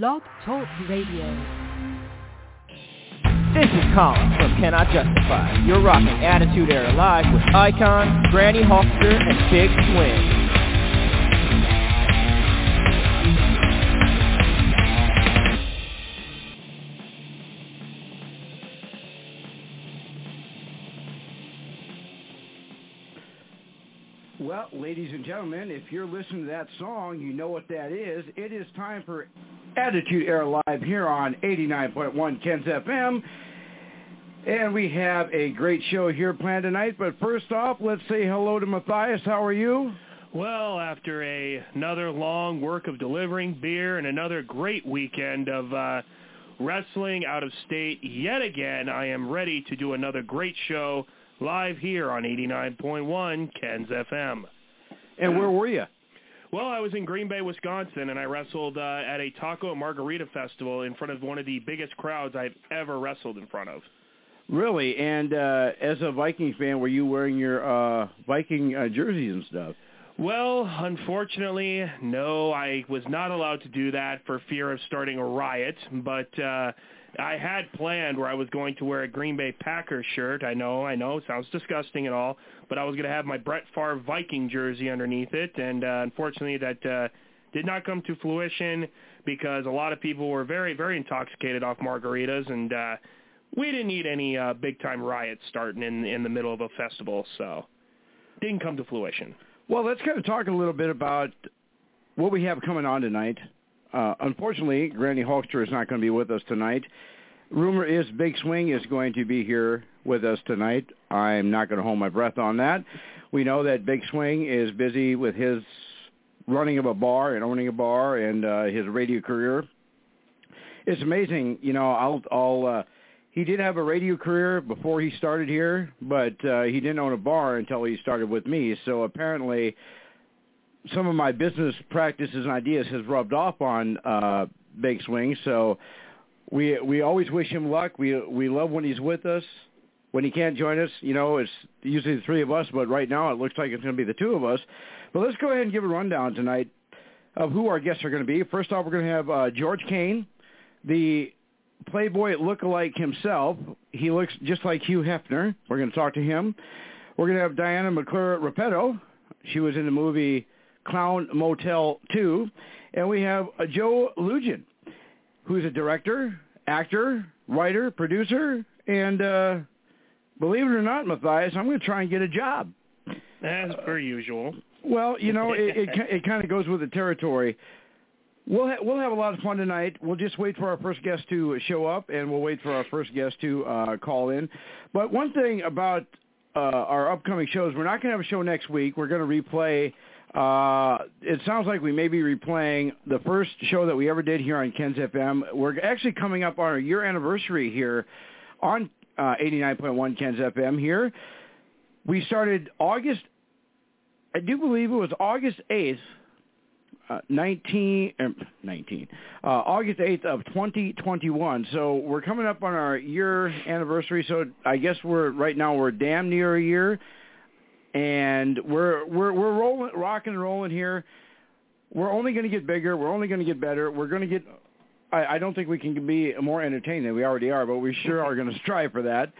Blog Talk Radio. This is Colin from Cannot Justify. You're rocking Attitude Era Live with Icon, Granny Hulkster, and Big Twin. Well, ladies and gentlemen, if you're listening to that song, you know what that is. It is time for Attitude Era Live here on 89.1 Ken's FM. And we have a great show here planned tonight. But first off, let's say hello to Matthias. How are you? Well, after a, another long work of delivering beer and another great weekend of uh, wrestling out of state yet again, I am ready to do another great show live here on 89.1 Ken's FM. And where were you? Well, I was in Green Bay, Wisconsin, and I wrestled uh, at a taco and margarita festival in front of one of the biggest crowds I've ever wrestled in front of. Really? And uh, as a Vikings fan, were you wearing your uh, Viking uh, jerseys and stuff? Well, unfortunately, no. I was not allowed to do that for fear of starting a riot, but uh, I had planned where I was going to wear a Green Bay Packers shirt. I know, I know, sounds disgusting and all, but I was going to have my Brett Favre Viking jersey underneath it, and uh, unfortunately that uh, did not come to fruition because a lot of people were very, very intoxicated off margaritas, and uh, we didn't need any uh, big-time riots starting in in the middle of a festival, so didn't come to fruition. Well, let's kind of talk a little bit about what we have coming on tonight. Uh, unfortunately, Granny Hulkster is not going to be with us tonight. Rumor is Big Swing is going to be here with us tonight. I'm not going to hold my breath on that. We know that Big Swing is busy with his running of a bar and owning a bar and uh, his radio career. It's amazing, you know. I'll, I'll. Uh, he did have a radio career before he started here, but uh, he didn't own a bar until he started with me. So apparently, some of my business practices and ideas has rubbed off on uh, Big Swing. So we we always wish him luck. We we love when he's with us. When he can't join us, you know, it's usually the three of us, but right now it looks like it's going to be the two of us. But let's go ahead and give a rundown tonight of who our guests are going to be. First off, we're going to have uh, George Kane, the Playboy lookalike himself. He looks just like Hugh Hefner. We're going to talk to him. We're going to have Diana McClure Repetto. She was in the movie Clown Motel 2. And we have Joe Lujan, who's a director, actor, writer, producer, and uh, believe it or not, Matthias, I'm going to try and get a job. As per usual. Well, you know, it it, it kind of goes with the territory. We'll ha- we'll have a lot of fun tonight. We'll just wait for our first guest to show up, and we'll wait for our first guest to uh, call in. But one thing about uh, our upcoming shows, we're not going to have a show next week. We're going to replay. Uh, it sounds like we may be replaying the first show that we ever did here on Ken's FM. We're actually coming up on our year anniversary here on uh, 89.1 Ken's FM here. We started August, I do believe it was August 8th, uh, 19, er, 19 uh, August 8th of 2021. So we're coming up on our year anniversary. So I guess we're right now we're damn near a year, and we're we're we're rolling, rocking and rolling here. We're only going to get bigger. We're only going to get better. We're going to get. I, I don't think we can be more entertaining than we already are, but we sure are going to strive for that.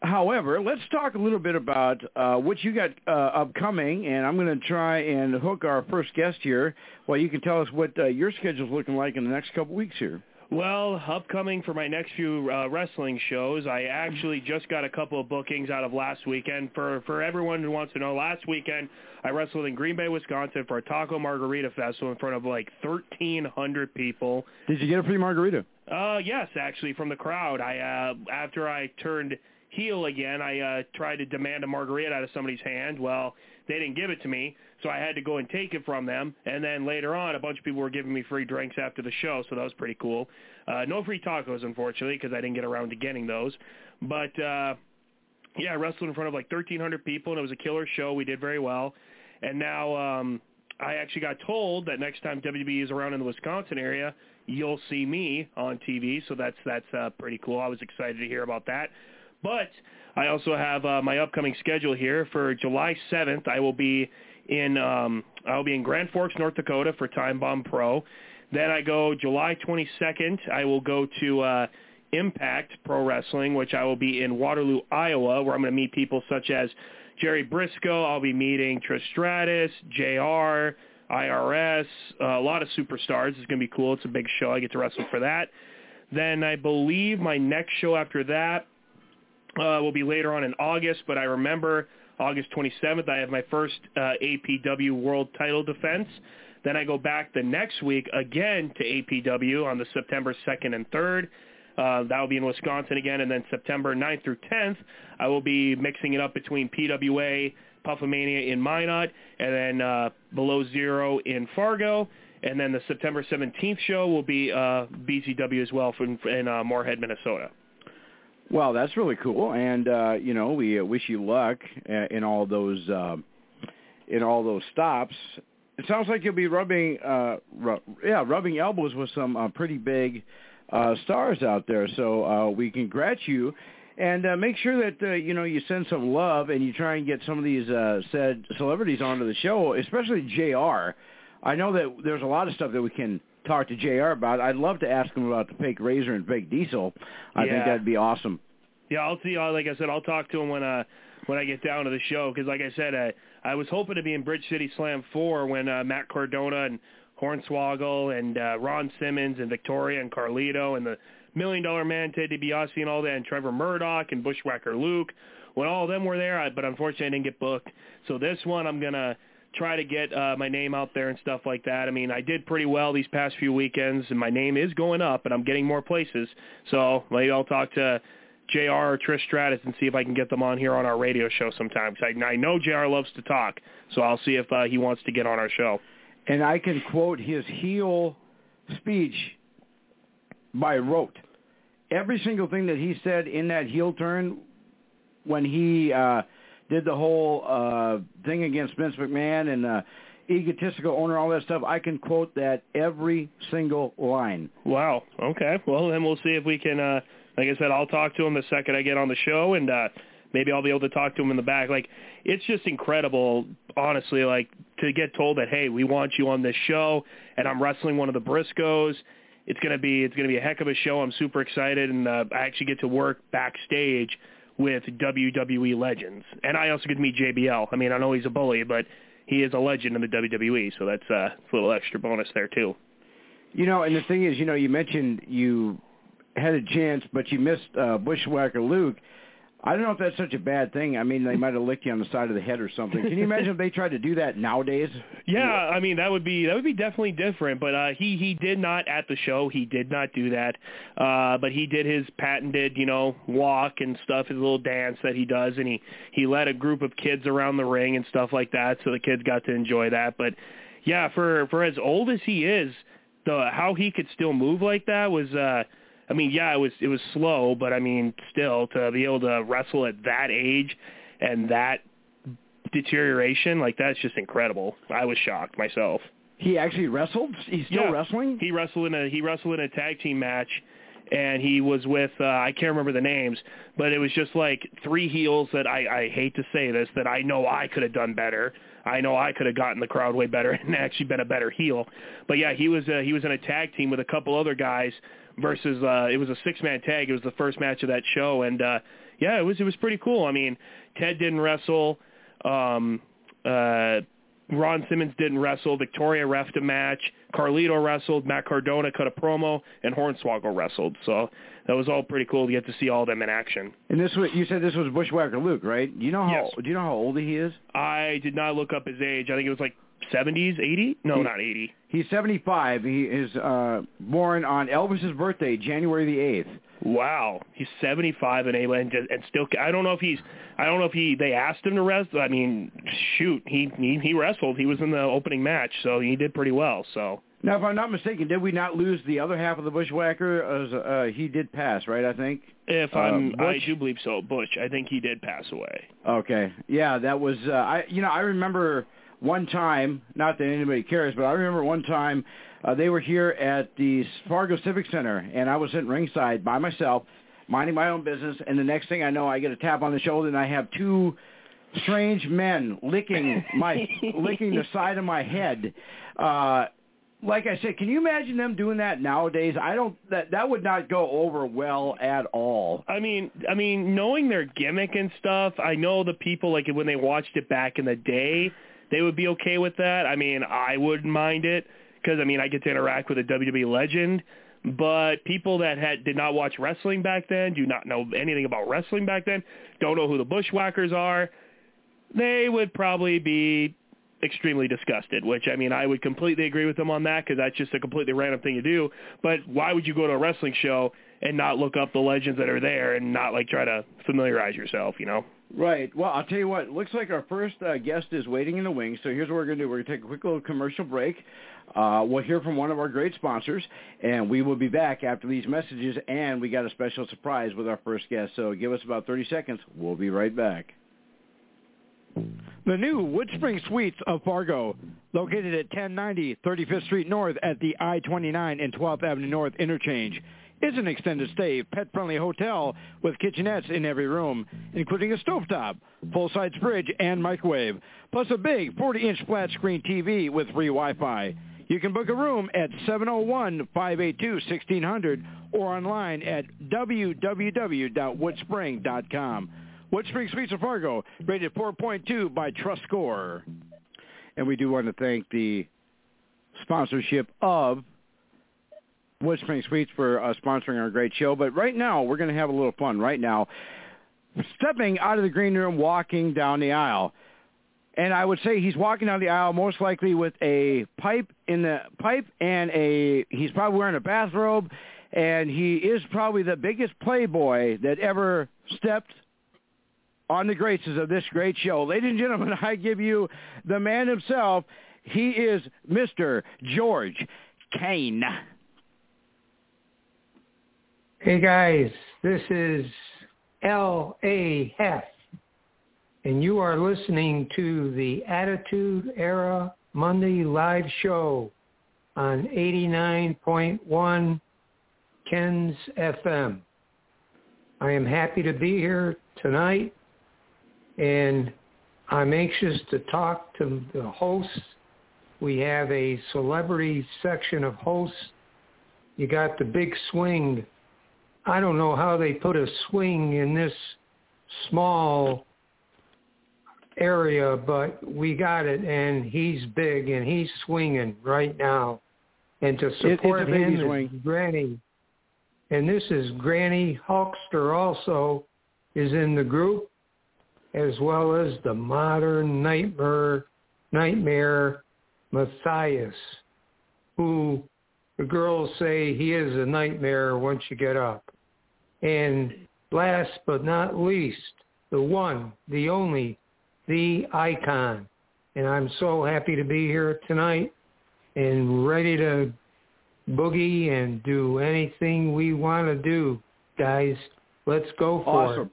However, let's talk a little bit about uh, what you got uh, upcoming, and I'm going to try and hook our first guest here. Well, you can tell us what uh, your schedule's looking like in the next couple weeks here. Well, upcoming for my next few uh, wrestling shows, I actually just got a couple of bookings out of last weekend. For for everyone who wants to know, last weekend I wrestled in Green Bay, Wisconsin for a Taco Margarita Festival in front of like 1,300 people. Did you get a free margarita? Uh, yes, actually, from the crowd. I uh, after I turned heel again, I uh, tried to demand a margarita out of somebody's hand. Well, they didn't give it to me, so I had to go and take it from them. And then later on, a bunch of people were giving me free drinks after the show, so that was pretty cool. Uh, no free tacos, unfortunately, because I didn't get around to getting those. But uh, yeah, I wrestled in front of like 1,300 people, and it was a killer show. We did very well. And now um, I actually got told that next time WB is around in the Wisconsin area, you'll see me on TV. So that's that's uh, pretty cool. I was excited to hear about that. But I also have uh, my upcoming schedule here for July 7th. I will be in um, I'll be in Grand Forks, North Dakota for Time Bomb Pro. Then I go July 22nd. I will go to uh, Impact Pro Wrestling, which I will be in Waterloo, Iowa, where I'm going to meet people such as Jerry Brisco. I'll be meeting Trish Stratus, JR, IRS, uh, a lot of superstars. It's going to be cool. It's a big show. I get to wrestle for that. Then I believe my next show after that uh, will be later on in August, but I remember August 27th, I have my first uh, APW World Title defense. Then I go back the next week again to APW on the September 2nd and 3rd. Uh, that will be in Wisconsin again, and then September 9th through 10th, I will be mixing it up between PWA, Puffamania in Minot, and then uh, Below Zero in Fargo. And then the September 17th show will be uh, BZW as well from, in uh, Moorhead, Minnesota. Well, that's really cool, and uh, you know we uh, wish you luck uh, in all those uh, in all those stops. It sounds like you'll be rubbing, uh, ru- yeah, rubbing elbows with some uh, pretty big uh, stars out there. So uh, we congratulate you, and uh, make sure that uh, you know you send some love and you try and get some of these uh, said celebrities onto the show, especially JR. I know that there's a lot of stuff that we can talk to JR. about. I'd love to ask him about the fake razor and fake diesel. I Yeah. think that'd be awesome. Yeah, I'll see. Uh, like I said, I'll talk to him when uh when I get down to the show because, like I said, uh, I was hoping to be in Bridge City Slam four when uh, Matt Cardona and Hornswoggle and uh, Ron Simmons and Victoria and Carlito and the Million Dollar Man Ted DiBiase and all that and Trevor Murdoch and Bushwhacker Luke when all of them were there. I, but unfortunately, I didn't get booked. So this one, I'm gonna try to get uh, my name out there and stuff like that. I mean, I did pretty well these past few weekends, and my name is going up, and I'm getting more places. So maybe I'll talk to JR or Trish Stratus and see if I can get them on here on our radio show sometime. 'Cause I, I know JR loves to talk, so I'll see if uh, he wants to get on our show. and I can quote his heel speech by rote. Every single thing that he said in that heel turn when he uh did the whole uh thing against Vince McMahon and uh egotistical owner all that stuff, I can quote that every single line. Wow. Okay. Well, then we'll see if we can. uh Like I said, I'll talk to him the second I get on the show, and uh maybe I'll be able to talk to him in the back. Like, it's just incredible, honestly. Like to get told that, hey, we want you on this show, and I'm wrestling one of the Briscoes. It's gonna be it's gonna be a heck of a show. I'm super excited, and uh, I actually get to work backstage with WWE legends, and I also get to meet JBL. I mean, I know he's a bully, but he is a legend in the WWE, so that's uh, a little extra bonus there too. You know, and the thing is, you know, you mentioned you had a chance, but you missed uh, Bushwhacker Luke. I don't know if that's such a bad thing. I mean, they might have licked you on the side of the head or something. Can you imagine if they tried to do that nowadays? Yeah, I mean that would be that would be definitely different. But uh, he he did not at the show. He did not do that. Uh, but he did his patented, you know, walk and stuff, his little dance that he does, and he he led a group of kids around the ring and stuff like that. So the kids got to enjoy that. But yeah, for for as old as he is, the how he could still move like that was. uh I mean, yeah, it was it was slow, but I mean, still to be able to wrestle at that age and that deterioration, like that's just incredible. I was shocked myself. He actually wrestled. He's still Yeah. wrestling. He wrestled in a he wrestled in a tag team match, and he was with uh, I can't remember the names, but it was just like three heels that I I hate to say this that I know I could have done better. I know I could have gotten the crowd way better and actually been a better heel. But yeah, he was uh, he was in a tag team with a couple other guys versus uh it was a six man tag. It was the first match of that show and uh yeah, it was it was pretty cool. I mean, Ted didn't wrestle um uh Ron Simmons didn't wrestle. Victoria refed a match. Carlito wrestled. Matt Cardona cut a promo, and Hornswoggle wrestled. So that was all pretty cool to get to see all of them in action. And this was you said this was Bushwhacker Luke, right? Do you know how Yes. do you know how old he is? I did not look up his age. I think it was like 70s, 80? No, He- not 80. He's 75. He is uh born on Elvis's birthday, January the 8th. Wow, he's 75 and able and, and still. I don't know if he's. I don't know if he. They asked him to wrestle. I mean, shoot, he he, he wrestled. He was in the opening match, so he did pretty well. So Now, if I'm not mistaken, did we not lose the other half of the Bushwhacker? As uh, he did pass, right? I think. if Uh, I'm, I Butch? do believe so. Butch, I think he did pass away. Okay. Yeah, that was uh, I you know, I remember one time, not that anybody cares, but I remember one time uh, they were here at the Fargo Civic Center and I was sitting ringside by myself, minding my own business, and the next thing I know I get a tap on the shoulder and I have two strange men licking my licking the side of my head. Uh like I said, can you imagine them doing that nowadays? I don't. That that would not go over well at all. I mean, I mean, knowing their gimmick and stuff, I know the people like when they watched it back in the day, they would be okay with that. I mean, I wouldn't mind it because I mean, I get to interact with a WWE legend. But people that had did not watch wrestling back then, do not know anything about wrestling back then, don't know who the Bushwhackers are, they would probably be extremely disgusted, which I mean I would completely agree with them on that because that's just a completely random thing to do. But why would you go to a wrestling show and not look up the legends that are there and not like try to familiarize yourself, you know? Right. Well, I'll tell you what. Looks like our first uh, guest is waiting in the wings. So here's what we're going to do. We're going to take a quick little commercial break. Uh, we'll hear from one of our great sponsors, and we will be back after these messages. And we got a special surprise with our first guest. So give us about 30 seconds. We'll be right back. The new Woodspring Suites of Fargo, located at 1090 35th Street North at the I-29 and 12th Avenue North interchange, is an extended stay, pet-friendly hotel with kitchenettes in every room, including a stovetop, full-size fridge, and microwave, plus a big 40-inch flat-screen TV with free Wi-Fi. You can book a room at 701-582-1600 or online at www.woodspring.com. Woodspring Suites of Fargo, rated 4.2 by Trust Score. And we do want to thank the sponsorship of Woodspring Suites for uh, sponsoring our great show. But right now, we're going to have a little fun. Right now, stepping out of the green room, walking down the aisle. And I would say he's walking down the aisle most likely with a pipe in the pipe and a he's probably wearing a bathrobe and he is probably the biggest playboy that ever stepped on the graces of this great show. Ladies and gentlemen, I give you the man himself. He is Mr. George Kane. Hey guys, this is L.A. and you are listening to the Attitude Era Monday Live Show on 89.1 Ken's FM. I am happy to be here tonight and I'm anxious to talk to the hosts. We have a celebrity section of hosts. You got the big swing. I don't know how they put a swing in this small area, but we got it, and he's big, and he's swinging right now. And to support it, him swing. is Granny. And this is Granny Hulkster also is in the group as well as the modern nightmare, nightmare Matthias, who the girls say he is a nightmare once you get up. And last but not least, the one, the only, the icon. And I'm so happy to be here tonight and ready to boogie and do anything we want to do, guys. Let's go for awesome. it.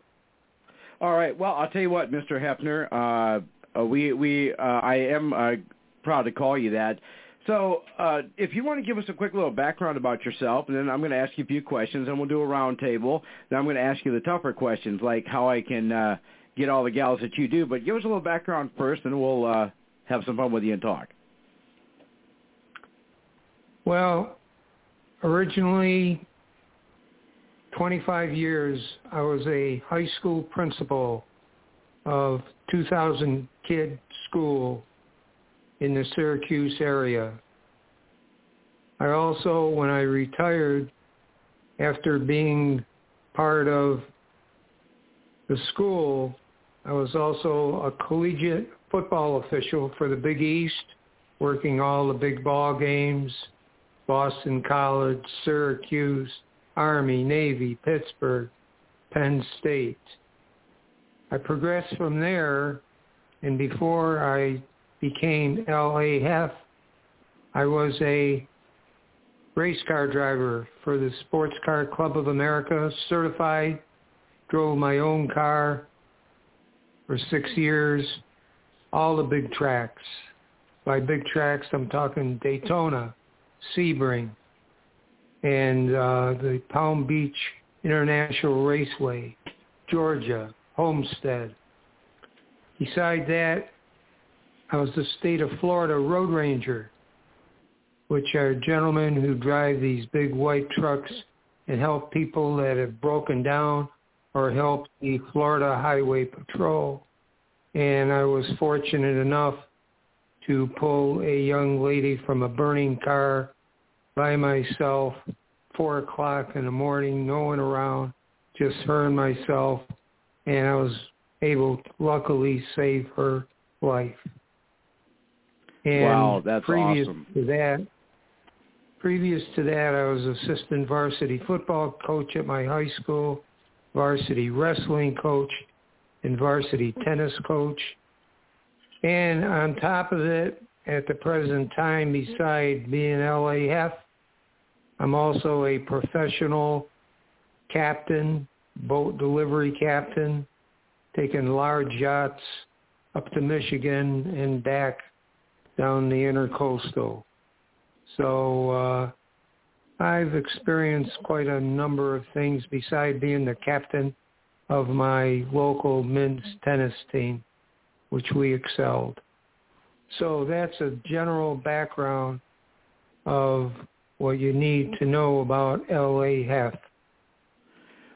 All right. Well, I'll tell you what, Mr. Hefner. Uh, we we uh, I am uh, proud to call you that. So, uh, if you want to give us a quick little background about yourself, and then I'm going to ask you a few questions, and we'll do a round table. Then I'm going to ask you the tougher questions, like how I can uh, get all the gals that you do. But give us a little background first, and we'll uh, have some fun with you and talk. Well, originally 25 years, I was a high school principal of 2,000 kid school in the Syracuse area. I also, when I retired, after being part of the school, I was also a collegiate football official for the Big East, working all the big ball games, Boston College, Syracuse, Army, Navy, Pittsburgh, Penn State. I progressed from there, and before I became LAF, I was a race car driver for the Sports Car Club of America, certified, drove my own car for six years, all the big tracks. By big tracks, I'm talking Daytona, Sebring, and uh, the Palm Beach International Raceway, Georgia, Homestead. Beside that, I was the state of Florida road ranger which are gentlemen who drive these big white trucks and help people that have broken down or help the Florida Highway Patrol. And I was fortunate enough to pull a young lady from a burning car by myself, four o'clock in the morning, no one around, just her and myself, and I was able to luckily save her life. And wow, that's previous awesome. to that, previous to that, I was assistant varsity football coach at my high school, varsity wrestling coach, and varsity tennis coach. And on top of it, at the present time, beside being LAF, I'm also a professional captain, boat delivery captain, taking large yachts up to Michigan and back down the intercoastal. So uh, I've experienced quite a number of things besides being the captain of my local men's tennis team, which we excelled. So that's a general background of what you need to know about LA LAF.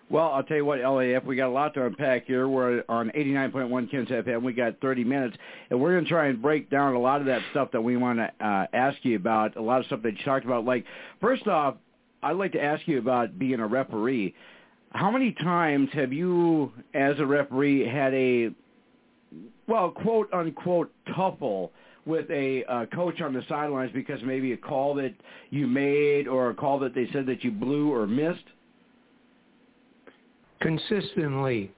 Well, I'll tell you what, LAF, we got a lot to unpack here. We're on 89.1 Kens FM. We got 30 minutes, and we're going to try and break down a lot of that stuff that we want to uh, ask you about, a lot of stuff that you talked about. Like, first off, I'd like to ask you about being a referee. How many times have you, as a referee, had a, well, quote unquote, tuffle with a uh, coach on the sidelines because maybe a call that you made or a call that they said that you blew or missed? Consistently.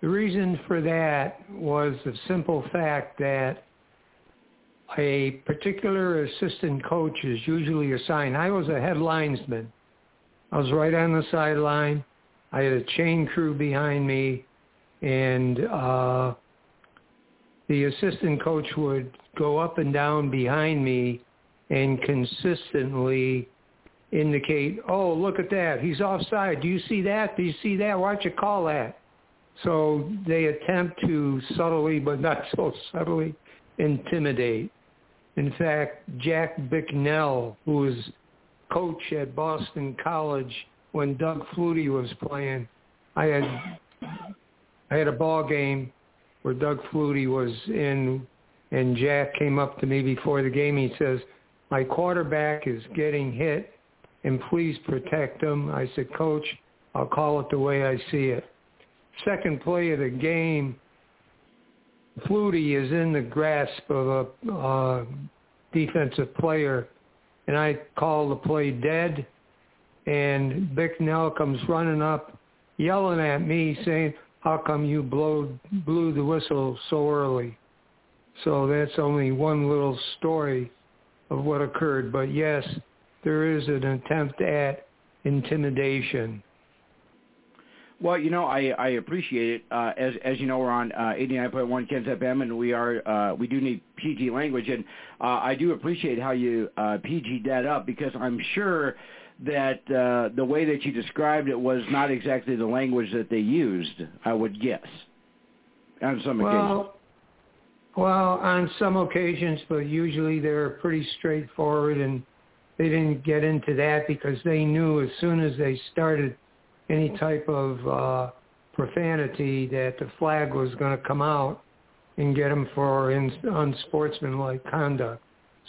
The reason for that was the simple fact that a particular assistant coach is usually assigned. I was a head linesman. I was right on the sideline. I had a chain crew behind me, and uh, the assistant coach would go up and down behind me and consistently indicate, oh, look at that. He's offside. Do you see that? Do you see that? Why don't you call that? So they attempt to subtly, but not so subtly, intimidate. In fact, Jack Bicknell, who was coach at Boston College when Doug Flutie was playing, I had I had a ball game where Doug Flutie was in, and Jack came up to me before the game. He says, "My quarterback is getting hit and please protect them. I said, Coach, I'll call it the way I see it. Second play of the game, Flutie is in the grasp of a uh, defensive player, and I call the play dead, and Bicknell comes running up, yelling at me, saying, how come you blow, blew the whistle so early? So that's only one little story of what occurred. But yes, there is an attempt at intimidation. Well, you know, I, I appreciate it. Uh, as as you know, we're on uh, 89.1 Kens FM, and we are uh, we do need PG language, and uh, I do appreciate how you uh, PG that up because I'm sure that uh, the way that you described it was not exactly the language that they used. I would guess on some well, occasions. Well, on some occasions, but usually they're pretty straightforward and they didn't get into that because they knew as soon as they started any type of uh, profanity that the flag was going to come out and get them for in, unsportsmanlike conduct.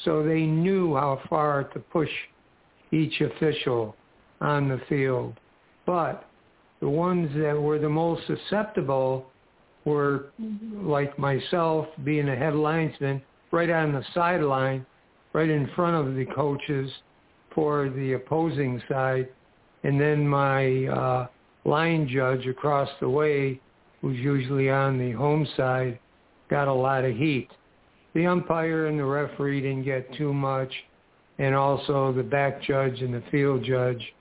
So they knew how far to push each official on the field. But the ones that were the most susceptible were like myself being a head linesman right on the sideline right in front of the coaches for the opposing side, and then my uh, line judge across the way, who's usually on the home side, got a lot of heat. The umpire and the referee didn't get too much, and also the back judge and the field judge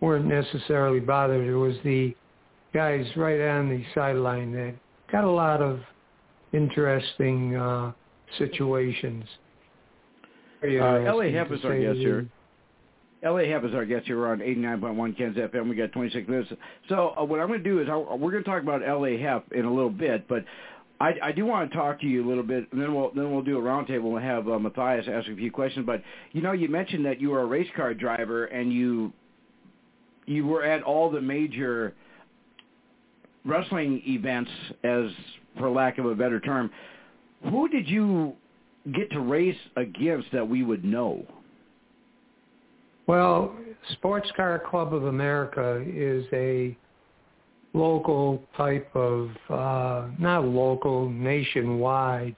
weren't necessarily bothered. It was the guys right on the sideline that got a lot of interesting uh, situations. Uh, LA Hef is our guest here. LA Hef is our guest here. On 89.1 Kens FM. We got 26 minutes. So uh, what I'm going to do is I'll, we're going to talk about LA Hef in a little bit, but I, I do want to talk to you a little bit, and then we'll then we'll do a roundtable. We'll have uh, Matthias ask a few questions. But you know, you mentioned that you were a race car driver, and you you were at all the major wrestling events, as for lack of a better term. Who did you get to race against that we would know? Well, Sports Car Club of America is a local type of, uh, not local, nationwide,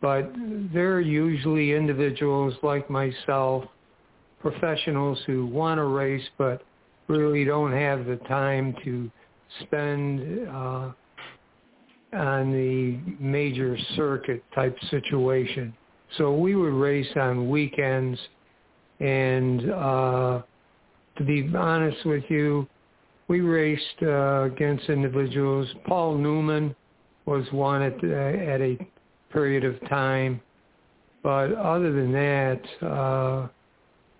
but they're usually individuals like myself, professionals who want to race but really don't have the time to spend uh, on the major circuit type situation. So we would race on weekends and uh, to be honest with you, we raced uh, against individuals. Paul Newman was one at, uh, at a period of time. But other than that, uh,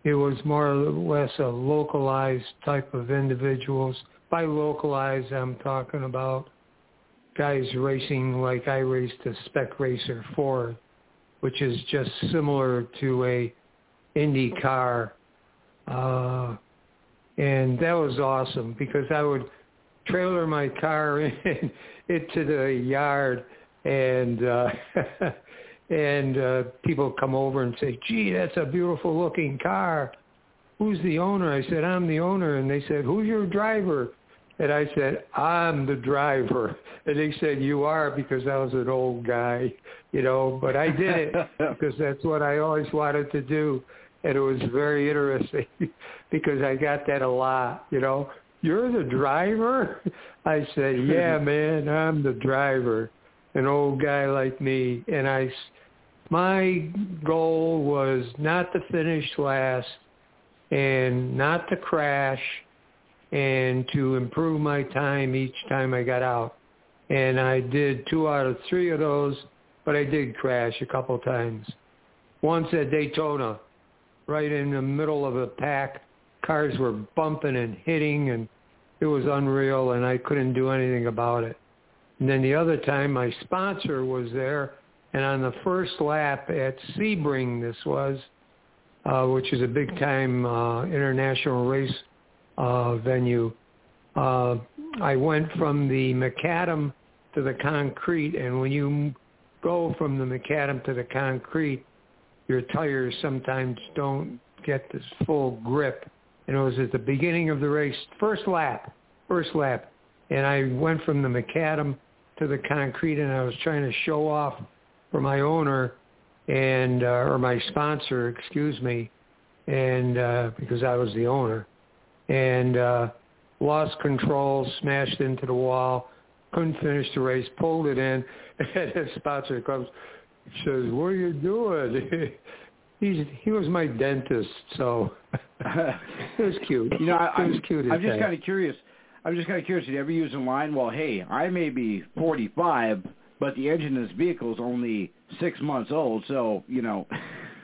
it was more or less a localized type of individuals. By localized, I'm talking about guys racing like I raced a Spec Racer Ford, which is just similar to a Indy car. Uh, and that was awesome because I would trailer my car in, into the yard and uh and uh people come over and say, "Gee, that's a beautiful looking car. Who's the owner?" I said, "I'm the owner." And they said, "Who's your driver?" And I said, "I'm the driver." And they said, "You are because I was an old guy, you know, but I did it because that's what I always wanted to do." and it was very interesting because I got that a lot. You know, you're the driver. I said, yeah, man, I'm the driver. An old guy like me, and I, my goal was not to finish last, and not to crash, and to improve my time each time I got out. And I did two out of three of those, but I did crash a couple times. Once at Daytona, right in the middle of a pack. Cars were bumping and hitting, and it was unreal, and I couldn't do anything about it. And then the other time, my sponsor was there, and on the first lap at Sebring, this was, uh, which is a big-time uh, international race uh, venue, uh, I went from the macadam to the concrete, and when you go from the macadam to the concrete, your tires sometimes don't get this full grip. And it was at the beginning of the race, first lap, first lap. And I went from the macadam to the concrete and I was trying to show off for my owner and, uh, or my sponsor, excuse me, and, uh, because I was the owner and, uh, lost control, smashed into the wall, couldn't finish the race, pulled it in, and his sponsor comes, says, "What are you doing?" He's he was my dentist, so it was cute. You know, I, it was cute. I'm just kind of curious. I'm just kind of curious. Did you ever use a line? Well, hey, I may be 45, but the engine in this vehicle is only six months old, so you know.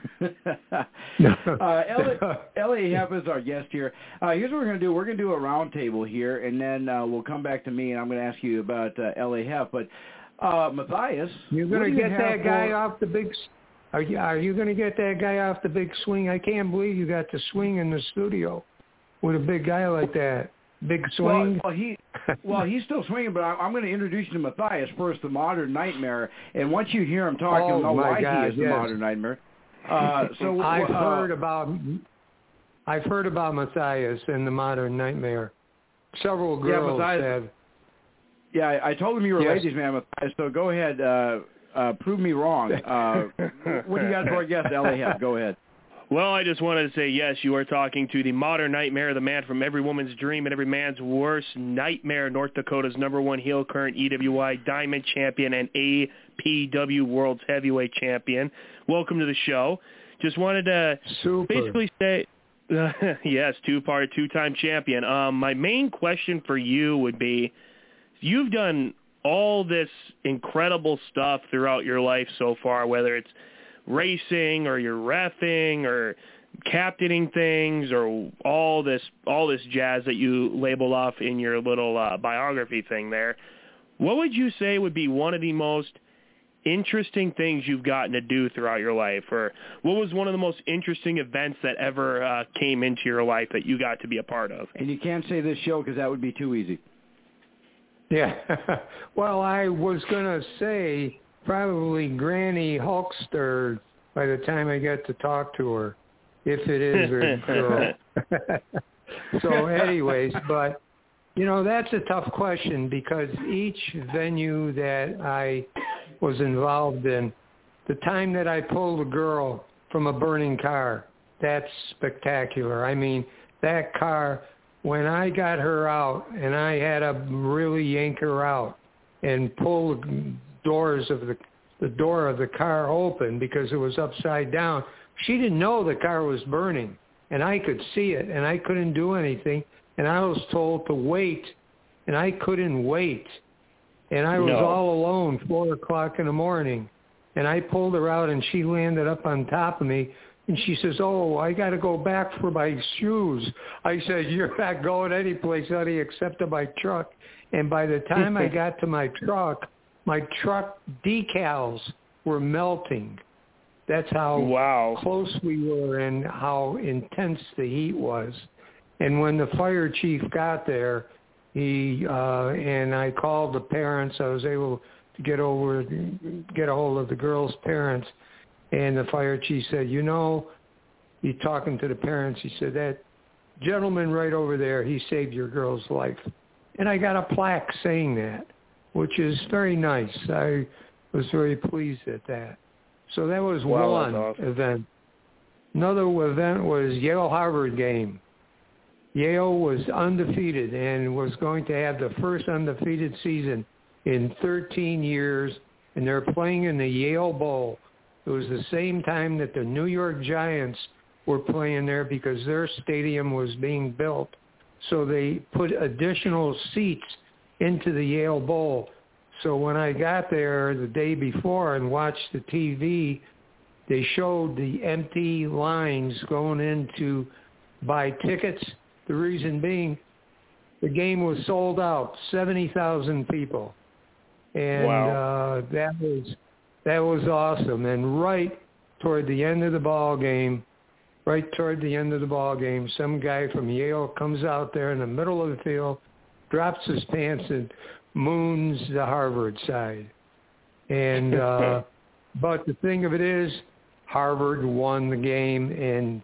uh, Ellie Hepp is our guest here. Uh, here's what we're going to do. We're going to do a roundtable here, and then uh, we'll come back to me, and I'm going to ask you about uh, Ellie Hepp. But uh, Matthias, you're going to you get that guy for... off the big. Are you are you going to get that guy off the big swing? I can't believe you got the swing in the studio with a big guy like that. Big swing. Well, well he well he's still swinging, but I, I'm going to introduce you to Matthias first, the Modern Nightmare, and once you hear him talk, oh, you'll know why God, he is yes. the Modern Nightmare. Uh, so I've uh, heard about I've heard about Matthias and the Modern Nightmare. Several girls yeah, Matthias, have. Yeah, I, I told him you were Yes. ladies' man, Matthias. So go ahead, uh, uh, prove me wrong. Uh, what do you got for our guest, Ellie Hepp? Go ahead. Well, I just wanted to say yes, you are talking to the modern nightmare, the man from every woman's dream and every man's worst nightmare, North Dakota's number one heel, current EWI Diamond Champion and APW World's Heavyweight Champion. Welcome to the show. Just wanted to Super. basically say, yes, two-part, two-time champion. Um, my main question for you would be, you've done all this incredible stuff throughout your life so far, whether it's racing or you're refing or captaining things or all this all this jazz that you label off in your little uh, biography thing there. what would you say would be one of the most interesting things you've gotten to do throughout your life, or what was one of the most interesting events that ever uh, came into your life that you got to be a part of? And you can't say this show because that would be too easy. Yeah. well, I was going to say probably Granny Hulkster by the time I get to talk to her, if it is a girl. so anyways, but you know, that's a tough question because each venue that I was involved in, the time that I pulled a girl from a burning car, that's spectacular. I mean, that car, when I got her out and I had to really yank her out and pull the doors of the the door of the car open because it was upside down. She didn't know the car was burning and I could see it and I couldn't do anything and I was told to wait and I couldn't wait and I was No. all alone four o'clock in the morning and I pulled her out and she landed up on top of me and she says, oh, I got to go back for my shoes. I said, you're not going anyplace, honey, except to my truck. And by the time I got to my truck, my truck decals were melting. That's how Wow. close we were and how intense the heat was. And when the fire chief got there, he uh and I called the parents. I was able to get over get a hold of the girls' parents and the fire chief said, "You know, he talking to the parents. He said that gentleman right over there, he saved your girl's life." And I got a plaque saying that, which is very nice. I was very pleased at that. So that was Wow, one awesome. event. Another event was Yale Harvard game. Yale was undefeated and was going to have the first undefeated season in 13 years, and they're playing in the Yale Bowl. It was the same time that the New York Giants were playing there because their stadium was being built. So they put additional seats into the Yale Bowl. So when I got there the day before and watched the TV, they showed the empty lines going in to buy tickets. The reason being, the game was sold out, 70,000 people. And uh, that was that was awesome. And right toward the end of the ball game, right toward the end of the ball game, some guy from Yale comes out there in the middle of the field, drops his pants and moons the Harvard side. And uh, but the thing of it is, Harvard won the game and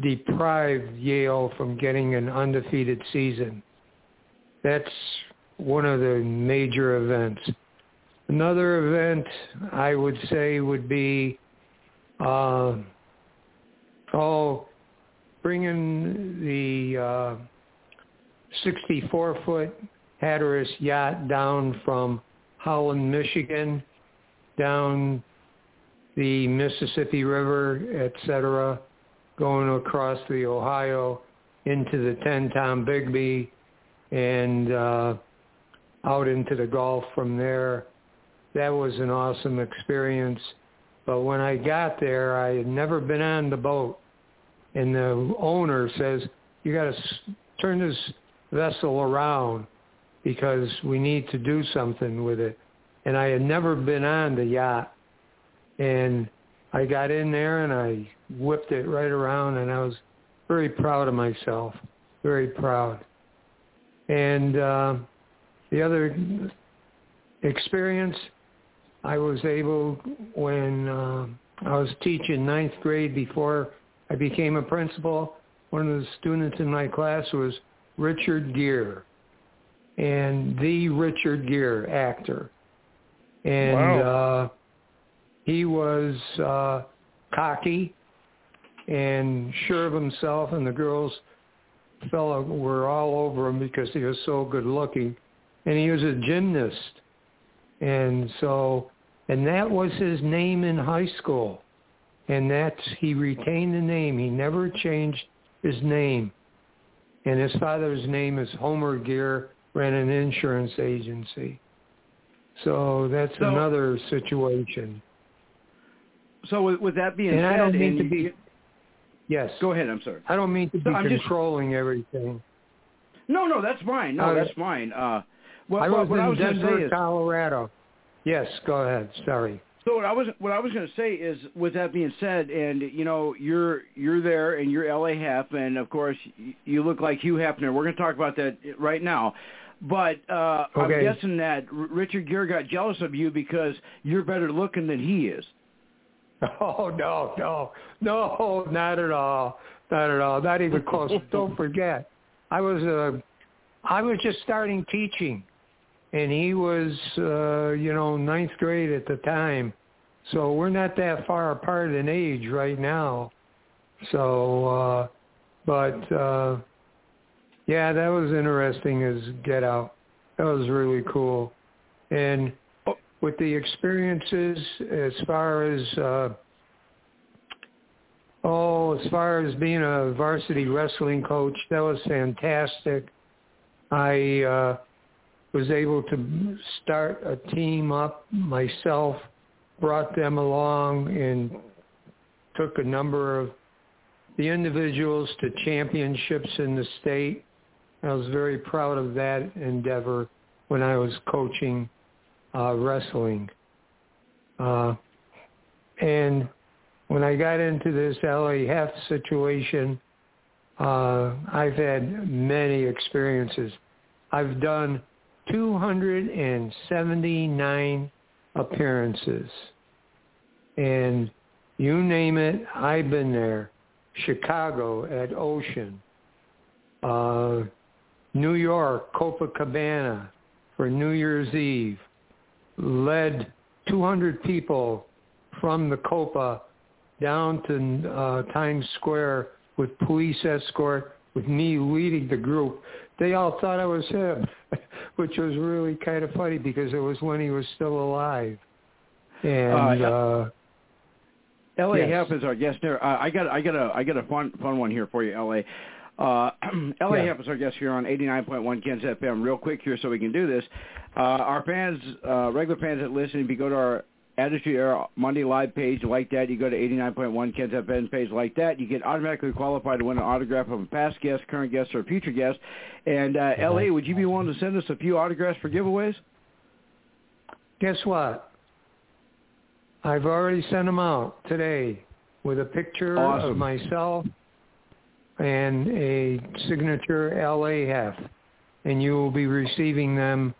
deprived Yale from getting an undefeated season. That's one of the major events. Another event I would say would be, uh, oh, bringing the uh, 64-foot Hatteras yacht down from Holland, Michigan, down the Mississippi River, et cetera, going across the Ohio into the Tenn-Tombigbee and uh, out into the Gulf from there. That was an awesome experience. But when I got there, I had never been on the boat. And the owner says, you got to turn this vessel around because we need to do something with it. And I had never been on the yacht. And I got in there and I whipped it right around and I was very proud of myself, very proud. And uh, the other experience, I was able when uh, I was teaching ninth grade before I became a principal. One of the students in my class was Richard Gere, and the Richard Gere actor, and uh, he was uh, cocky and sure of himself, and the girls fella were all over him because he was so good looking, and he was a gymnast, and so and that was his name in high school, and that's he retained the name. He never changed his name, and his father's name is Homer Gere, ran an insurance agency. So that's So- another situation. So with, with that being And said, I don't mean to be you- yes. go ahead. I'm sorry. I don't mean to be I'm just- controlling everything. No, no, that's fine. No, Uh, that's fine. Uh, Well, I was what in I was Denver, say is, Colorado. Yes, go ahead. Sorry. So what I was what I was going to say is, with that being said, and you know you're you're there and you're LA Hef, and of course you look like Hugh Hefner. We're going to talk about that right now. But uh, I'm guessing that R- Richard Gere got jealous of you because you're better looking than he is. Oh no, no, no, not at all, not at all, not even close. Don't forget, I was uh, I was just starting teaching, and he was uh, you know ninth grade at the time, so we're not that far apart in age right now. So, uh, but uh, yeah, that was interesting as Get Out. That was really cool, and with the experiences as far as uh oh as far as being a varsity wrestling coach that was fantastic. I uh was able to start a team up myself brought them along and took a number of the individuals to championships in the state. I was very proud of that endeavor when i was coaching uh, wrestling. Uh, and when I got into this LA Hef situation, uh, I've had many experiences. I've done 279 appearances. And you name it, I've been there. Chicago at Ocean. Uh, New York, Copacabana for New Year's Eve led 200 people from the Copa down to uh, Times Square with police escort, with me leading the group. They all thought I was him, which was really kind of funny because it was when he was still alive. And uh, L.A. Yes. Hef is our guest there. Uh, I got I got a I got a fun fun one here for you, L.A. Uh, L.A. Yeah. Is our guest here on 89.1 Kens FM. Real quick here, so we can do this. Uh, our fans, uh, regular fans that listen, if you go to our Attitude Era Monday live page like that, you go to 89.1 Kens FM page like that, you get automatically qualified to win an autograph of a past guest, current guest, or future guest. And uh, L.A., would you be willing to send us a few autographs for giveaways? guess what? I've already sent them out today with a picture Awesome. of myself and a signature LA Hef. And you will be receiving them.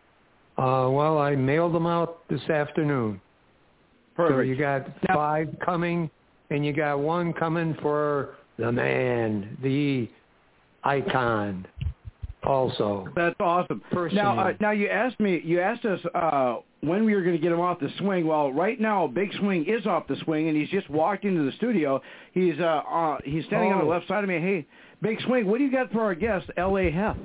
Uh, well, I mailed them out this afternoon. Perfect. So you got five coming, and you got one coming for the man, the icon, also. That's awesome. Personally. Now, uh, now you asked me, you asked us uh, when we were going to get him off the swing. Well, right now, Big Swing is off the swing, and he's just walked into the studio. He's uh, uh he's standing on the Oh. left side of me. Hey, Big Swing, what do you got for our guest, L.A. Hef?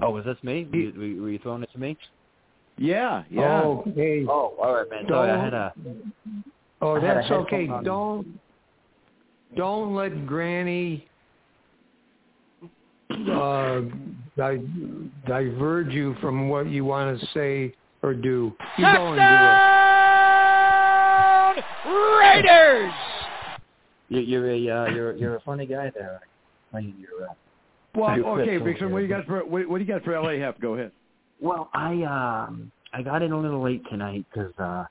Oh, was this me? Were you, were you- were you throwing it to me? Yeah, yeah. Oh, hey. Oh, all right, man. Sorry, I had a. Oh, I had a that's okay. Don't don't let Granny uh, di- diverge you from what you want to say or do. You go and Touchdown! Raiders! You, you're a uh, you're you're a funny guy there. Playing your. Uh, well, you okay, quit Big what do you there. got for what, what do you got for L.A. Hef? Go ahead. well, I um I got in a little late tonight because uh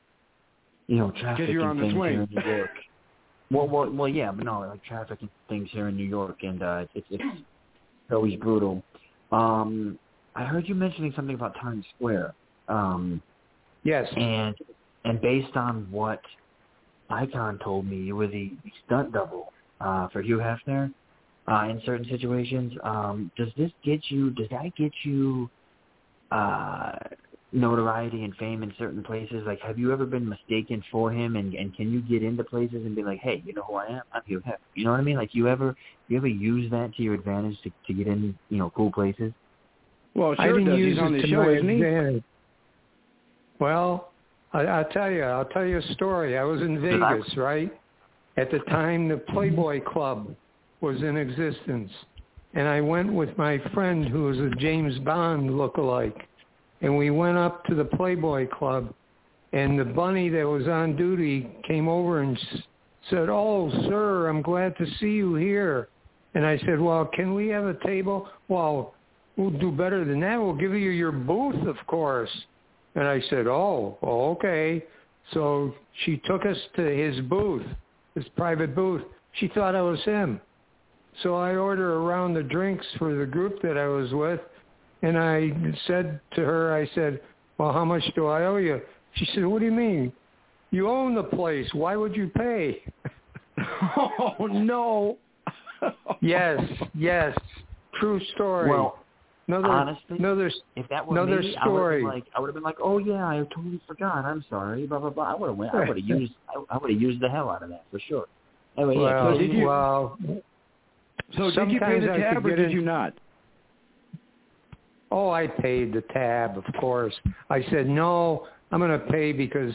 you know traffic you're and on the things swing. here in New York. well, well, well, yeah, but no, like traffic and things here in New York, and uh it's it's always brutal. Um, I heard you mentioning something about Times Square. Um, Yes. and and based on what Icon told me, you were the stunt double uh, for Hugh Hefner uh, in certain situations. Um, does this get you? Does that get you uh, notoriety and fame in certain places? Like, have you ever been mistaken for him? And and can you get into places and be like, hey, you know who I am? I'm Hugh Hefner. You know what I mean? Like, you ever you ever use that to your advantage to to get in you know cool places? Well, I sure didn't does. use He's on the show, my isn't he? advantage. Well, I, I'll tell you. I'll tell you a story. I was in Vegas, right? At the time, the mm-hmm. Playboy Club was in existence, and I went with my friend who was a James Bond lookalike, and we went up to the Playboy Club, and the bunny that was on duty came over and said, "Oh, sir, I'm glad to see you here." And I said, well, can we have a table? Well, we'll do better than that. We'll give you your booth, of course. And I said, oh, okay. So she took us to his booth, his private booth. She thought I was him. So I ordered around the drinks for the group that I was with. And I said to her, I said, well, how much do I owe you? She said, what do you mean? You own the place. Why would you pay? oh, no. yes, yes. True story. Well, another, honestly, another, if that were another me, story. I would have like, I would have been like, oh yeah, I totally forgot. I'm sorry. Blah blah blah. I would have went. I would have used. I, I would have used the hell out of that for sure. Anyway, yeah. well, so did you- well, So did you pay Sometimes the tab or did in- you not? Oh, I paid the tab, of course. I said, no, I'm going to pay because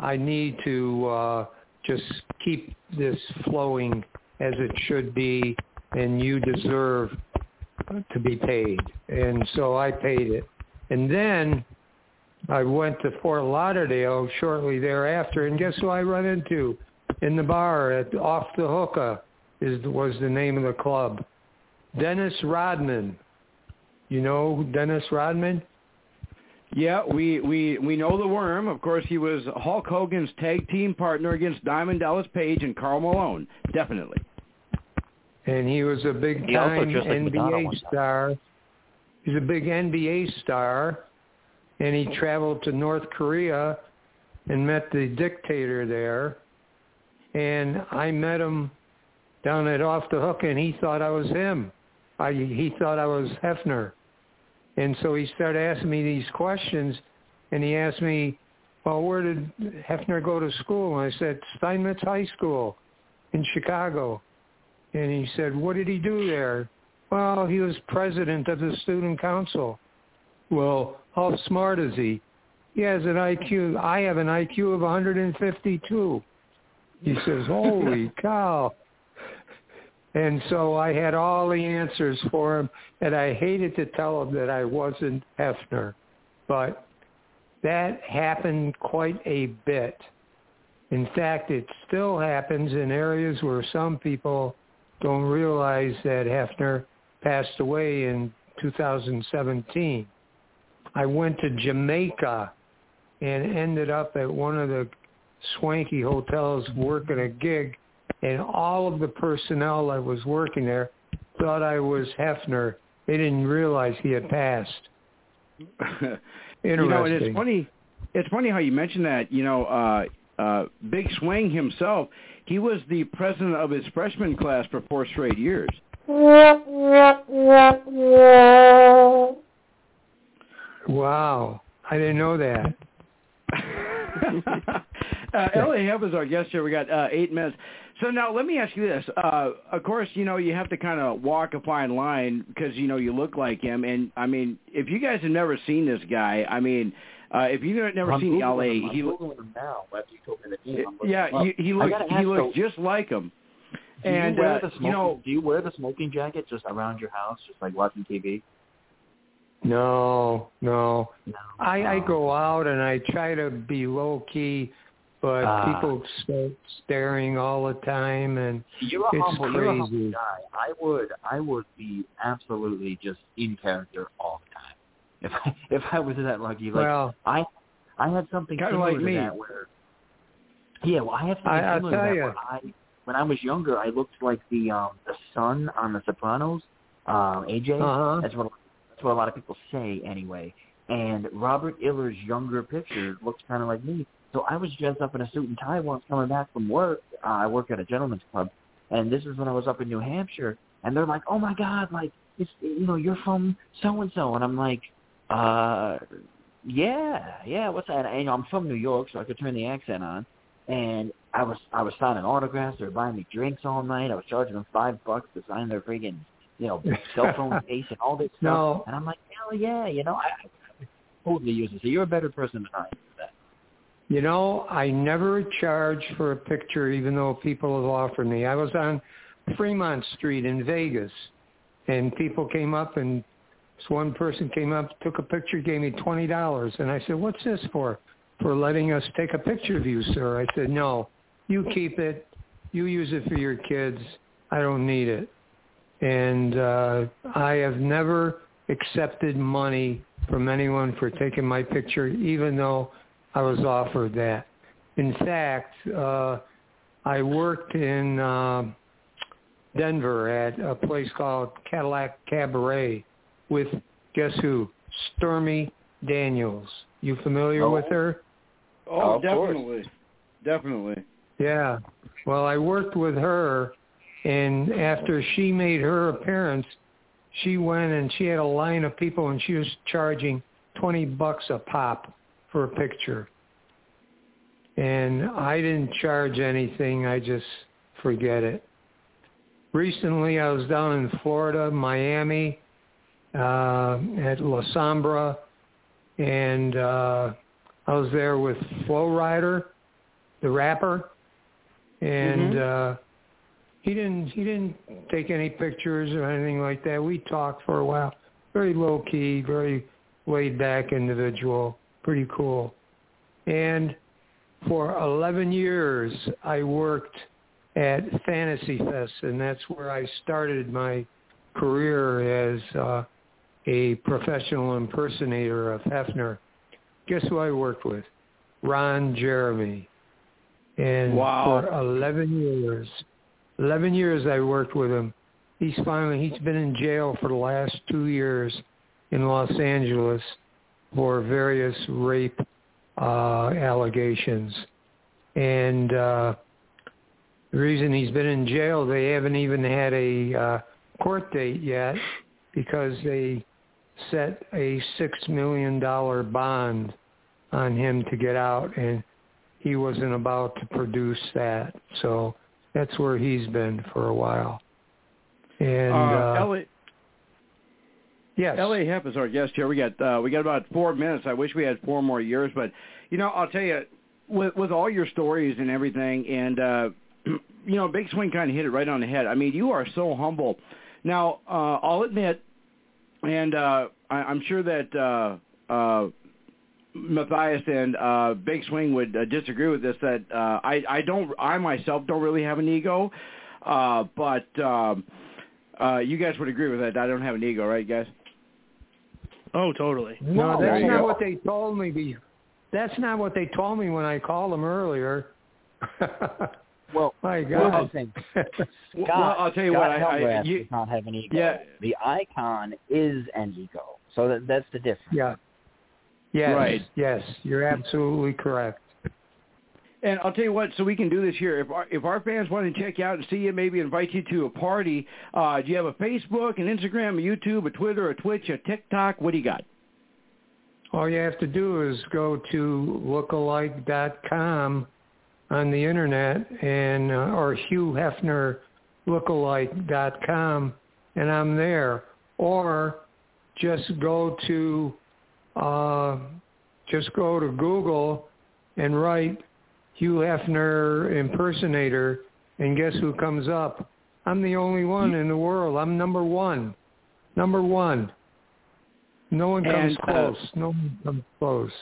I need to uh, just keep this flowing as it should be, and you deserve to be paid. And so I paid it. And then I went to Fort Lauderdale shortly thereafter, and guess who I run into in the bar at Off the Hookah is was the name of the club. Dennis Rodman. You know Dennis Rodman? Yeah, we we we know the worm. Of course, he was Hulk Hogan's tag team partner against Diamond Dallas Page and Karl Malone. Definitely. And he was a big time dressed like NBA one star. He's a big NBA star. And he traveled to North Korea and met the dictator there. And I met him down at Off the Hook and he thought I was him. I he thought I was Hefner. And so he started asking me these questions and he asked me, Well, where did Hefner go to school? And I said, Steinmetz High School in Chicago. And he said, what did he do there? Well, he was president of the student council. Well, how smart is he? He has an IQ. I have an IQ of 152. He says, holy cow. And so I had all the answers for him, and I hated to tell him that I wasn't Hefner. But that happened quite a bit. In fact, it still happens in areas where some people don't realize that Hefner passed away in 2017. I went to Jamaica and ended up at one of the swanky hotels working a gig, and all of the personnel that was working there thought I was Hefner. They didn't realize he had passed. Interesting. You know, and it's funny. It's funny how you mentioned that. You know, uh, uh, Big Swing himself. He was the president of his freshman class for four straight years. Wow, I didn't know that. uh, L.A. Hef is our guest here. We got uh, eight minutes. So now let me ask you this. Uh, of course, you know you have to kind of walk a fine line because you know you look like him. And I mean, if you guys have never seen this guy, I mean, uh, if you've never I'm seen Googling LA, him. I'm he Googling him now. After you told me the name, I'm yeah, he, he looks he ask, looks though, just like him. Do And you wear uh, the smoking, you know, do you wear the smoking jacket just around your house, just like watching TV? No, no. No. I, I go out and I try to be low key, but Ah. people start staring all the time, and You're a It's humble, you're a humble crazy. guy. I would, I would be absolutely just in character all the time. If I, if I was that lucky, like well, I, I had something similar like to me. that where, yeah, well, I had something I- similar to that ya. where I, when I was younger, I looked like the um the son on The Sopranos, um, AJ. uh huh. That's what that's what a lot of people say anyway. And Robert Iler's younger picture looks kind of like me. So I was dressed up in a suit and tie once coming back from work. Uh, I work at a gentleman's club, and this is when I was up in New Hampshire. And they're like, "Oh my God, like it's you know you're from so and so," and I'm like, "Uh, yeah, yeah. What's that?" And you know, I'm from New York, so I could turn the accent on. And I was I was signing autographs. They were buying me drinks all night. I was charging them five bucks to sign their friggin' you know cell phone case and all this stuff. No. And I'm like, hell yeah, you know, I, I totally use it. So you're a better person than I am for that. You know, I never charge for a picture, even though people have offered me. I was on Fremont Street in Vegas, and people came up, and this one person came up, took a picture, gave me twenty dollars, and I said, "What's this for?" For letting us take a picture of you, sir. I said, "No, you keep it. You use it for your kids. I don't need it." and uh, I have never accepted money from anyone for taking my picture, even though I was offered that. In fact, uh, I worked in uh, Denver at a place called Cadillac Cabaret with guess who? Stormy Daniels. You familiar Oh. with her? Oh, Of course. definitely, definitely. Yeah. Well, I worked with her, and after she made her appearance, she went and she had a line of people, and she was charging twenty bucks a pop for a picture. And I didn't charge anything. I just forget it. Recently, I was down in Florida, Miami, uh, at La Sombra, and uh, I was there with Flo Rida, the rapper, and uh, he didn't he didn't take any pictures or anything like that. We talked for a while, very low key, very laid back individual, pretty cool. And for 11 years, I worked at Fantasy Fest, and that's where I started my career as uh, a professional impersonator of Hefner. Guess who I worked with? Ron Jeremy. And Wow. for 11 years, 11 years I worked with him. He's finally, he's been in jail for the last two years in Los Angeles for various rape uh, allegations. And uh, the reason he's been in jail, they haven't even had a uh, court date yet because they set a six million dollar bond on him to get out, and he wasn't about to produce that. So that's where he's been for a while. And uh, uh, Ellie, yes, L.A. Hef is our guest here. We got uh, we got about four minutes. I wish we had four more years, but you know, I'll tell you, with with all your stories and everything, and uh, you know, Big Swing kind of hit it right on the head. I mean, you are so humble. Now, uh, I'll admit, and uh, I, I'm sure that uh, uh, Matthias and uh, Big Swing would uh, disagree with this. That uh, I I don't I myself don't really have an ego, uh, but. Um, uh, you guys would agree with that. I don't have an ego, right, guys? Oh, totally. No, there that's not go. what they told me. Be- That's not what they told me when I called them earlier. Well, My well, God. Well, Scott, I'll tell you Scott what. I, I, Helmerath you, does not have an ego. Yeah. The icon is an ego, so that, that's the difference. yeah. Yes. Right. Yes. You're absolutely correct. And I'll tell you what. So we can do this here. If our, if our fans want to check you out and see you, maybe invite you to a party. Uh, do you have a Facebook, an Instagram, a YouTube, a Twitter, a Twitch, a TikTok? What do you got? All you have to do is go to lookalike.com on the internet and uh, or Hugh Hefner lookalike.com and I'm there. Or just go to uh, just go to Google and write Hugh Hefner impersonator and guess who comes up? I'm the only one in the world. I'm number one. Number one. No one comes And, uh, close. no one comes close.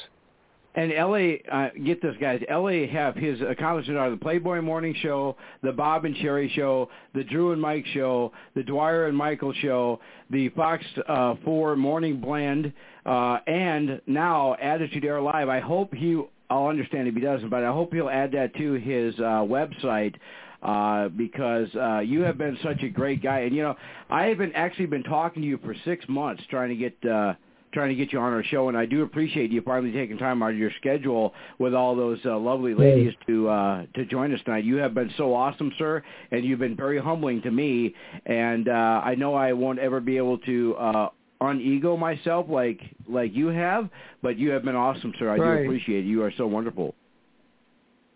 And LA, uh, get this, guys. LA have his accomplishments are the Playboy Morning Show, the Bob and Sherry Show, the Drew and Mike Show, the Dwyer and Michael Show, the Fox uh, 4 Morning Blend, uh, and now Attitude Era Live. I hope he, I'll understand if he doesn't, but I hope he'll add that to his uh, website uh, because uh, you have been such a great guy. And you know, I have been actually been talking to you for six months trying to get. Uh, trying to get you on our show, and I do appreciate you finally taking time out of your schedule with all those uh, lovely ladies to uh, to join us tonight. You have been so awesome, sir, and you've been very humbling to me. And uh, I know I won't ever be able to uh, unego myself like like you have, but you have been awesome, sir. I Right. do appreciate it. You are so wonderful.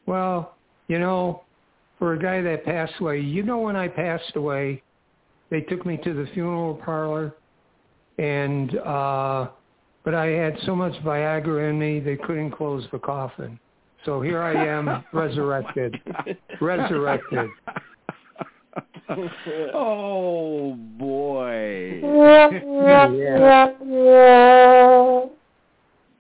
Well, you know, for a guy that passed away, you know when I passed away, they took me to the funeral parlor and uh but I had so much Viagra in me they couldn't close the coffin. So here I am resurrected. Resurrected. oh boy. Yeah.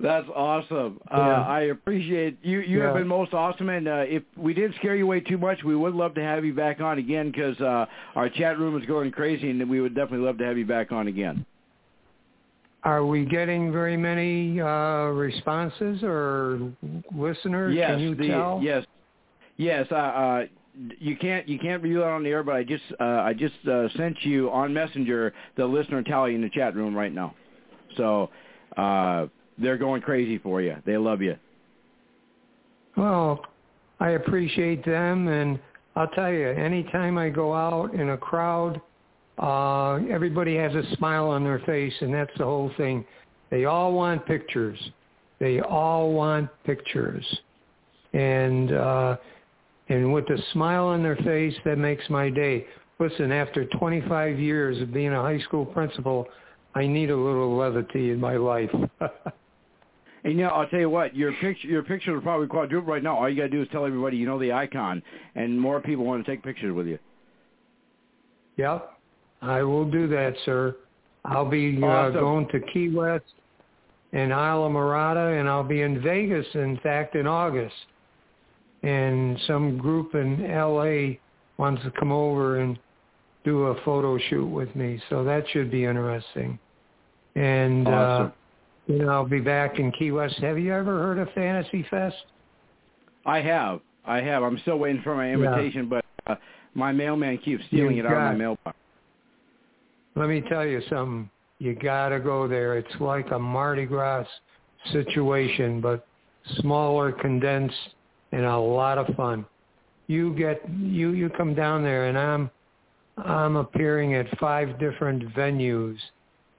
That's awesome. Yeah. Uh, I appreciate you. You have been most awesome, and uh, if we did scare you away too much, we would love to have you back on again because uh, our chat room is going crazy, and we would definitely love to have you back on again. Are we getting very many uh, responses or listeners? Yes, Can you the, tell? yes, yes. You can't you can't review that on the air, but I just uh, I just uh, sent you on Messenger the listener tally in the chat room right now. So uh, they're going crazy for you. They love you. Well, I appreciate them, and I'll tell you, anytime I go out in a crowd, uh, everybody has a smile on their face, and that's the whole thing. They all want pictures. They all want pictures, and uh, and with a smile on their face, that makes my day. Listen, after 25 years of being a high school principal, I need a little levity in my life. And you know, I'll tell you what, your picture your picture will probably quadruple right now. All you gotta do is tell everybody you know the icon, and more people want to take pictures with you. Yep, I will do that, sir. I'll be uh, Awesome. going to Key West and Islamorada, and I'll be in Vegas, in fact, in August. And some group in L.A. wants to come over and do a photo shoot with me, so that should be interesting. And Awesome. uh, you know, I'll be back in Key West. Have you ever heard of Fantasy Fest? I have, I have. I'm still waiting for my invitation, but uh, my mailman keeps stealing You it out of my mailbox. Let me tell you something. You gotta go there. It's like a Mardi Gras situation, but smaller, condensed, and a lot of fun. You get you you come down there, and I'm I'm appearing at five different venues,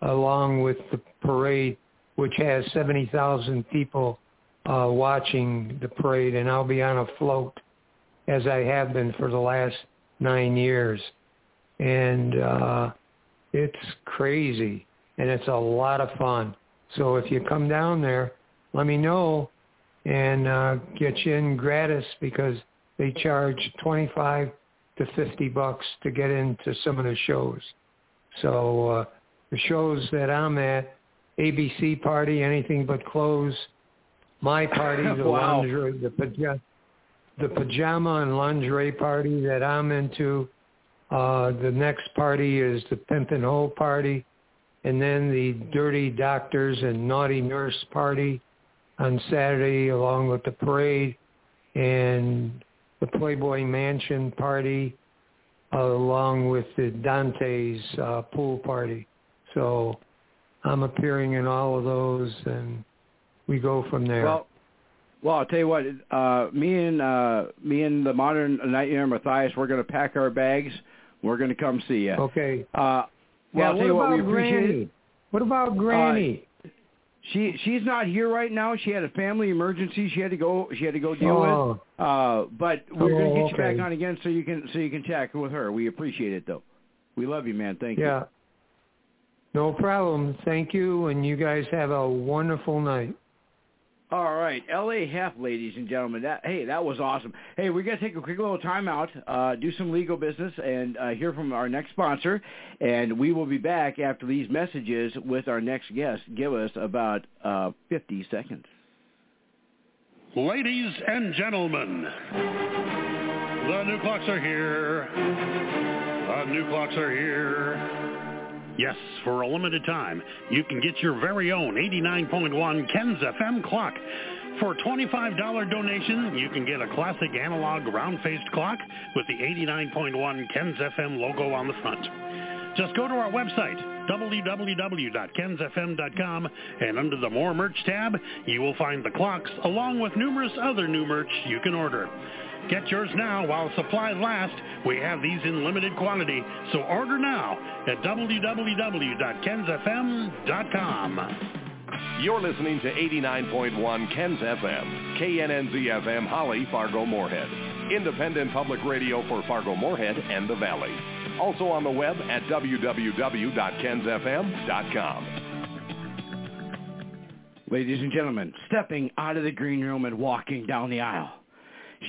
along with the parade, which has seventy thousand people uh, watching the parade, and I'll be on a float, as I have been for the last nine years, and. uh it's crazy and it's a lot of fun. So if you come down there, let me know and uh, get you in gratis because they charge 25 to 50 bucks to get into some of the shows. So uh, the shows that I'm at, ABC party, anything but clothes, my party, the Wow. lingerie, the pajama, the pajama and lingerie party that I'm into. Uh, the next party is the Pimp and Hoe party, and then the Dirty Doctors and Naughty Nurse party on Saturday, along with the parade, and the Playboy Mansion party, uh, along with the Dante's uh, pool party. So I'm appearing in all of those, and we go from there. Well, well, I'll tell you what. Uh, me and uh, me and the modern nightmare Matthias, we're going to pack our bags. We're going to come see you. okay. Uh, well, yeah, I'll tell what you what. about We appreciate Granny? it. What about Granny? She she's not here right now. She had a family emergency. She had to go. She had to go deal with. oh, Uh, but we're going to Oh, get you back on again so you can so you can chat with her. We appreciate it though. We love you, man. Thank you. yeah. No problem. Thank you, and you guys have a wonderful night. All right, L.A. Hef, ladies and gentlemen. That hey, that was awesome. Hey, we're gonna take a quick little timeout, uh, do some legal business, and uh, hear from our next sponsor. And we will be back after these messages with our next guest. Give us about uh, 50 seconds. Ladies and gentlemen, the new clocks are here. The new clocks are here. Yes, for a limited time, you can get your very own 89.1 Ken's FM clock. For a $25 donation, you can get a classic analog round-faced clock with the 89.1 Ken's FM logo on the front. Just go to our website, www.kensfm.com, and under the More Merch tab, you will find the clocks along with numerous other new merch you can order. Get yours now while supplies last. We have these in limited quantity, so order now at www.kensfm.com. You're listening to 89.1 Ken's FM, KNNZ FM, Holly, Fargo, Moorhead. Independent public radio for Fargo, Moorhead, and the Valley. Also on the web at www.kensfm.com. Ladies and gentlemen, stepping out of the green room and walking down the aisle.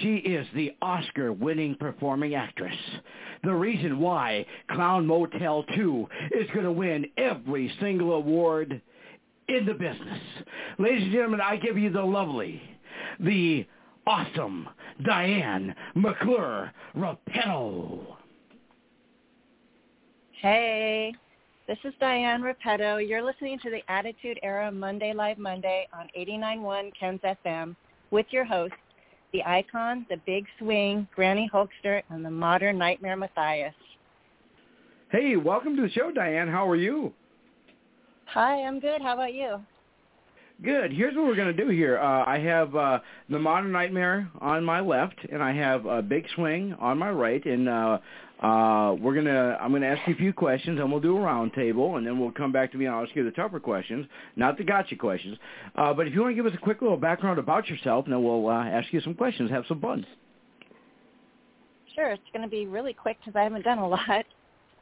She is the Oscar-winning performing actress. The reason why Clown Motel 2 is going to win every single award in the business. Ladies and gentlemen, I give you the lovely, the awesome Diane McClure Repetto. Hey, this is Diane Repetto. You're listening to the Attitude Era Monday Live Monday on 89.1 Ken's FM with your hosts, the icon, the big swing, Granny Hulkster, and the modern nightmare Matthias. Hey, welcome to the show, Diane. How are you? Hi, I'm good. How about you? Good. Here's what we're going to do here. Uh, I have uh, the Modern Nightmare on my left, and I have a Big Swing on my right, and uh, we're gonna. I'm gonna ask you a few questions, and we'll do a round table, and then we'll come back to me and I'll ask you the tougher questions, not the gotcha questions. Uh, but if you want to give us a quick little background about yourself, and then we'll uh, ask you some questions. Have some fun. Sure. It's going to be really quick because I haven't done a lot.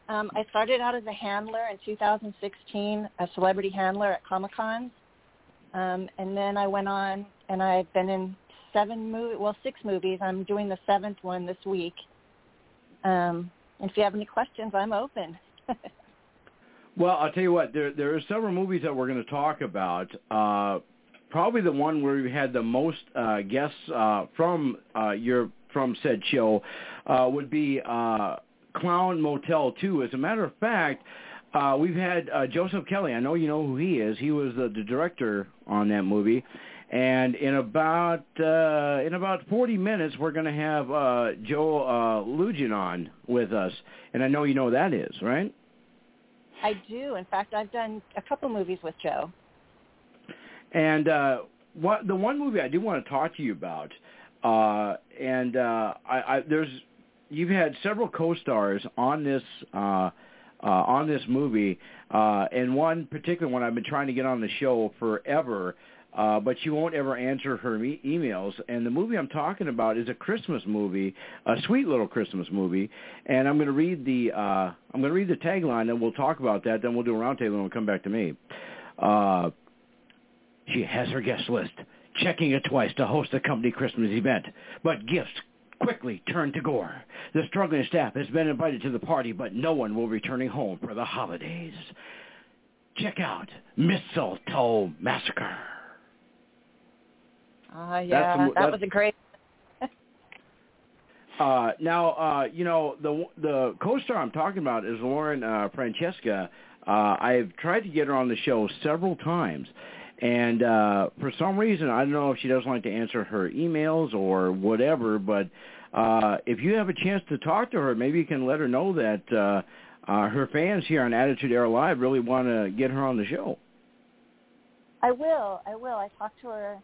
Um, I started out as a handler in 2016, a celebrity handler at Comic Con, um, and then I went on and I've been in seven movie, well, six movies. I'm doing the seventh one this week. Um, and if you have any questions, I'm open. well, I'll tell you what. There there are several movies that we're going to talk about. Uh, probably the one where we had the most uh, guests uh, from uh, your from said show uh, would be uh, Clown Motel 2. As a matter of fact, uh, we've had uh, Joseph Kelly. I know you know who he is. He was the, the director on that movie. And in about uh, in about 40 minutes, we're going to have uh, Joe uh, Lujan on with us, and I know you know who that is, right? I do. In fact, I've done a couple movies with Joe. And uh, what the one movie I do want to talk to you about, uh, and uh, I, I, there's you've had several co-stars on this uh, uh, on this movie, uh, and one particular one I've been trying to get on the show forever uh, but she won't ever answer her e- emails. And the movie I'm talking about is a Christmas movie, a sweet little Christmas movie. And I'm going to read the uh, I'm going to read the tagline, and we'll talk about that. Then we'll do a roundtable, and we'll come back to me. Uh, she has her guest list, checking it twice to host a company Christmas event, but gifts quickly turn to gore. The struggling staff has been invited to the party, but no one will be returning home for the holidays. Check out Mistletoe Massacre. Uh, yeah, that was a great. uh, now, uh, you know the the co-star I'm talking about is Lauren uh, Francesca. Uh, I've tried to get her on the show several times, and uh, for some reason, I don't know if she doesn't like to answer her emails or whatever. But uh, if you have a chance to talk to her, maybe you can let her know that uh, uh, her fans here on Attitude Era Live really want to get her on the show. I will. I will. I talked to her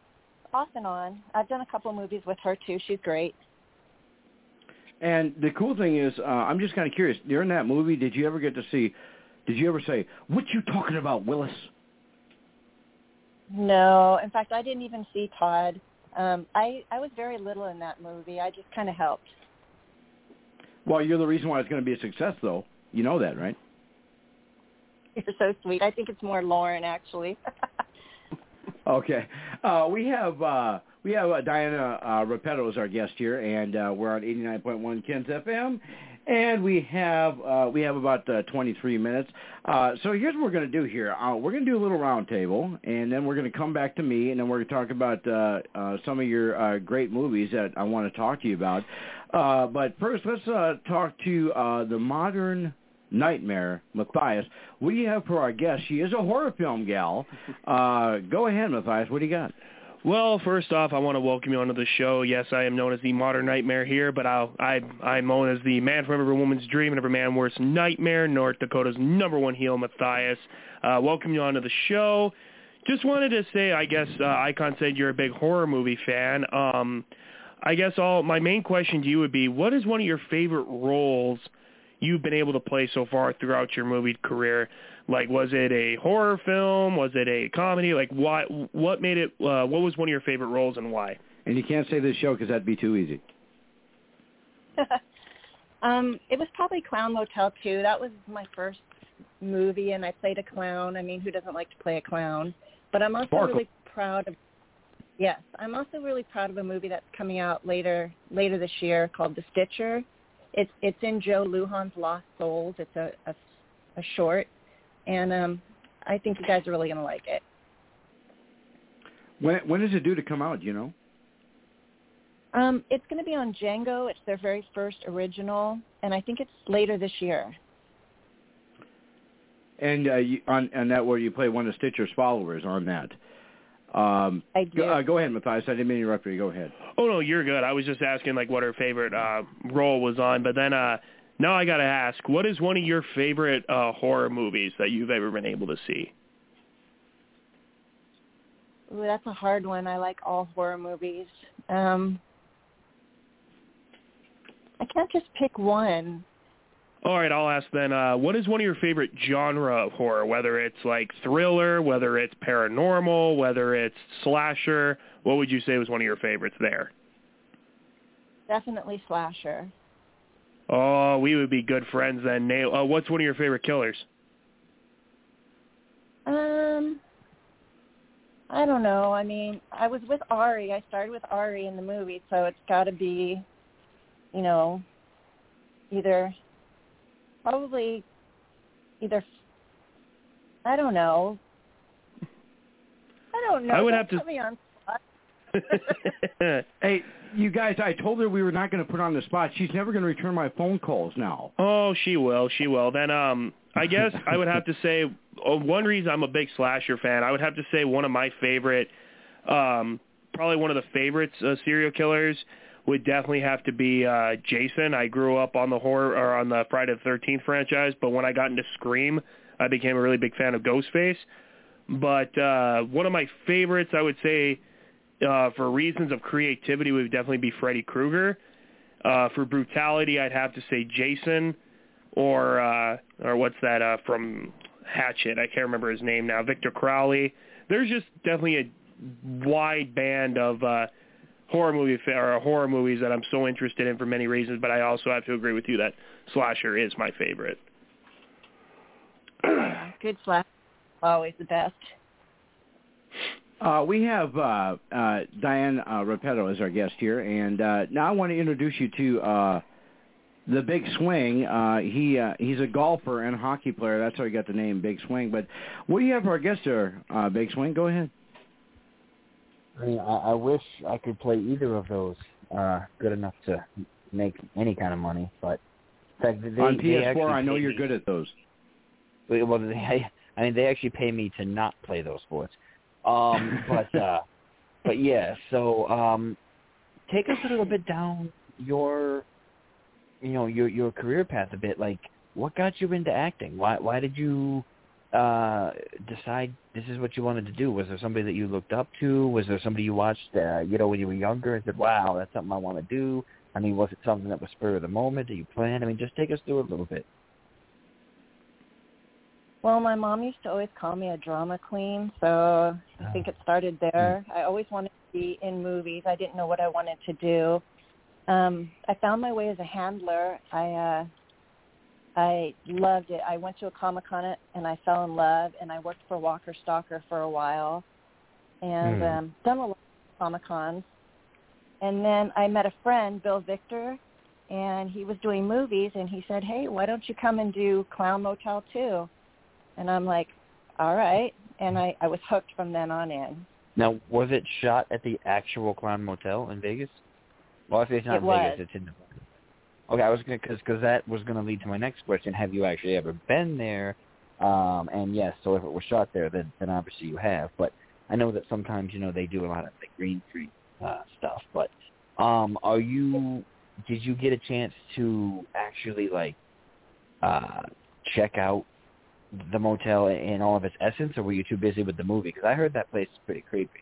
off and on. I've done a couple of movies with her too. She's great. And the cool thing is, uh, I'm just kind of curious. During that movie, did you ever get to see? Did you ever say, "What you talking about, Willis"? No. In fact, I didn't even see Todd. Um, I I was very little in that movie. I just kind of helped. Well, you're the reason why it's going to be a success, though. You know that, right? You're so sweet. I think it's more Lauren, actually. Okay. Uh, we have uh, we have uh, Diana uh, Repetto as our guest here, and uh, we're on 89.1 Ken's FM, and we have uh, we have about uh, 23 minutes. Uh, so here's what we're going to do here. Uh, we're going to do a little roundtable, and then we're going to come back to me, and then we're going to talk about uh, uh, some of your uh, great movies that I want to talk to you about. Uh, but first, let's uh, talk to uh, the modern Nightmare, Matthias. What do you have for our guest? She is a horror film gal. Uh, go ahead, Matthias. What do you got? Well, first off, I want to welcome you onto the show. Yes, I am known as the Modern Nightmare here, but I'll, I, I'm known as the man from every woman's dream and every man's worst nightmare, North Dakota's number one heel, Matthias. Uh, welcome you onto the show. Just wanted to say, I guess uh, Icon said you're a big horror movie fan. Um, I guess all my main question to you would be, what is one of your favorite roles – you've been able to play so far throughout your movie career? Like, was it a horror film? Was it a comedy? Like, what what made it? Uh, what was one of your favorite roles and why? And you can't say this show because that'd be too easy. um, it was probably Clown Motel 2. That was my first movie, and I played a clown. I mean, who doesn't like to play a clown? But I'm also Sparkle. really proud of. Yes, I'm also really proud of a movie that's coming out later later this year called The Stitcher. It's it's in Joe Lujan's Lost Souls. It's a a, a short, and um, I think you guys are really going to like it. When when is it due to come out? You know. Um, it's going to be on Django. It's their very first original, and I think it's later this year. And uh, you, on on that where you play one of Stitcher's followers on that. Um, I do. Go, uh, go ahead, Matthias. I didn't mean to interrupt you. Go ahead. Oh no, you're good. I was just asking like what her favorite uh role was on, but then uh now I gotta ask, what is one of your favorite uh horror movies that you've ever been able to see? Ooh, that's a hard one. I like all horror movies. Um, I can't just pick one. All right, I'll ask then. Uh, what is one of your favorite genre of horror? Whether it's like thriller, whether it's paranormal, whether it's slasher. What would you say was one of your favorites there? Definitely slasher. Oh, we would be good friends then. Nail. Uh, what's one of your favorite killers? Um, I don't know. I mean, I was with Ari. I started with Ari in the movie, so it's got to be, you know, either probably either I don't know. I don't know. I would Don't have to- me on spot. Hey, you guys! I told her we were not going to put her on the spot. She's never going to return my phone calls now. Oh, she will. She will. Then um I guess I would have to say uh, one reason I'm a big slasher fan. I would have to say one of my favorite um probably one of the favorites uh, serial killers would definitely have to be uh Jason. I grew up on the horror or on the Friday the 13th franchise, but when I got into Scream, I became a really big fan of Ghostface. But uh one of my favorites I would say uh for reasons of creativity would definitely be Freddy Krueger. Uh for brutality I'd have to say Jason or uh or what's that uh from Hatchet. I can't remember his name now. Victor Crowley. There's just definitely a wide band of uh horror movie fa- or horror movies that I'm so interested in for many reasons, but I also have to agree with you that slasher is my favorite. Good slash. Always the best. Uh, we have uh, uh, Diane uh, Repetto as our guest here, and uh, now I want to introduce you to uh, the Big Swing. Uh, he uh, he's a golfer and hockey player. That's how he got the name Big Swing. But what do you have for our guest here, uh, Big Swing? Go ahead. I mean, I, I wish I could play either of those uh, good enough to make any kind of money, but fact, they, On PS4, actually I know you're me- good at those. Well, they, I mean, they actually pay me to not play those sports. Um, but uh, but yeah, so um, take us a little bit down your, you know, your your career path a bit. Like, what got you into acting? Why why did you uh decide this is what you wanted to do? Was there somebody that you looked up to? Was there somebody you watched, uh, you know, when you were younger and said, "Wow, that's something I want to do"? I mean, was it something that was spur of the moment? Did you plan? I mean, just take us through a little bit. Well, my mom used to always call me a drama queen, so I think it started there. I always wanted to be in movies. I didn't know what I wanted to do. Um, I found my way as a handler. I uh, I loved it. I went to a Comic Con and I fell in love, and I worked for Walker Stalker for a while, and Hmm. um, done a lot of Comic Cons. And then I met a friend, Bill Victor, and he was doing movies, and he said, "Hey, why don't you come and do Clown Motel 2?" And I'm like, "All right." And I, I was hooked from then on in. Now, was it shot at the actual Clown Motel in Vegas? Well, if it's not It in was. Vegas, it's in. Okay, I was gonna because because that was gonna lead to my next question. Have you actually ever been there? Um, and yes, so if it was shot there, then then obviously you have. But I know that sometimes you know they do a lot of like green screen uh, stuff. But um, are you? Did you get a chance to actually like uh, check out the motel in all of its essence, or were you too busy with the movie? Because I heard that place is pretty creepy.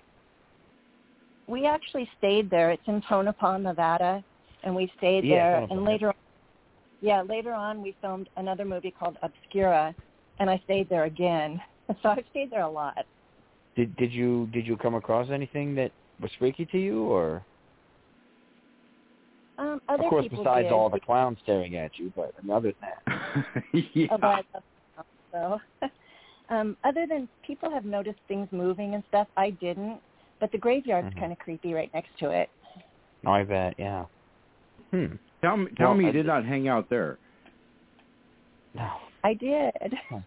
We actually stayed there. It's in Tonopah, Nevada, and we stayed Yeah, there. And later, on, yeah, later on we filmed another movie called Obscura, and I stayed there again. So I've stayed there a lot. Did did you did you come across anything that was freaky to you, or Um, other of course people besides did. all the clowns staring at you, but I mean, other than that, yeah. Oh, but I love clowns, so. um, other than people have noticed things moving and stuff, I didn't. But the graveyard's Mhm. kind of creepy right next to it. no, I bet, yeah. Hmm. Tell me, tell Well, me, you I- did not hang out there. No, I did.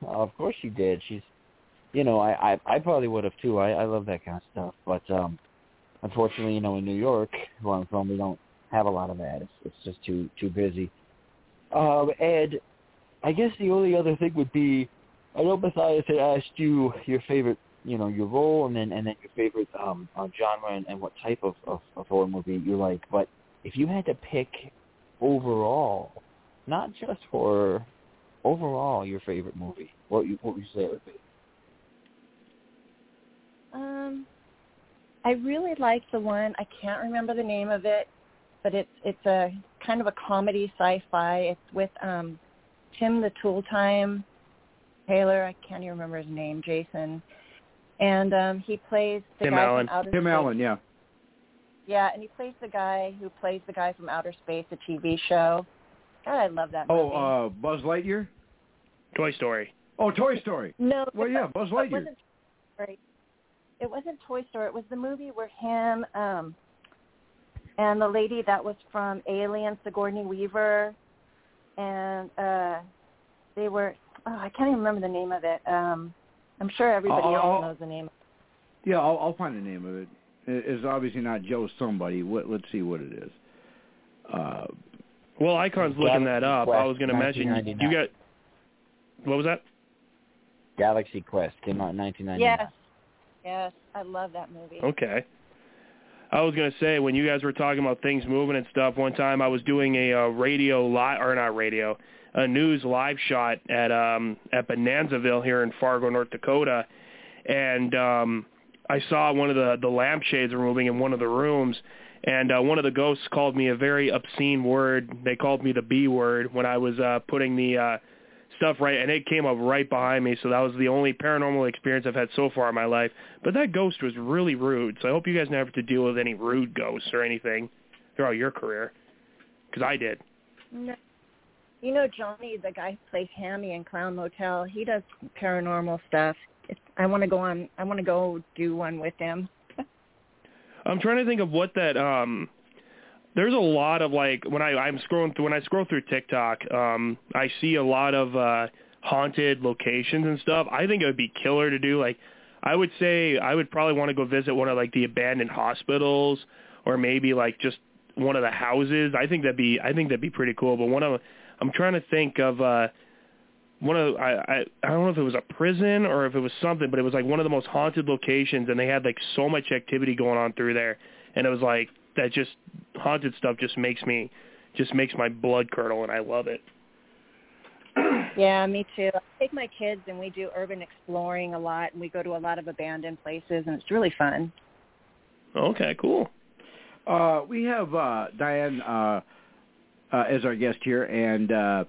well, of course she did. She's you know, I I, I probably would have too. I I love that kind of stuff, but um, unfortunately, you know, in New York, where I'm from, we don't have a lot of that. It's, it's just too too busy. Um, and I guess the only other thing would be, I know Matthias had asked you your favorite, you know, your role, and then and then your favorite um, uh, genre and, and what type of, of, of horror movie you like. But if you had to pick overall, not just horror, overall your favorite movie, what you what would you say it would be? Um, I really like the one. I can't remember the name of it, but it's it's a kind of a comedy sci-fi. It's with um Tim the Tool Time Taylor. I can't even remember his name. Jason, and um he plays the Tim guy Allen. from Outer Tim Space. Allen, yeah. Yeah, and he plays the guy who plays the guy from Outer Space, the TV show. God, I love that movie. Oh, uh, Buzz Lightyear. Toy Story. Oh, Toy Story. no, Well, yeah, wa- Buzz It Lightyear. wasn't, right. It wasn't Toy Story. It was the movie where him um and the lady that was from Alien, Sigourney Weaver, and uh they were. Oh, I can't even remember the name of it. Um I'm sure everybody I'll- else I'll- knows the name. Yeah, I'll, I'll find the name of it. It- It's obviously not Joe somebody. What, let's see what it is. Uh, Well, Icon's looking that up. I was going to mention you 1999. got. What was that? Galaxy Quest came out in 1999. Yes. Yes, I love that movie. Okay. I was gonna say when you guys were talking about things moving and stuff. One time I was doing a uh, radio live or not radio, a news live shot at um at Bonanzaville here in Fargo, North Dakota, and um I saw one of the the lampshades were moving in one of the rooms, and uh, one of the ghosts called me a very obscene word. They called me the B word when I was uh putting the uh stuff right, and it came up right behind me. So that was the only paranormal experience I've had so far in my life. But that ghost was really rude. So I hope you guys never have to deal with any rude ghosts or anything throughout your career, because I did. No. You know Johnny, the guy who plays Hammy in Clown Motel. He does paranormal stuff. I want to go on. I want to go do one with them. I'm trying to think of what that um there's a lot of like when I I'm scrolling through when I scroll through TikTok, um I see a lot of uh haunted locations and stuff. I think it would be killer to do like I would say I would probably want to go visit one of like the abandoned hospitals or maybe like just one of the houses. I think that'd be I think that'd be pretty cool, but one of I'm trying to think of uh one of I, I I don't know if it was a prison or if it was something, but it was like one of the most haunted locations, and they had like so much activity going on through there, and it was like that just haunted stuff just makes me just makes my blood curdle, and I love it. Yeah, me too. I take my kids and we do urban exploring a lot, and we go to a lot of abandoned places, and it's really fun. Okay, cool. uh, we have uh, Diane uh, uh, as our guest here, and uh,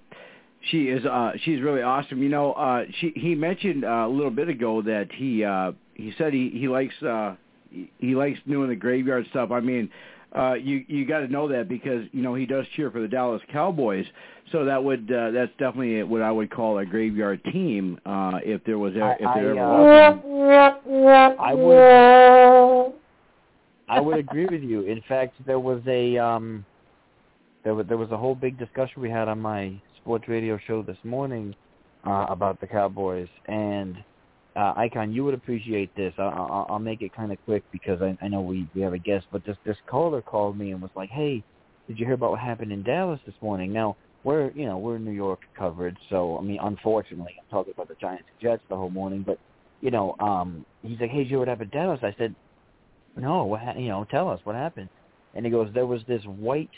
she is uh, she's really awesome. You know, uh, she he mentioned uh, a little bit ago that he uh, he said he he likes uh, he, he likes doing the graveyard stuff. I mean. Uh, you you got to know that because you know he does cheer for the Dallas Cowboys, so that would uh, that's definitely what I would call a graveyard team uh, if there was I, if there ever I, was. uh, I would I would agree with you. In fact, there was a um there was there was a whole big discussion we had on my sports radio show this morning uh, about the Cowboys and uh, Icon, you would appreciate this. I, I, I'll make it kind of quick because I, I know we we have a guest, but this this caller called me and was like, "Hey, did you hear about what happened in Dallas this morning?" Now we're you know we're New York coverage, so I mean, unfortunately, I'm talking about the Giants and Jets the whole morning, but you know, um, he's like, "Hey, did you hear what happened in Dallas?" I said, "No, what ha- you know, tell us what happened." And he goes, "There was this white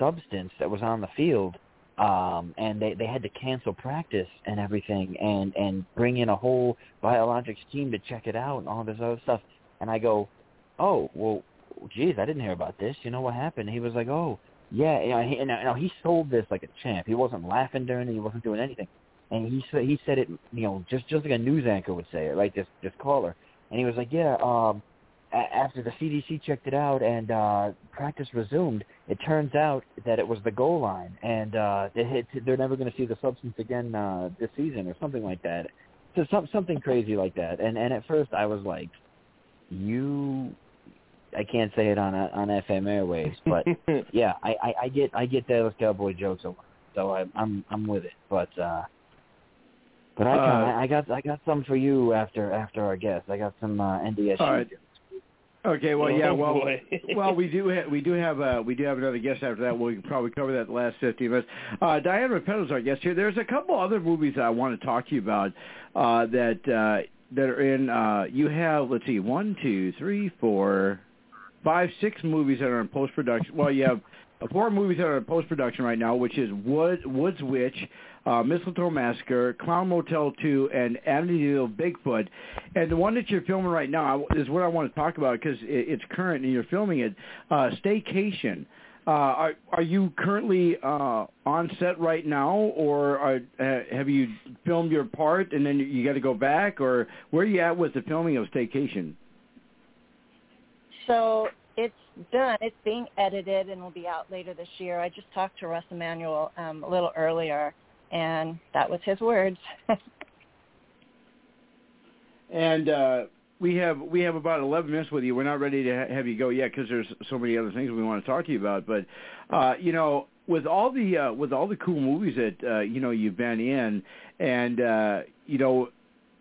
substance that was on the field." Um and they they had to cancel practice and everything and and bring in a whole biologics team to check it out and all this other stuff. And i go oh well geez i didn't hear about this. You know what happened? He was like oh yeah you know, he, he sold this like a champ. He wasn't laughing during it. He wasn't doing anything. And he said he said it you know just just like a news anchor would say it like this this caller and he was like yeah um after the CDC checked it out and uh practice resumed, it turns out that it was the goal line and uh they hit, they're never going to see the substance again uh this season or something like that. So some something crazy like that. And and at first I was like you I can't say it on a, on FM airwaves, but yeah, I, I I get I get Dallas Cowboy jokes a lot. So I I'm I'm with it. But uh But I, Uh, I got I got some for you after after our guest. I got some uh, NDSU. All right. Okay, well, yeah, Oh, well, well, we do ha- we do have uh, we do have another guest after that. We'll probably cover that in the last fifteen minutes. Uh, Diane Repetto is our guest here. There's a couple other movies that I want to talk to you about uh, that uh, that are in. Uh, you have let's see, one, two, three, four, five, six movies that are in post production. Well, you have uh, four movies that are in post production right now, which is Wood, Woods Witch, uh, Mistletoe Massacre, Clown Motel 2, and Amityville Bigfoot. And the one that you're filming right now is what I want to talk about because it, it's current and you're filming it. Uh, Staycation. Uh, are, are you currently uh, on set right now, or are, uh, have you filmed your part and then you got to go back, or where are you at with the filming of Staycation? So it's done. It's being edited and will be out later this year. I just talked to Russ Emanuel um, a little earlier, and that was his words. And uh, we have we have about 11 minutes with you. We're not ready to ha- have you go yet because there's so many other things we want to talk to you about. But uh, you know, with all the uh, with all the cool movies that uh, you know you've been in, and uh, you know.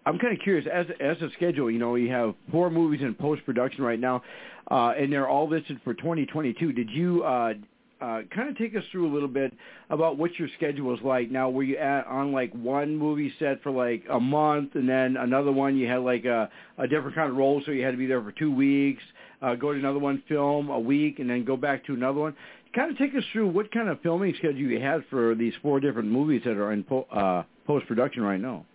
I'm kind of curious as as a schedule. You know, you have four movies in post production right now, uh, and they're all listed for 2022. Did you uh, uh, kind of take us through a little bit about what your schedule is like now? Were you at, on like one movie set for like a month, and then another one you had like a, a different kind of role, so you had to be there for two weeks, uh, go to another one, film a week, and then go back to another one? Kind of take us through what kind of filming schedule you had for these four different movies that are in po- uh, post production right now.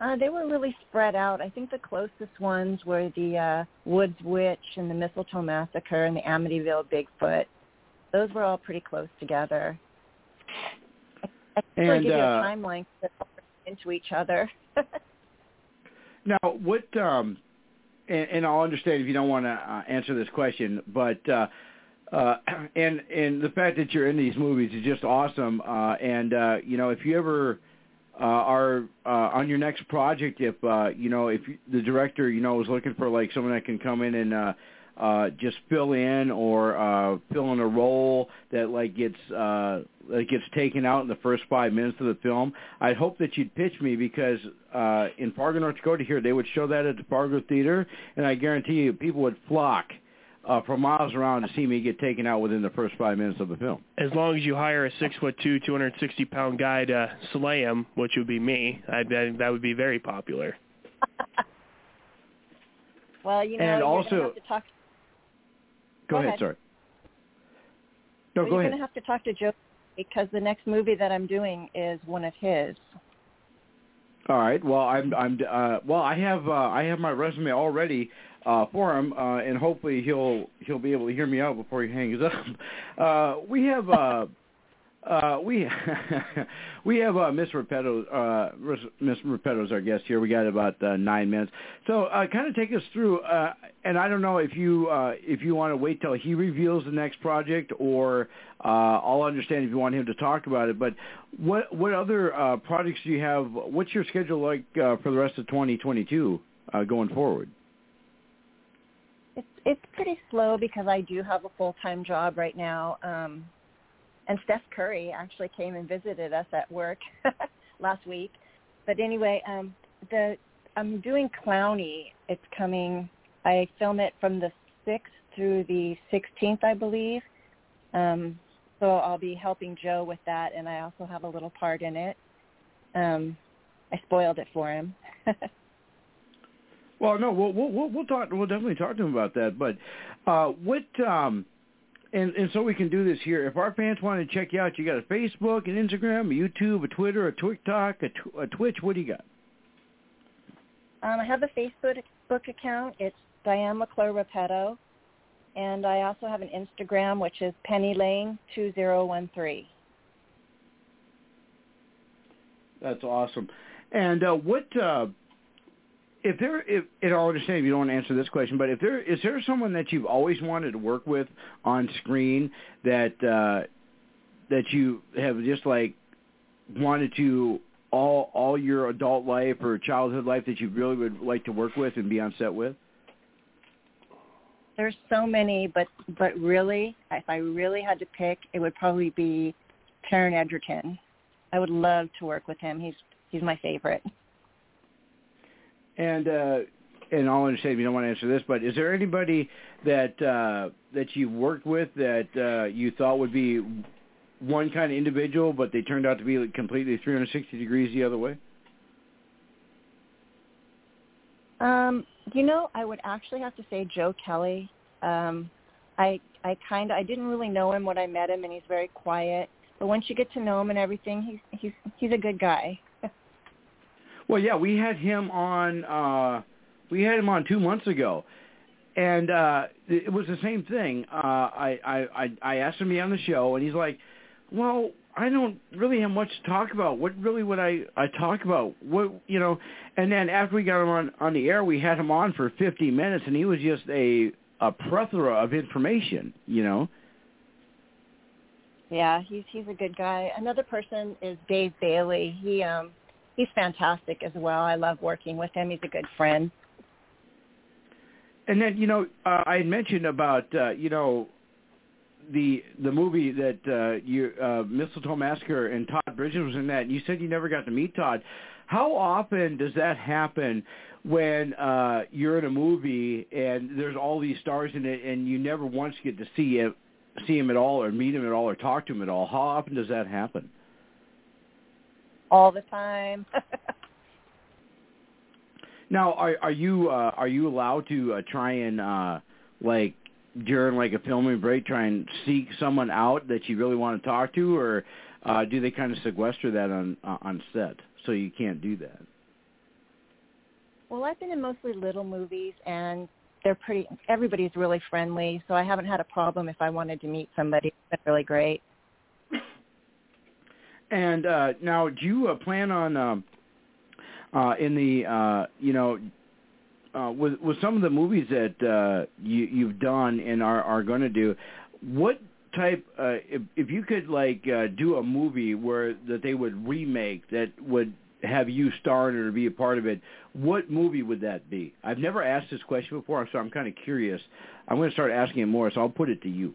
Uh, they were really spread out. I think the closest ones were the uh, Woods Witch and the Mistletoe Massacre and the Amityville Bigfoot. Those were all pretty close together. I, can And, give you a uh, timeline into each other. Now, what? Um, and, and I'll understand if you don't want to uh, answer this question, but uh, uh, and and the fact that you're in these movies is just awesome. Uh, and uh, you know, if you ever uh, are uh, on your next project, if uh, you know, if the director, you know, is looking for like someone that can come in and uh, uh, just fill in or uh, fill in a role that like gets uh, that gets taken out in the first five minutes of the film, I'd hope that you'd pitch me because uh, in Fargo, North Dakota, here they would show that at the Fargo Theater, and I guarantee you, people would flock uh, from miles around to see me get taken out within the first five minutes of the film. As long as you hire a six foot two, two hundred sixty pound guy to slay him, which would be me, I bet that would be very popular. well, you know, And you're also- have to talk. Go, Go ahead, ahead. sorry. No, well, go you're ahead. going to have to talk to Joe because the next movie that I'm doing is one of his. All right. Well, I'm I'm uh well, I have uh I have my resume already uh for him uh and hopefully he'll he'll be able to hear me out before he hangs up. Uh we have uh uh we we have uh Miss Repetto uh Miss Repetto is our guest here. We got about uh, 9 minutes. So, uh kind of take us through uh and I don't know if you uh if you want to wait till he reveals the next project or uh I'll understand if you want him to talk about it, but what what other uh projects do you have? What's your schedule like uh, for the rest of 2022 uh going forward? It's it's pretty slow because I do have a full time job right now. Um, and Steph Curry actually came and visited us at work last week. But anyway, um, the I'm doing Clowny. It's coming. I film it from the sixth through the sixteenth, I believe. Um, so I'll be helping Joe with that, and I also have a little part in it. Um, I spoiled it for him. Well, no, we'll we'll we'll, we'll talk. We'll definitely talk to him about that. But uh, what um, and and so we can do this here. If our fans want to check you out, you got a Facebook, an Instagram, a YouTube, a Twitter, a TikTok, a, tw- a Twitch. What do you got? Um, I have a Facebook book account. It's Diane McClure Repetto. And I also have an Instagram, which is Penny Lane 2013. That's awesome. And uh, what uh, if there? If I'll understand if you don't want to answer this question, but if there is there someone that you've always wanted to work with on screen that uh, that you have just like wanted to all all your adult life or childhood life that you really would like to work with and be on set with? There's so many, but but really, if I really had to pick, it would probably be Karen Edgerton. I would love to work with him. He's he's my favorite. And uh, and I'll understand if you don't want to answer this, but is there anybody that uh, that you've worked with that uh, you thought would be one kind of individual, but they turned out to be completely 360 degrees the other way? Um, you know, I would actually have to say Joe Kolbe. Um, I I kind of I didn't really know him when I met him, and he's very quiet. But once you get to know him and everything, he's he's he's a good guy. Well, yeah, we had him on. uh We had him on two months ago, and uh it was the same thing. Uh I I I, asked him to be on the show, and he's like, "Well, I don't really have much to talk about. What really would I I talk about? What you know?" And then after we got him on on the air, we had him on for 50 minutes, and he was just a a plethora of information. You know. Yeah, he's he's a good guy. Another person is Dave Bailey. He um he's fantastic as well. I love working with him. He's a good friend. And then you know uh, I had mentioned about uh, you know the the movie that uh, you uh, Mistletoe Massacre and Todd Bridges was in that. And you said you never got to meet Todd. How often does that happen when uh, you're in a movie and there's all these stars in it, and you never once get to see it, see him at all, or meet him at all, or talk to him at all? How often does that happen? All the time. now, are are you uh, are you allowed to uh, try and uh, like during like a filming break try and seek someone out that you really want to talk to, or uh, do they kind of sequester that on uh, on set so you can't do that? Well, I've been in mostly little movies, and they're pretty. Everybody's really friendly, so I haven't had a problem if I wanted to meet somebody. That's really great. And uh, now, do you uh, plan on um, uh, in the uh, you know uh, with with some of the movies that uh, you you've done and are are going to do, what type uh, if if you could like uh, do a movie where that they would remake that would have you star or be a part of it, what movie would that be? I've never asked this question before, so I'm kind of curious. I'm going to start asking it more, so I'll put it to you.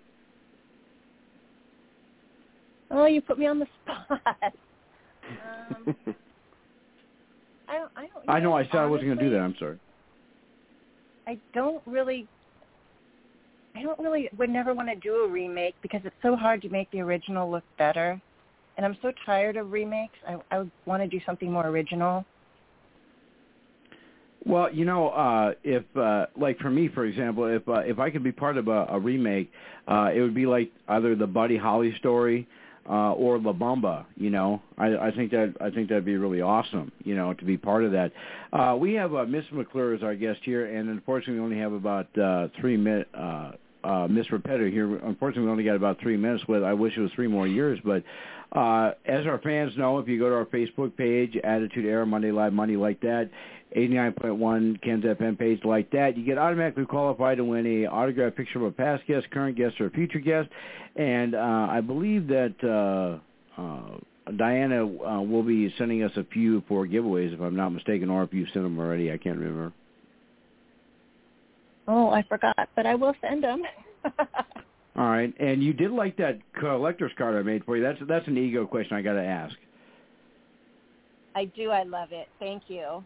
Oh, you put me on the spot. um, I don't. I don't. I know. Know, I said honestly, I wasn't going to do that. I'm sorry. I don't really I don't really would never want to do a remake because it's so hard to make the original look better. And I'm so tired of remakes. I I want to do something more original. Well, you know, uh if uh like for me for example, if uh, if I could be part of a, a remake, uh it would be like either the Buddy Holly story uh, or La Bamba. You know, I, I think that I think that'd be really awesome. You know, to be part of that. Uh, we have uh, Miss McClure as our guest here, and unfortunately, we only have about uh, three minutes. Uh, uh, Miss Repetitor here. Unfortunately, we only got about three minutes with. I wish it was three more years, but uh, as our fans know, if you go to our Facebook page, Attitude Era Monday Live Money like that, 89.1 Ken's FM page like that, you get automatically qualified to win a autographed picture of a past guest, current guest, or a future guest. And uh, I believe that uh, uh, Diana uh, will be sending us a few for giveaways, if I'm not mistaken, or if you've sent them already, I can't remember. Oh, I forgot, but I will send them. All right, and you did like that collector's card I made for you. That's that's an ego question I got to ask. I do. I love it. Thank you.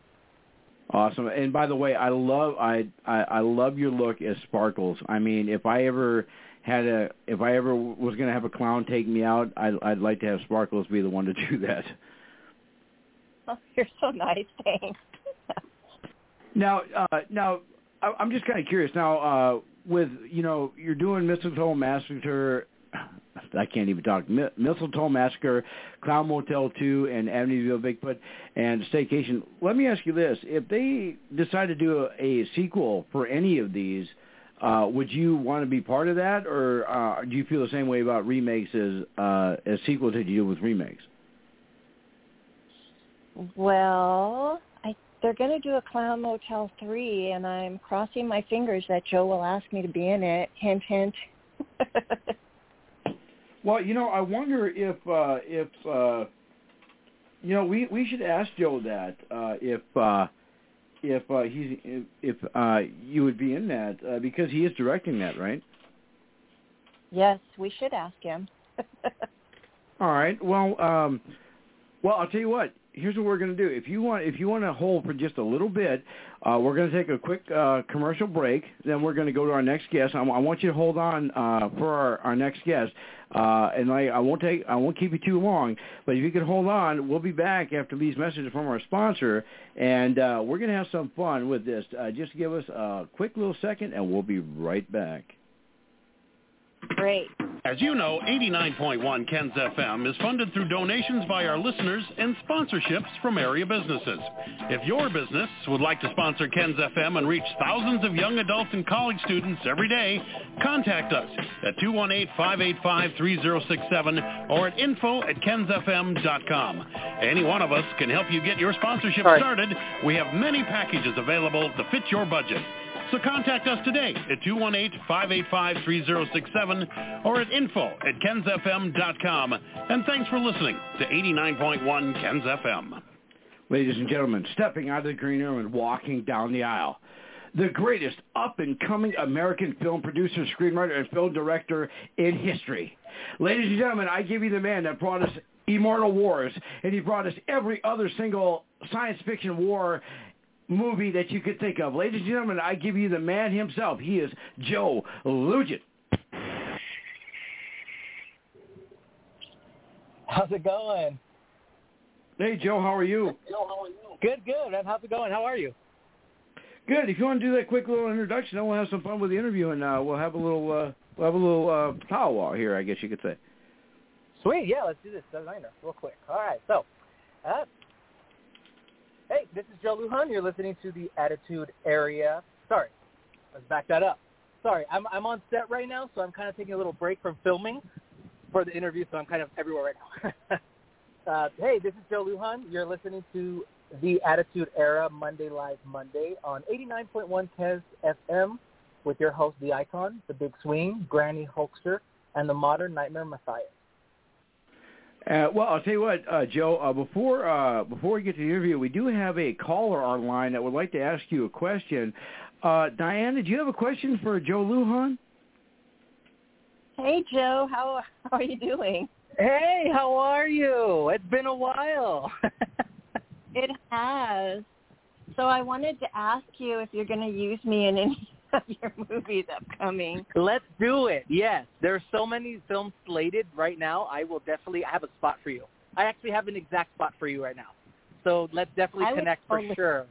Awesome. And by the way, I love I, I I love your look as Sparkles. I mean, if I ever had a if I ever was going to have a clown take me out, I'd I'd like to have Sparkles be the one to do that. Oh, you're so nice. Thanks. now, uh now I'm just kind of curious now uh with, you know, you're doing Mistletoe Massacre I can't even talk. Mistletoe Massacre, Clown Motel 2, and Amityville Bigfoot, and Staycation. Let me ask you this: If they decide to do a, a sequel for any of these, uh, would you want to be part of that, or uh, do you feel the same way about remakes as uh, as sequels that you do with remakes? Well, I, they're going to do a Clown Motel 3, and I'm crossing my fingers that Joe will ask me to be in it. Hint, hint. Well, you know, I wonder if uh if uh you know, we we should ask Joe that uh if uh if uh he's if, if uh you would be in that uh, because he is directing that, right? Yes, we should ask him. All right. Well, um Well, I'll tell you what. Here's what we're going to do. If you want, if you want to hold for just a little bit, uh, we're going to take a quick uh, commercial break. Then we're going to go to our next guest. I, I want you to hold on uh, for our, our next guest. Uh, and I, I won't take, I won't keep you too long. But if you can hold on, we'll be back after these messages from our sponsor, and uh, we're going to have some fun with this. Uh, just give us a quick little second, and we'll be right back. Great. As you know, 89.1 Ken's FM is funded through donations by our listeners and sponsorships from area businesses. If your business would like to sponsor Ken's FM and reach thousands of young adults and college students every day, contact us at 218-585-3067 or at info at kensfm.com. Any one of us can help you get your sponsorship Sorry. started. We have many packages available to fit your budget. So contact us today at 218-585-3067 or at info at kensfm.com. And thanks for listening to 89.1 Kens FM. Ladies and gentlemen, stepping out of the green room and walking down the aisle, the greatest up-and-coming American film producer, screenwriter, and film director in history. Ladies and gentlemen, I give you the man that brought us Immortal Wars, and he brought us every other single science fiction war movie that you could think of. Ladies and gentlemen, I give you the man himself. He is Joe Lujan. How's it going? Hey, Joe, how are you? Good, good. How's it going? How are you? Good. If you want to do that quick little introduction, then we'll have some fun with the interview, and uh, we'll have a little uh, we'll have a little uh, powwow here, I guess you could say. Sweet. Yeah, let's do this designer real quick. All right. So, uh, hey, this is Joe Lujan. You're listening to the Attitude Area. Sorry, let's back that up. Sorry, I'm I'm on set right now, so I'm kind of taking a little break from filming for the interview, so I'm kind of everywhere right now. uh, hey, this is Joe Lujan. You're listening to the Attitude Era Monday Live Monday on 89.1 Kens FM with your host, the Icon, the Big Swing, Granny Hulkster, and the Modern Nightmare Matthias. Uh, well, I'll tell you what, uh, Joe. Uh, before uh, before we get to the interview, we do have a caller online that would like to ask you a question. Uh, Diane, did you have a question for Joe Lujan? Hey, Joe. How how are you doing? Hey, how are you? It's been a while. It has. So I wanted to ask you if you're going to use me in any of your movies upcoming. Let's do it. Yes, there's so many films slated right now. I will definitely I have a spot for you. I actually have an exact spot for you right now. So let's definitely I would connect for sure.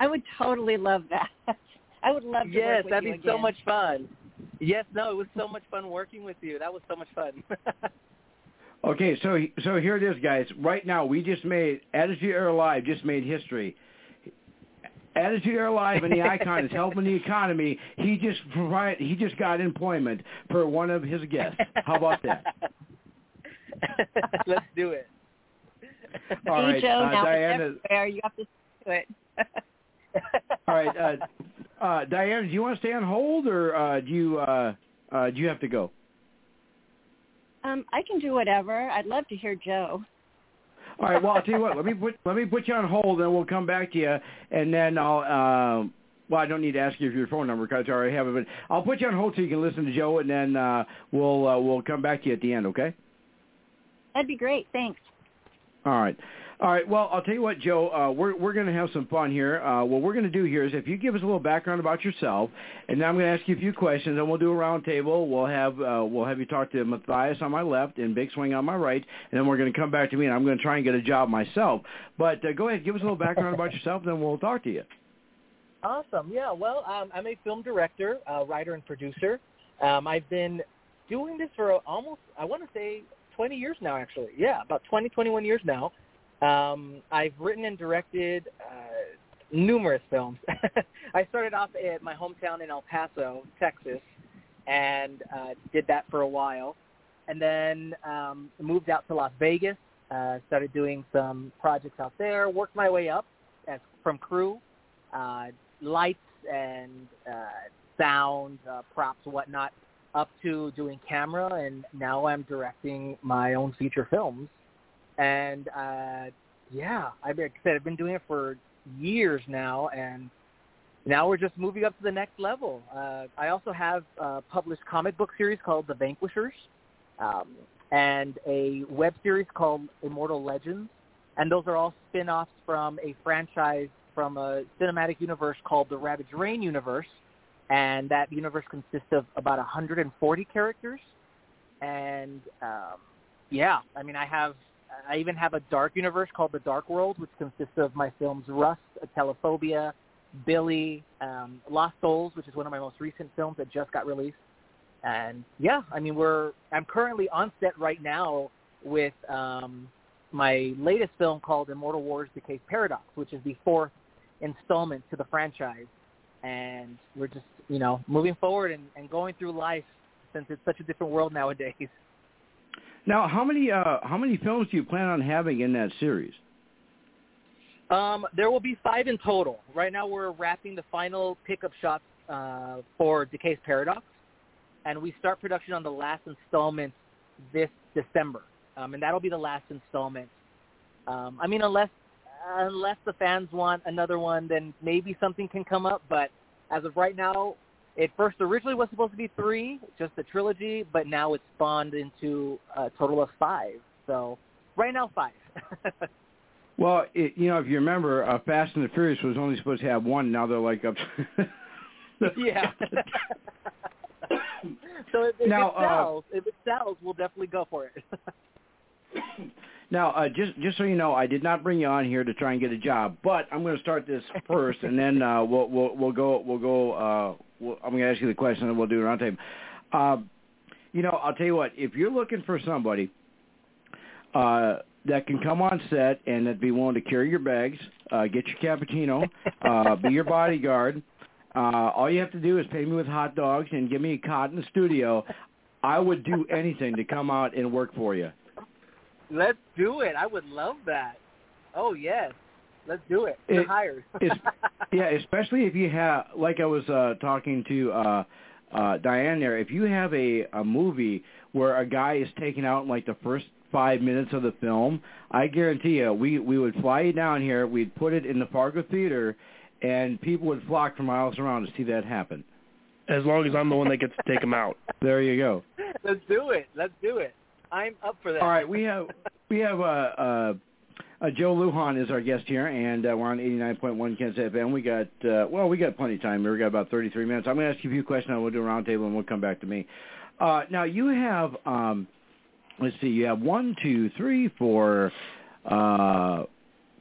I would totally love that. I would love to Yes, work with that'd you be so much fun. Yes, no, it was so much fun working with you. That was so much fun. Okay, so so here it is, guys. Right now, we just made Attitude Era Live just made history. Attitude Era Live and the Icon is helping the economy. He just provide he just got employment for one of his guests. How about that? Let's do it. All See, Joe, uh, now Diana. it's everywhere. You have to do it. All right, uh, uh, Diana, do you want to stay on hold or uh, do you uh, uh, do you have to go? um, I can do whatever. I'd love to hear Joe. All right. Well, I'll tell you what. Let me put let me put you on hold, and we'll come back to you, and then I'll. Um, well, I don't need to ask you for your phone number because I already have it. But I'll put you on hold so you can listen to Joe, and then uh, we'll uh, we'll come back to you at the end. Okay. That'd be great. Thanks. All right. All right. Well, I'll tell you what, Joe. Uh, we're we're going to have some fun here. Uh, what we're going to do here is if you give us a little background about yourself, and then I'm going to ask you a few questions, and we'll do a round table. We'll have uh, we'll have you talk to Matthias on my left and Big Swing on my right, and then we're going to come back to me, and I'm going to try and get a job myself. But uh, go ahead, give us a little background about yourself, and then we'll talk to you. Awesome. Yeah. Well, um, I'm a film director, uh, writer, and producer. Um, I've been doing this for almost, I want to say, 20 years now. Actually, yeah, about 20, 21 years now. Um, I've written and directed uh, numerous films. I started off at my hometown in El Paso, Texas, and uh, did that for a while, and then um, moved out to Las Vegas. Uh, started doing some projects out there. Worked my way up as from crew uh, lights and uh, sound, uh, props, whatnot, up to doing camera, and now I'm directing my own feature films. And uh, yeah, been, like I said, I've been doing it for years now, and now we're just moving up to the next level. Uh, I also have a published comic book series called The Vanquishers. Um, and a web series called Immortal Legends, and those are all spin-offs from a franchise from a cinematic universe called the Ravage Rain universe, and that universe consists of about 140 characters. And um, yeah, I mean, I have I even have a dark universe called the Dark World, which consists of my films Rust, Telephobia, Billy, um, Lost Souls, which is one of my most recent films that just got released. And yeah, I mean, we're I'm currently on set right now with um, my latest film called Immortal Wars: Decay's Paradox, which is the fourth installment to the franchise. And we're just, you know, moving forward and, and going through life since it's such a different world nowadays. Now, how many uh, how many films do you plan on having in that series? Um, there will be five in total. Right now, we're wrapping the final pickup shots uh, for Decay's Paradox, and we start production on the last installment this December, um, and that'll be the last installment. Um, I mean, unless unless the fans want another one, then maybe something can come up. But as of right now, it first originally was supposed to be three, just a trilogy, but now it's spawned into a total of five. So right now, five. well, it, you know, if you remember, uh, Fast and the Furious was only supposed to have one. Now they're like up. Yeah. so if, if now, it sells, uh, if it sells, we'll definitely go for it. Now, uh, just just so you know, I did not bring you on here to try and get a job, but I'm going to start this first, and then uh, we'll we'll we'll go we'll go. Uh, we'll, I'm going to ask you the question, and we'll do a roundtable. Uh, you know, I'll tell you what. If you're looking for somebody uh, that can come on set and that be willing to carry your bags, uh, get your cappuccino, uh, be your bodyguard. Uh, all you have to do is pay me with hot dogs and give me a cot in the studio. I would do anything to come out and work for you. Let's do it. I would love that. Oh yes, let's do it. You're it, hired. yeah, especially if you have, like I was uh, talking to uh, uh, Diane there. If you have a a movie where a guy is taken out in like the first five minutes of the film, I guarantee you, we we would fly you down here. We'd put it in the Fargo Theater, and people would flock for miles around to see that happen. As long as I'm the one that gets to take them out. There you go. Let's do it. Let's do it. I'm up for that. All right, we have we have uh, uh, uh, Joe Lujan is our guest here, and uh, we're on 89.1 Kens FM. We got uh, well, we got plenty of time. We got about 33 minutes. I'm going to ask you a few questions, and we'll do a roundtable, and we'll come back to me. Uh, now you have um, let's see, you have one, two, three, four. Uh,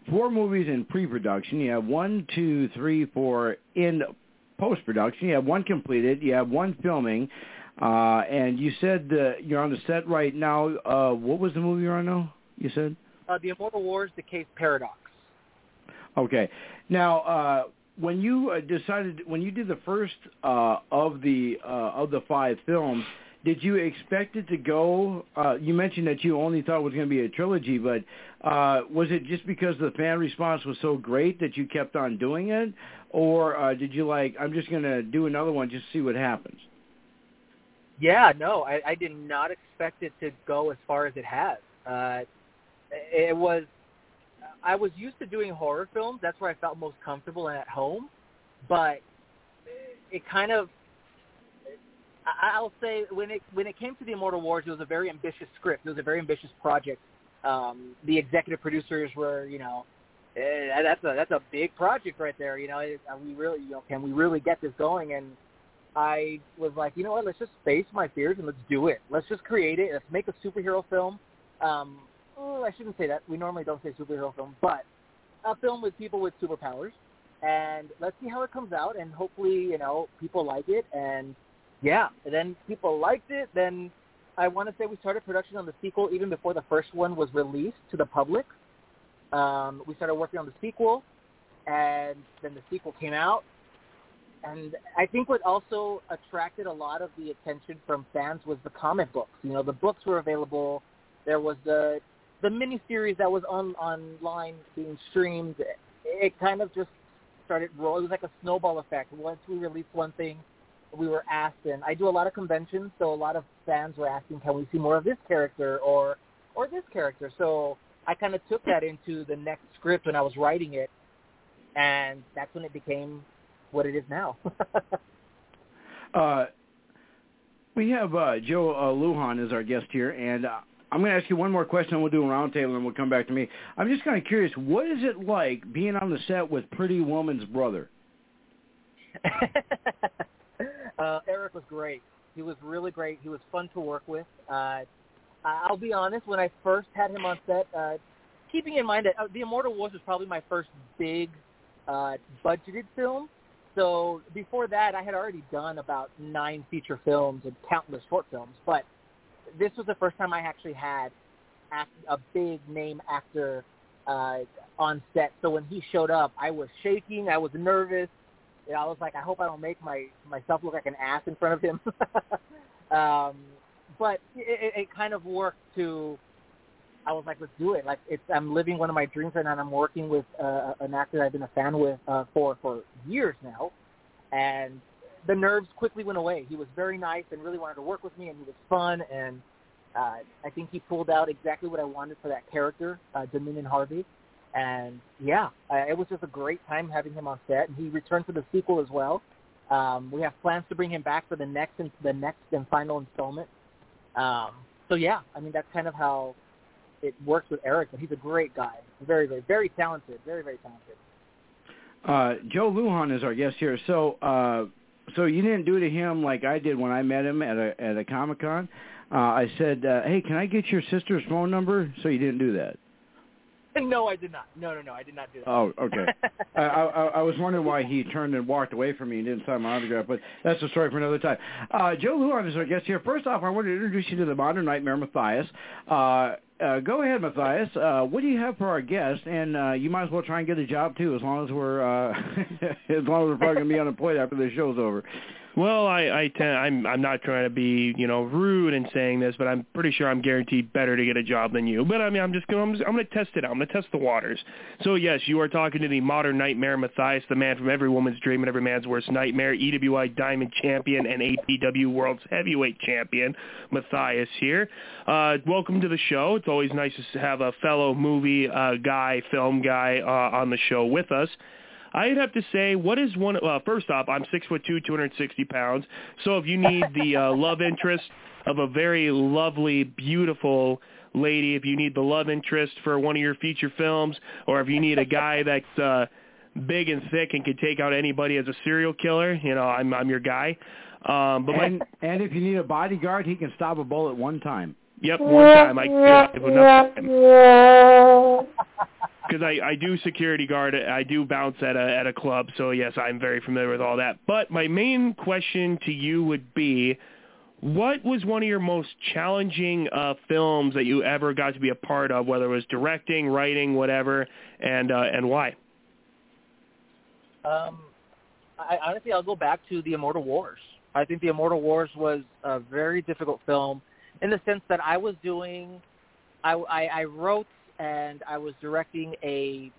four movies in pre-production. You have one, two, three, four in post-production. You have one completed. You have one filming. Uh, and you said uh, you're on the set right now. Uh, what was the movie you're on now? You said uh, the Immortal Wars: Decay's Paradox. Okay. Now, uh, when you uh, decided, when you did the first uh, of the uh, of the five films, did you expect it to go? Uh, you mentioned that you only thought it was going to be a trilogy, but uh, was it just because the fan response was so great that you kept on doing it, or uh, did you like, I'm just going to do another one just to see what happens? Yeah, no, I, I did not expect it to go as far as it has. Uh, it was, I was used to doing horror films. That's where I felt most comfortable and at home. But it kind of, I'll say when it when it came to the Immortal Wars, it was a very ambitious script. It was a very ambitious project. Um, the executive producers were, you know, eh, that's a that's a big project right there. You know, we really, you know, can we really get this going? And I was like, you know what? Let's just face my fears and let's do it. Let's just create it. Let's make a superhero film. Um, oh, I shouldn't say that. We normally don't say superhero film, but a film with people with superpowers. And let's see how it comes out. And hopefully, you know, people like it. And yeah, and then people liked it. Then I want to say we started production on the sequel even before the first one was released to the public. Um, we started working on the sequel, and then the sequel came out, and I think what also attracted a lot of the attention from fans was the comic books. You know, the books were available. There was the the miniseries that was on online being streamed. It kind of just started rolling. It was like a snowball effect. Once we released one thing, we were asked, and I do a lot of conventions, so a lot of fans were asking, "Can we see more of this character or or this character?" So I kind of took that into the next script when I was writing it, and that's when it became what it is now. uh, we have uh, Joe uh, Lujan as our guest here, and uh, I'm going to ask you one more question, and we'll do a roundtable, and we'll come back to me. I'm just kind of curious, what is it like being on the set with Pretty Woman's brother? uh, Eric was great. He was really great. He was fun to work with. Uh, I'll be honest, when I first had him on set, uh, keeping in mind that uh, The Immortal Wars was probably my first big uh, budgeted film. So before that, I had already done about nine feature films and countless short films. But this was the first time I actually had a big name actor uh, on set. So when he showed up, I was shaking. I was nervous. Know, I was like, I hope I don't make my myself look like an ass in front of him. um, but it, it kind of worked to. I was like, let's do it. Like it's I'm living one of my dreams right now. and I'm working with uh, an actor that I've been a fan with uh, for for years now, and the nerves quickly went away. He was very nice and really wanted to work with me, and he was fun. And uh, I think he pulled out exactly what I wanted for that character, uh, Dominion Harvey. And yeah, uh, it was just a great time having him on set. And he returned for the sequel as well. Um, we have plans to bring him back for the next and the next and final installment. Um, so yeah, I mean that's kind of how it works with Eric. But he's a great guy, very, very, very talented, very, very talented. Uh, Joe Lujan is our guest here. So, uh, so you didn't do to him like I did when I met him at a at a Comic Con. Uh, I said, uh, "Hey, can I get your sister's phone number?" So you didn't do that. No, I did not. No, no, no, I did not do that. Oh, okay. I, I, I was wondering why he turned and walked away from me and didn't sign my autograph, but that's a story for another time. Uh, Joe Lujan is our guest here. First off, I want to introduce you to the Modern Nightmare, Matthias. Uh, uh, go ahead, Matthias. Uh, what do you have for our guest? And uh, you might as well try and get a job too, as long as we're uh, as long as we're probably going to be unemployed after the show's over. Well, I, I tend, I'm I'm not trying to be you know rude in saying this, but I'm pretty sure I'm guaranteed better to get a job than you. But I mean, I'm just going I'm, just, I'm to test it out. I'm going to test the waters. So yes, you are talking to the modern nightmare, Matthias, the man from every woman's dream and every man's worst nightmare, EWI Diamond Champion and APW World's Heavyweight Champion, Matthias here. Uh, welcome to the show. It's always nice to have a fellow movie uh, guy, film guy uh, on the show with us. I'd have to say, what is one? Well, first off, I'm six foot two, 260 pounds. So if you need the uh, love interest of a very lovely, beautiful lady, if you need the love interest for one of your feature films, or if you need a guy that's uh, big and thick and can take out anybody as a serial killer, you know, I'm I'm your guy. Um, but and, my, and if you need a bodyguard, he can stop a bullet one time. Yep, one time. I enough time. Because I, I do security guard, I do bounce at a at a club, so yes, I'm very familiar with all that. But my main question to you would be, what was one of your most challenging uh, films that you ever got to be a part of, whether it was directing, writing, whatever, and uh, and why? Um, I, honestly, I'll go back to The Immortal Wars. I think The Immortal Wars was a very difficult film in the sense that I was doing, I, I, I wrote and I was directing a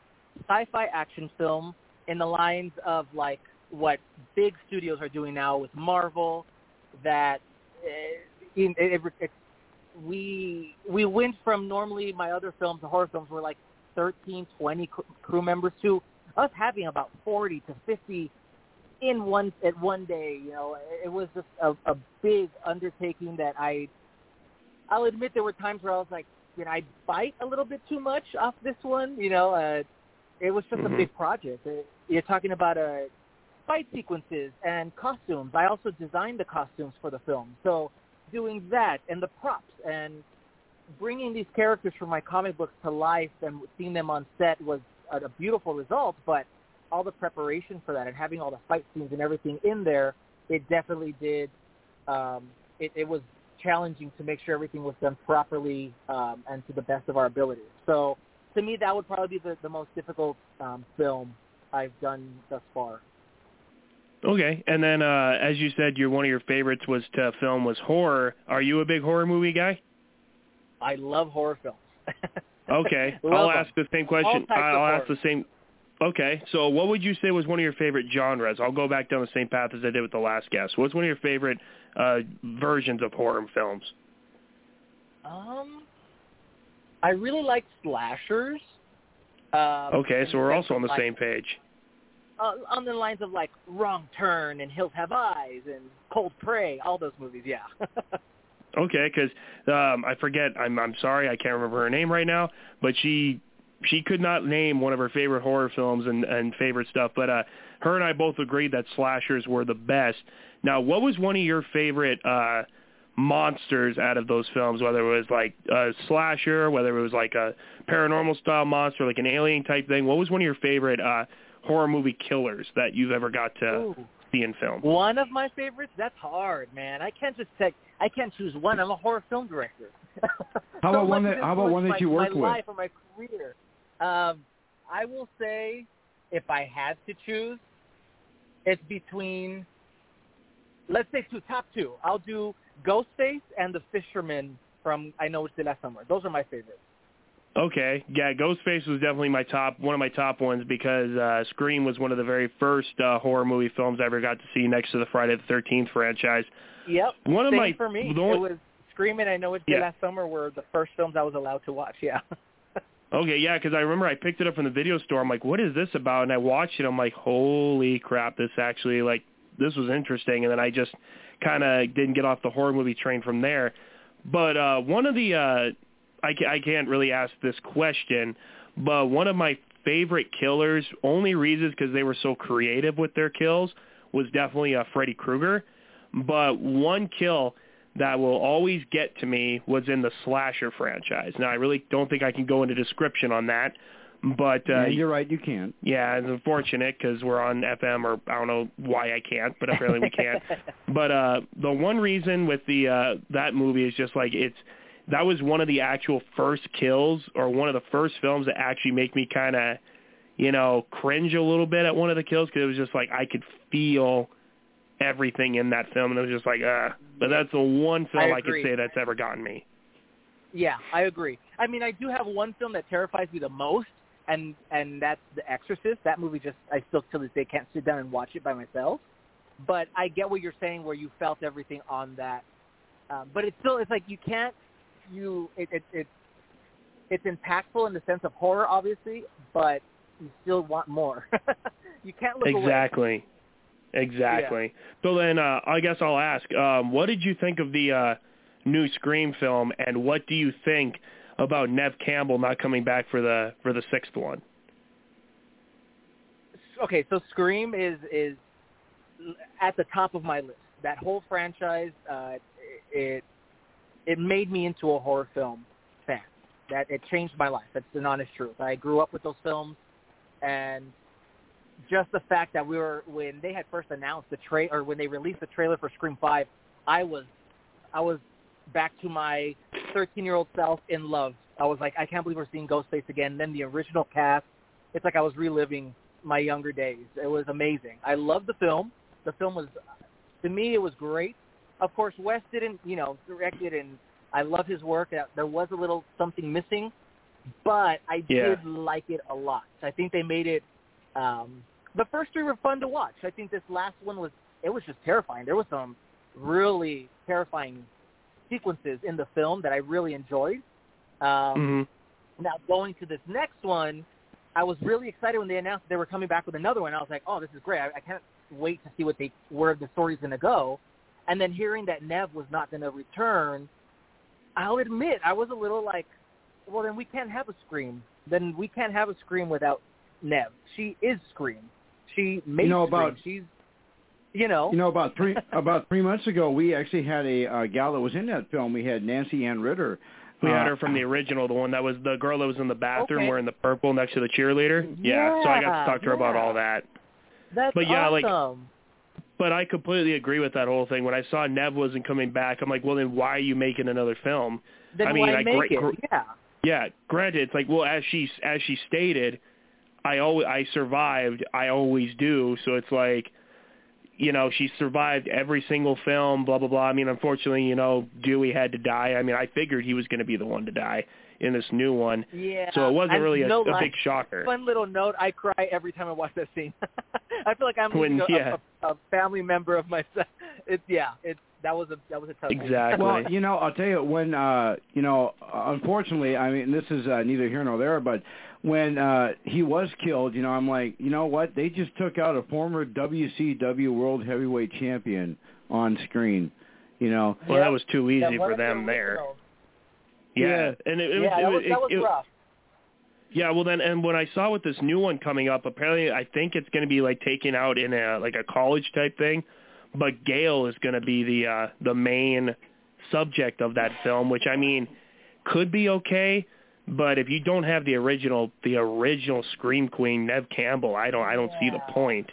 sci-fi action film in the lines of like what big studios are doing now with Marvel. That uh, it, it, it, we we went from normally my other films, the horror films, were like 13, 20 crew members to us having about 40 to 50 in one at one day. You know, it was just a, a big undertaking that I. I'll admit there were times where I was like, you I bite a little bit too much off this one. You know, uh, it was just Mhm. a big project. Uh, You're talking about uh, fight sequences and costumes. I also designed the costumes for the film, so doing that and the props and bringing these characters from my comic books to life and seeing them on set was a, a beautiful result. But all the preparation for that and having all the fight scenes and everything in there, it definitely did. Um, it, it was challenging to make sure everything was done properly um, and to the best of our ability. So to me, that would probably be the, the most difficult um, film I've done thus far. Okay, and then uh, as you said, your one of your favorites was to film was horror. Are you a big horror movie guy? I love horror films. Okay, I'll them. ask the same question. I'll ask horror. the same. Okay, so what would you say was one of your favorite genres? I'll go back down the same path as I did with the last guest. What's one of your favorite uh, versions of horror films? Um, I really like slashers. Um, Okay, so we're also on the like, same page. Uh, on the lines of like Wrong Turn and Hills Have Eyes and Cold Prey, all those movies. Yeah. Okay, because um, I forget. I'm I'm sorry, I can't remember her name right now. But she she could not name one of her favorite horror films and and favorite stuff. But uh, her and I both agreed that slashers were the best. Now, what was one of your favorite uh, monsters out of those films? Whether it was like a slasher, whether it was like a paranormal style monster, like an alien type thing. What was one of your favorite uh, horror movie killers that you've ever got to Ooh. see in film? One of my favorites? That's hard, man. I can't just take. I can't choose one. I'm a horror film director. How about So one that- how about one that you my, worked my with? life or my career. Um, I will say, if I had to choose, it's between. Let's say two top two. I'll do Ghostface and the Fisherman from I Know It's the Last Summer. Those are my favorites. Okay, yeah, Ghostface was definitely my top one of my top ones because uh, Scream was one of the very first uh, horror movie films I ever got to see next to the Friday the Thirteenth franchise. Yep. One of Same my for me. the only- it was Screaming. I Know It's the Yeah. Last Summer were the first films I was allowed to watch. Yeah. Okay, yeah, because I remember I picked it up from the video store. I'm like, what is this about? And I watched it. I'm like, holy crap, this actually like this was interesting. And then I just kind of didn't get off the horror movie train from there. But uh, one of the uh, I, ca- I can't really ask this question, but one of my favorite killers, only reasons because they were so creative with their kills, was definitely uh, Freddy Krueger. But one kill that will always get to me was in the slasher franchise. Now I really don't think I can go into description on that, but uh, yeah, you're right. You can't. yeah, it's unfortunate because we're on FM, or I don't know why I can't, but apparently we can't. but uh, the one reason with the uh, that movie is just like it's that was one of the actual first kills, or one of the first films that actually make me kind of, you know, cringe a little bit at one of the kills because it was just like I could feel everything in that film, and it was just like, uh. But that's the one film I I, could say that's ever gotten me. Yeah, I agree. I mean, I do have one film that terrifies me the most, and and that's The Exorcist. That movie just I still to this day can't sit down and watch it by myself. But I get what you're saying, where you felt everything on that. Um, but it's still it's like you can't you it it, it it's impactful in the sense of horror, obviously, but you still want more. you can't look away. Exactly. Exactly. So then uh, I guess I'll ask, um, what did you think of the uh, new Scream film, and what do you think about Nev Campbell not coming back for the for the sixth one? okay, so Scream is is at the top of my list. That whole franchise, uh, it it made me into a horror film fan. That it changed my life. That's an honest truth. I grew up with those films, and just the fact that we were when they had first announced the trailer or when they released the trailer for Scream Five, I was I was back to my 13 year old self in love. I was like, I can't believe we're seeing Ghostface again. Then the original cast, it's like I was reliving my younger days. It was amazing. I loved the film. The film was, to me, it was great. Of course, Wes didn't, you know, direct it, and I love his work. There was a little something missing, but I Yeah. did like it a lot. I think they made it. Um, the first three were fun to watch. I think this last one was. It was just terrifying. There was some really terrifying sequences in the film that I really enjoyed. Um, hmm now going to this next one, I was really excited when they announced they were coming back with another one. I was like, oh, this is great. I, I can't wait to see what they where the story's going to go. And then hearing that Nev was not going to return, I'll admit I was a little like, well, then we can't have a Scream. Then we can't have a Scream without Nev. She is Scream. She made know, Scream. about- She's, you know, You know, about three about three months ago, we actually had a uh, gal that was in that film. We had Nancy Anne Ridder. We had Uh, her from the original, the one that was the girl that was in the bathroom Okay. wearing the purple next to the cheerleader. Yeah, so I got to talk to her about all that. that's but yeah, like- awesome. But I completely agree with that whole thing. When I saw Nev wasn't coming back, I'm like, well, then why are you making another film? then I mean, why I make great- it? yeah. Yeah, granted, it's like well, as she as she stated, I always I survived. I always do. So it's like, you know, she survived every single film. Blah blah blah. I mean, unfortunately, you know, Dewey had to die. I mean, I figured he was going to be the one to die in this new one. Yeah. So it wasn't and really a, no a lie, big shocker. Fun little note: I cry every time I watch that scene. I feel like I'm When- a, yeah. a, a family member of myself. It yeah. It that was a that was a tough. scene. Exactly. Well, you know, I'll tell you when uh you know, unfortunately, I mean this is uh, neither here nor there, but when uh he was killed, you know, I'm like, you know what? They just took out a former WCW World Heavyweight Champion on screen. You know. Well, Yeah. that was too easy Yeah, for them there. Yeah, Yeah. and it, it yeah, was, that it, that was it, rough. Yeah, well then, and when I saw with this new one coming up, apparently I think it's going to be like taken out in a like a college type thing, but Gale is going to be the uh the main subject of that film, which I mean could be okay, but if you don't have the original the original Scream Queen Nev Campbell, I don't I don't see the point.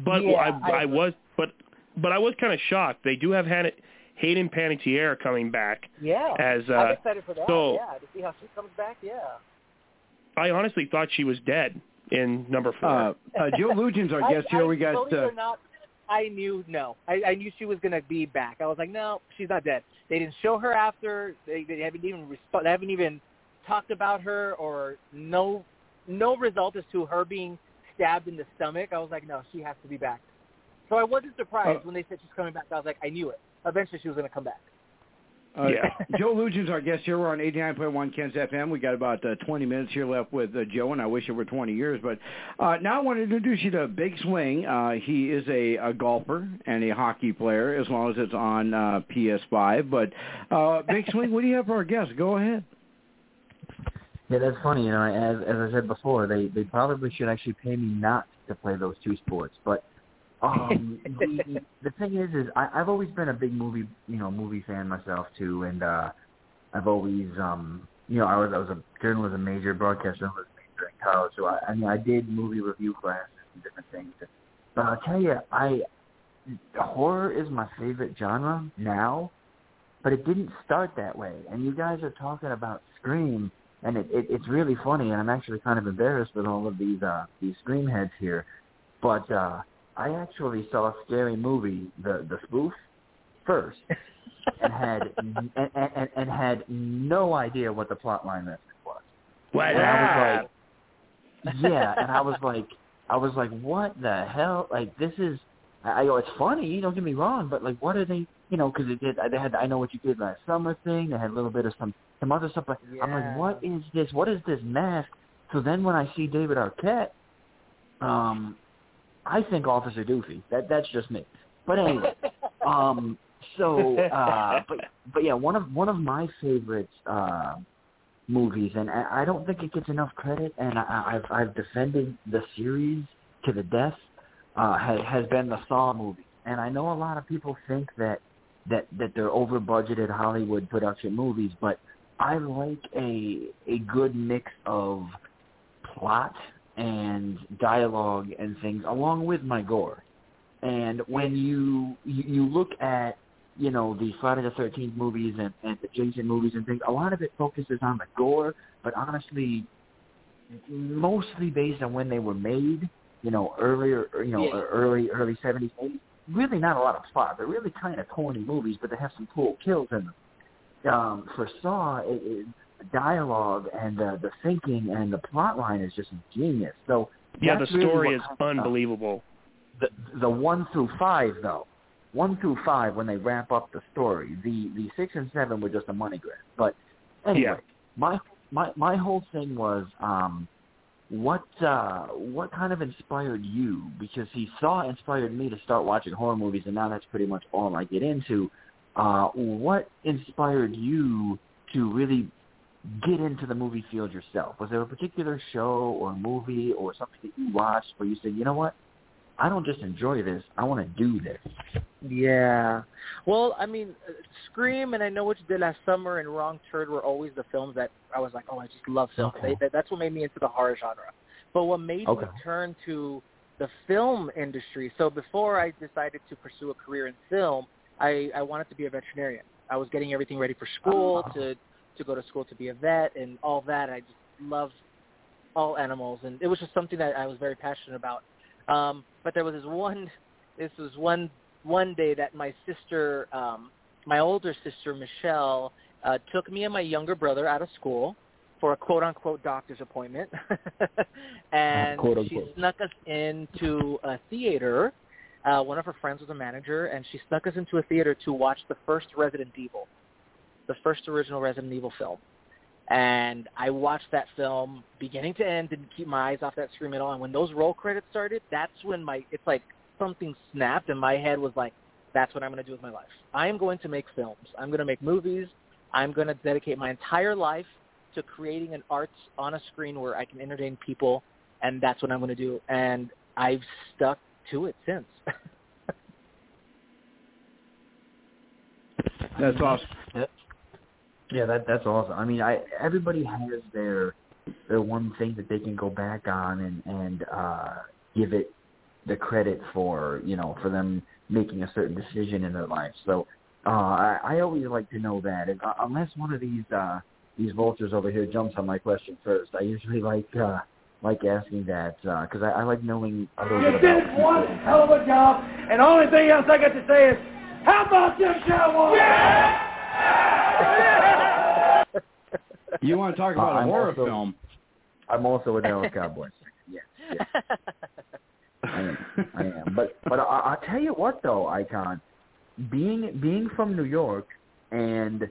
But Yeah, I I I was but but I was kind of shocked. They do have Han- Hayden Panettiere coming back Yeah. as uh I'm excited for that. so- yeah, to see how she comes back. Yeah. I honestly thought she was dead in number 4. Uh, uh, Joe Lujan's our I- guest here. I, we got. Uh, not, I knew no. I, I knew she was gonna be back. I was like, no, she's not dead. They didn't show her after. They, they haven't even resp- They haven't even talked about her or no no result as to her being stabbed in the stomach. I was like, no, she has to be back. So I wasn't surprised Uh, when they said she's coming back. I was like, I knew it. Eventually, she was gonna come back. Uh, Yeah. Joe Lujan's our guest here. We're on 89.1 Kens FM. We got about uh, 20 minutes here left with uh, Joe, and I wish it were 20 years. But uh, now I want to introduce you to Big Swing. Uh, he is a, a golfer and a hockey player, as long as it's on uh, PS5. But uh, Big Swing, what do you have for our guest? Go ahead. Yeah, that's funny. You know, as as I said before, they they probably should actually pay me not to play those two sports. But um, the the thing is, is I, I've always been a big movie, you know, movie fan myself too, and uh, I've always, um, you know, I was I was a journalism major, broadcast journalism major in college, so I, I mean, I did movie review classes and different things. But I'll tell you, I horror is my favorite genre now, but it didn't start that way. And you guys are talking about Scream and it, it it's really funny and I'm actually kind of embarrassed with all of these uh these scream heads here. But uh I actually saw a Scary Movie, the the spoof, first and had and, and, and had no idea what the plot line message was. What? And I was like Yeah, and I was like I was like, What the hell? Like this is I I go, it's funny, don't get me wrong, but like, what are they? You know, because it did. They had, I know what you did last summer thing. They had a little bit of some some other stuff, but I'm like, what is this? What is this mask? So then when I see David Arquette, um, I think Officer Doofy. That that's just me. But anyway, um, so uh, but but yeah, one of one of my favorite uh, movies, and I, I don't think it gets enough credit, and I, I've I've defended the series to the death. Uh, has has been the Saw movie, and I know a lot of people think that that that they're over budgeted Hollywood production movies, but I like a a good mix of plot and dialogue and things along with my gore. And when you you, look at you know the Friday the Thirteenth movies and, and the Jason movies and things, a lot of it focuses on the gore, but honestly, mostly based on when they were made. You know, earlier, you know, Yeah. early early seventies. Really, not a lot of plot. They're really kind of corny movies, but they have some cool kills in them. Um, for Saw, it, it, the dialogue and the the thinking and the plot line is just genius. So Yeah, the really story what is unbelievable. the the one through five though, one through five when they wrap up the story. The the six and seven were just a money grab. But anyway, Yeah. my my my whole thing was um what uh what kind of inspired you because he saw inspired me to start watching horror movies and now that's pretty much all I get into uh what inspired you to really get into the movie field yourself was there a particular show or movie or something that you watched where you said you know what I don't just enjoy this I want to do this Yeah. Well, I mean, uh, Scream and I Know What You Did Last Summer and Wrong Turn were always the films that I was like, oh, I just love films. Okay. They, that, that's what made me into the horror genre. But what made Okay. me turn to the film industry, so before I decided to pursue a career in film, I, I wanted to be a veterinarian. I was getting everything ready for school, Oh. to to go to school to be a vet and all that. I just love all animals, and it was just something that I was very passionate about. Um, but there was this one, this was one one day that my sister, um, my older sister Michelle, uh, took me and my younger brother out of school for a quote unquote doctor's appointment, and Quote, she unquote. snuck us into a theater. Uh, one of her friends was a manager, and she snuck us into a theater to watch the first Resident Evil, the first original Resident Evil film. And I watched that film beginning to end, didn't keep my eyes off that screen at all. And when those roll credits started, that's when my it's like something snapped, and my head was like, That's what I'm going to do with my life. I am going to make films. I'm going to make movies. I'm going to dedicate my entire life to creating an art on a screen where I can entertain people, and that's what I'm going to do. And I've stuck to it since. That's awesome. Yeah, that that's awesome. I mean, I everybody has their their one thing that they can go back on and and uh give it the credit for you know for them making a certain decision in their life. So uh I, I always like to know that. And, uh, unless one of these uh these vultures over here jumps on my question first, I usually like uh like asking that because I, I like knowing a little You bit did about one hell of a job, and the only thing else I got to say is, how about them Cowboys? You want to talk about Uh, a I'm horror also- film? I'm also a Dallas Cowboys fan. Yes, yes. I am. I am. But but I, I'll tell you what though, Icon, being being from New York and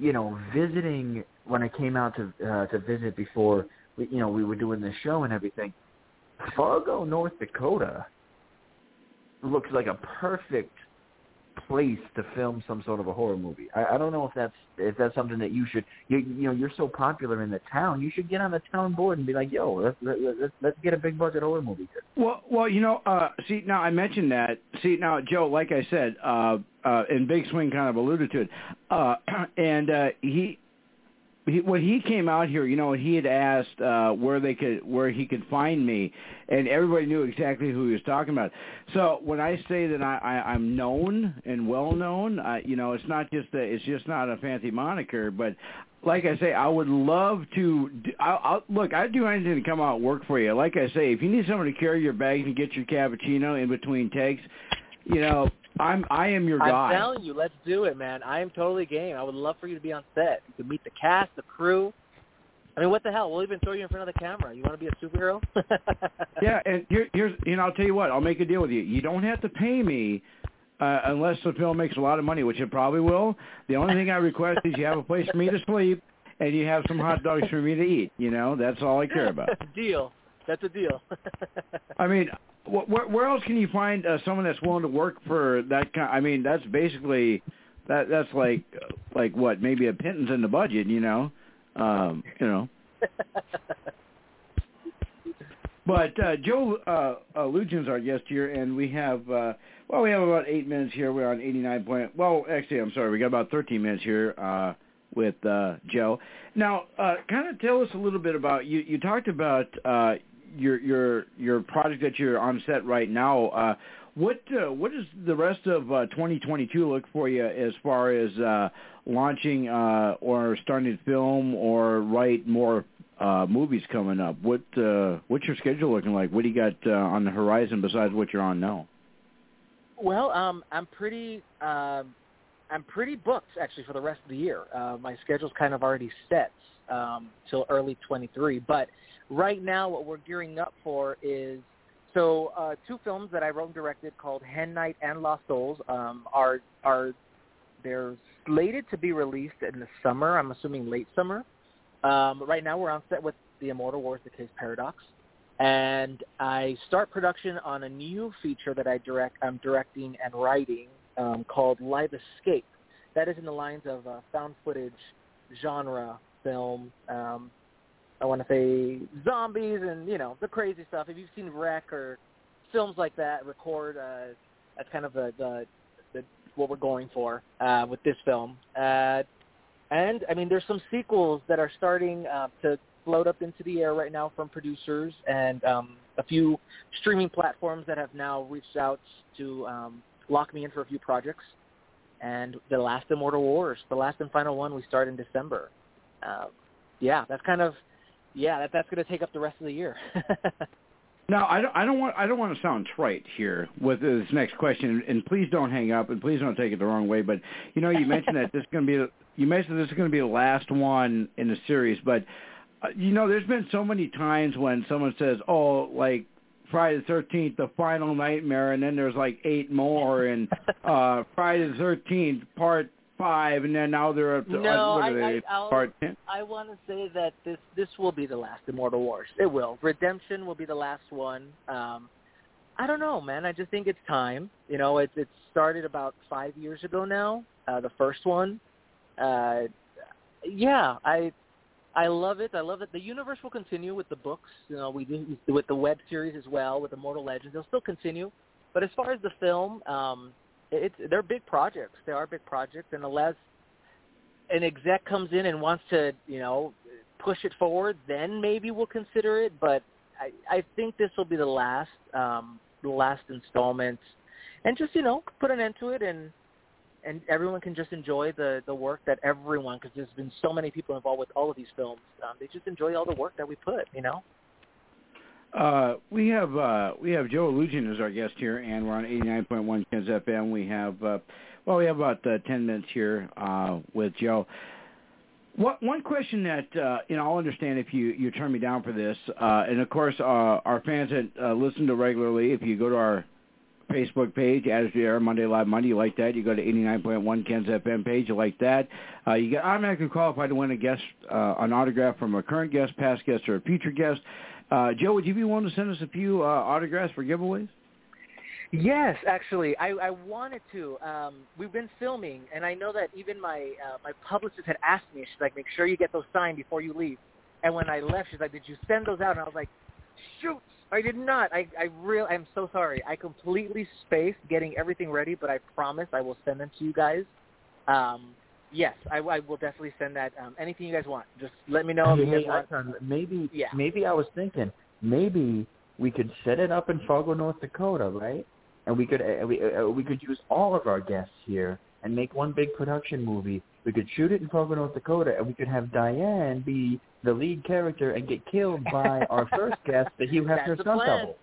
you know visiting when I came out to uh, to visit before we, you know we were doing this show and everything, Fargo, North Dakota looks like a perfect place to film some sort of a horror movie. I, I don't know if that's if that's something that you should you you know you're so popular in the town you should get on the town board and be like yo let's let, let's let's get a big budget horror movie here. Well, well, you know, uh, see, now I mentioned that. See, now, Joe, like I said, uh, uh, and Big Swing kind of alluded to it, uh, and uh, he, he, when he came out here, you know, he had asked uh, where they could, where he could find me, and everybody knew exactly who he was talking about. So when I say that I, I, I'm known and well known, uh, you know, it's not just that, it's just not a fancy moniker, but like I say, I would love to. I'll, I'll, look, I'd do anything to come out and work for you. Like I say, if you need someone to carry your bags and get your cappuccino in between takes, you know, I'm I am your guy. I'm telling you, let's do it, man. I am totally game. I would love for you to be on set. You could meet the cast, the crew. I mean, what the hell? We'll even throw you in front of the camera. You want to be a superhero? yeah, and here, here's you know I'll tell you what I'll make a deal with you. You don't have to pay me uh, unless the film makes a lot of money, which it probably will. The only thing I request is you have a place for me to sleep and you have some hot dogs for me to eat. You know, that's all I care about. deal. That's a deal. I mean, wh- where, where else can you find uh, someone that's willing to work for that kind? I mean, that's basically that that's like like what maybe a pittance in the budget. You know, um, you know. But uh, Joe uh, uh, Lujan's our guest here, and we have uh, well, we have about eight minutes here. We're on eighty nine point. Well, actually, I'm sorry, we got about thirteen minutes here uh, with uh, Joe. Now, uh, kind of tell us a little bit about you. You talked about uh, your your your project that you're on set right now. Uh, what uh, what does the rest of uh, 2022 look for you as far as uh, launching uh, or starting to film or write more uh, movies coming up? What uh, what's your schedule looking like? What do you got uh, on the horizon besides what you're on now? Well, um, I'm pretty, um, I'm pretty booked actually for the rest of the year. Uh, my schedule's kind of already set um, till early 23. But right now, what we're gearing up for is so uh, two films that I wrote and directed called Hen Night and Lost Souls um, are are they're slated to be released in the summer. I'm assuming late summer. Um, right now, we're on set with The Immortal Wars: The Case Paradox and I start production on a new feature that I direct. I'm directing and writing um, called Live Escape. That is in the lines of uh, found footage genre film. Um, I want to say zombies and you know the crazy stuff. If you've seen REC or films like that, record. Uh, that's kind of the, the, the what we're going for uh, with this film. Uh, and I mean, there's some sequels that are starting uh, to float up into the air right now from producers and um, a few streaming platforms that have now reached out to um, lock me in for a few projects. And the last Immortal Wars, the last and final one, we start in December. Uh, yeah, that's kind of yeah, that that's going to take up the rest of the year. Now, I don't, I don't want I don't want to sound trite here with this next question, and please don't hang up, and please don't take it the wrong way. But you know, you mentioned that this is going to be you mentioned this is going to be the last one in the series, but uh, you know, there's been so many times when someone says, "Oh, like Friday the Thirteenth, the final nightmare," and then there's like eight more, and uh Friday the Thirteenth, Part Five, and then now they're up to no, uh, what I, are they, I, Part Ten. I want to say that this this will be the last Immortal Wars. It will. Redemption will be the last one. Um, I don't know, man. I just think it's time. You know, it's it started about five years ago now. Uh, the first one. Uh, yeah, I I love it. I love it. The universe will continue with the books. You know, we do with the web series as well with Immortal Legends. They'll still continue. But as far as the film, um, it's they're big projects. They are big projects, and unless an exec comes in and wants to, you know, push it forward, then maybe we'll consider it. But I, I think this will be the last, um, the last installment, and just you know, put an end to it, and and everyone can just enjoy the the work that everyone, because there's been so many people involved with all of these films. Um, they just enjoy all the work that we put, you know. Uh, we have uh, we have Joe Lujan as our guest here, and we're on 89.1 Kens FM. We have uh, well, we have about uh, 10 minutes here uh, with Joe. What, one question that you know I'll understand if you you turn me down for this, and of course our fans that listen to regularly, if you go to our Facebook page, Attitude Era Monday Live Monday, you like that. You go to 89.1 Kens FM page, you like that. Uh, you get automatically qualified to win a guest, uh, an autograph from a current guest, past guest, or a future guest. Uh, Joe, would you be willing to send us a few uh, autographs for giveaways? Yes, actually, I, I wanted to. Um, we've been filming, and I know that even my uh, my publicist had asked me. She's like, "Make sure you get those signed before you leave." And when I left, she's like, "Did you send those out?" And I was like, "Shoot, I did not. I I real. I'm so sorry. I completely spaced getting everything ready, but I promise I will send them to you guys. Um, yes, I, I will definitely send that. Um, anything you guys want, just let me know. Hey, if you hey, guys want. Icon, maybe Yeah. maybe I was thinking maybe we could set it up in Fargo, North Dakota, right? And we could uh, we uh, we could use all of our guests here and make one big production movie. We could shoot it in Fargo, North Dakota, and we could have Diane be the lead character and get killed by our first guest, the Hugh Hefner stunt plan. double.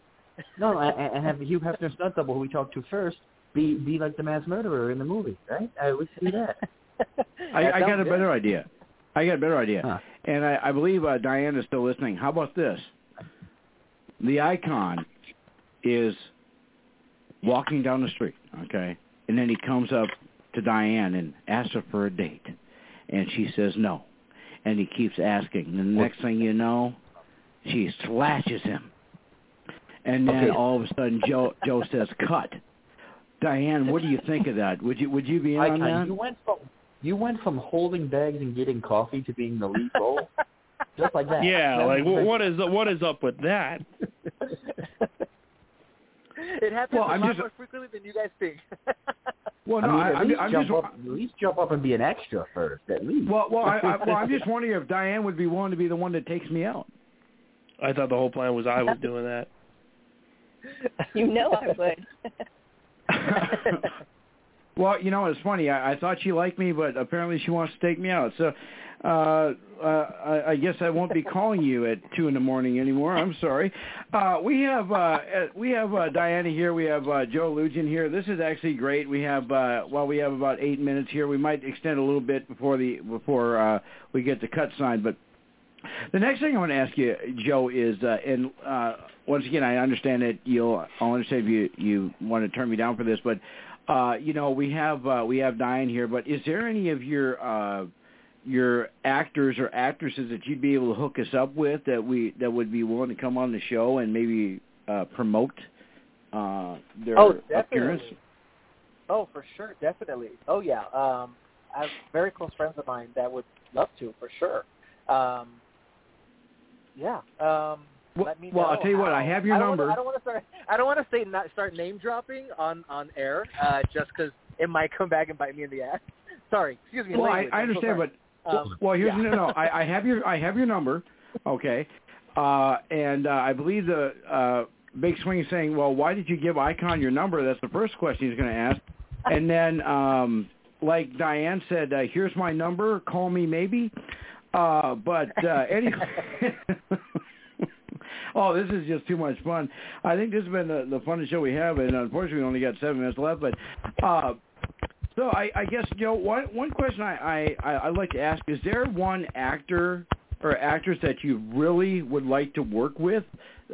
No, and, and have the Hugh Hefner stunt double, who we talked to first, be be like the mass murderer in the movie, right? I would see that. I, I got sounds a good. better idea. I got a better idea. Huh. And I, I believe uh, Diane is still listening. How about this? The icon is walking down the street, okay? And then he comes up to Diane and asks her for a date. And she says no. And he keeps asking. And the next thing you know, she slashes him. And then Okay. all of a sudden Joe Joe says cut. Diane, what do you think of that? Would you would you be in on that? you went from you went from holding bags and getting coffee to being the lead role, just like that. Yeah, That like was what is what is up with that? it happens Well, a I'm lot just- more frequently than you guys think. Well, I no, mean, I, at I'm, least I'm jump just up, at least jump up and be an extra first, at least. well, well, I, I, well, I'm just wondering if Diane would be willing to be the one that takes me out. I thought the whole plan was I was doing that. You know I would. Well, you know, it's funny. I, I thought she liked me, but apparently she wants to take me out. So, uh, uh, I, I guess I won't be calling you at two in the morning anymore. I'm sorry. Uh, we have uh, uh, we have uh, Diana here. We have uh, Joe Lujan here. This is actually great. We have uh, well, we have about eight minutes here. We might extend a little bit before the before uh, we get the cut sign, but. The next thing I want to ask you, Joe, is, uh, and uh, once again, I understand that you'll, I'll understand if you you want to turn me down for this, but uh, you know, we have uh, we have Diane here, but is there any of your uh, your actors or actresses that you'd be able to hook us up with that we that would be willing to come on the show and maybe uh, promote uh, their Oh, definitely. appearance? Oh, for sure, definitely. Oh yeah, um, I have very close friends of mine that would love to, for sure. Um, yeah. Um, let me well, I'll tell you what. I have your I number. Wanna, I don't want to start. I don't want to say not start name dropping on on air, uh, just because it might come back and bite me in the ass. Sorry, excuse me. Well, I, language, I I'm so understand, but Um, well, here's yeah. no, no. I, I have your I have your number, okay, uh, and uh, I believe the uh, Big Swing is saying, well, why did you give Icon your number? That's the first question he's going to ask, and then um, like Diane said, uh, here's my number. Call me maybe. Uh, but uh, anyway. Oh, this is just too much fun. I think this has been the, the funnest show we have, and unfortunately, we only got seven minutes left. But uh, so I, I guess Joe, one one question I, I I- I'd like to ask is: there one actor or actress that you really would like to work with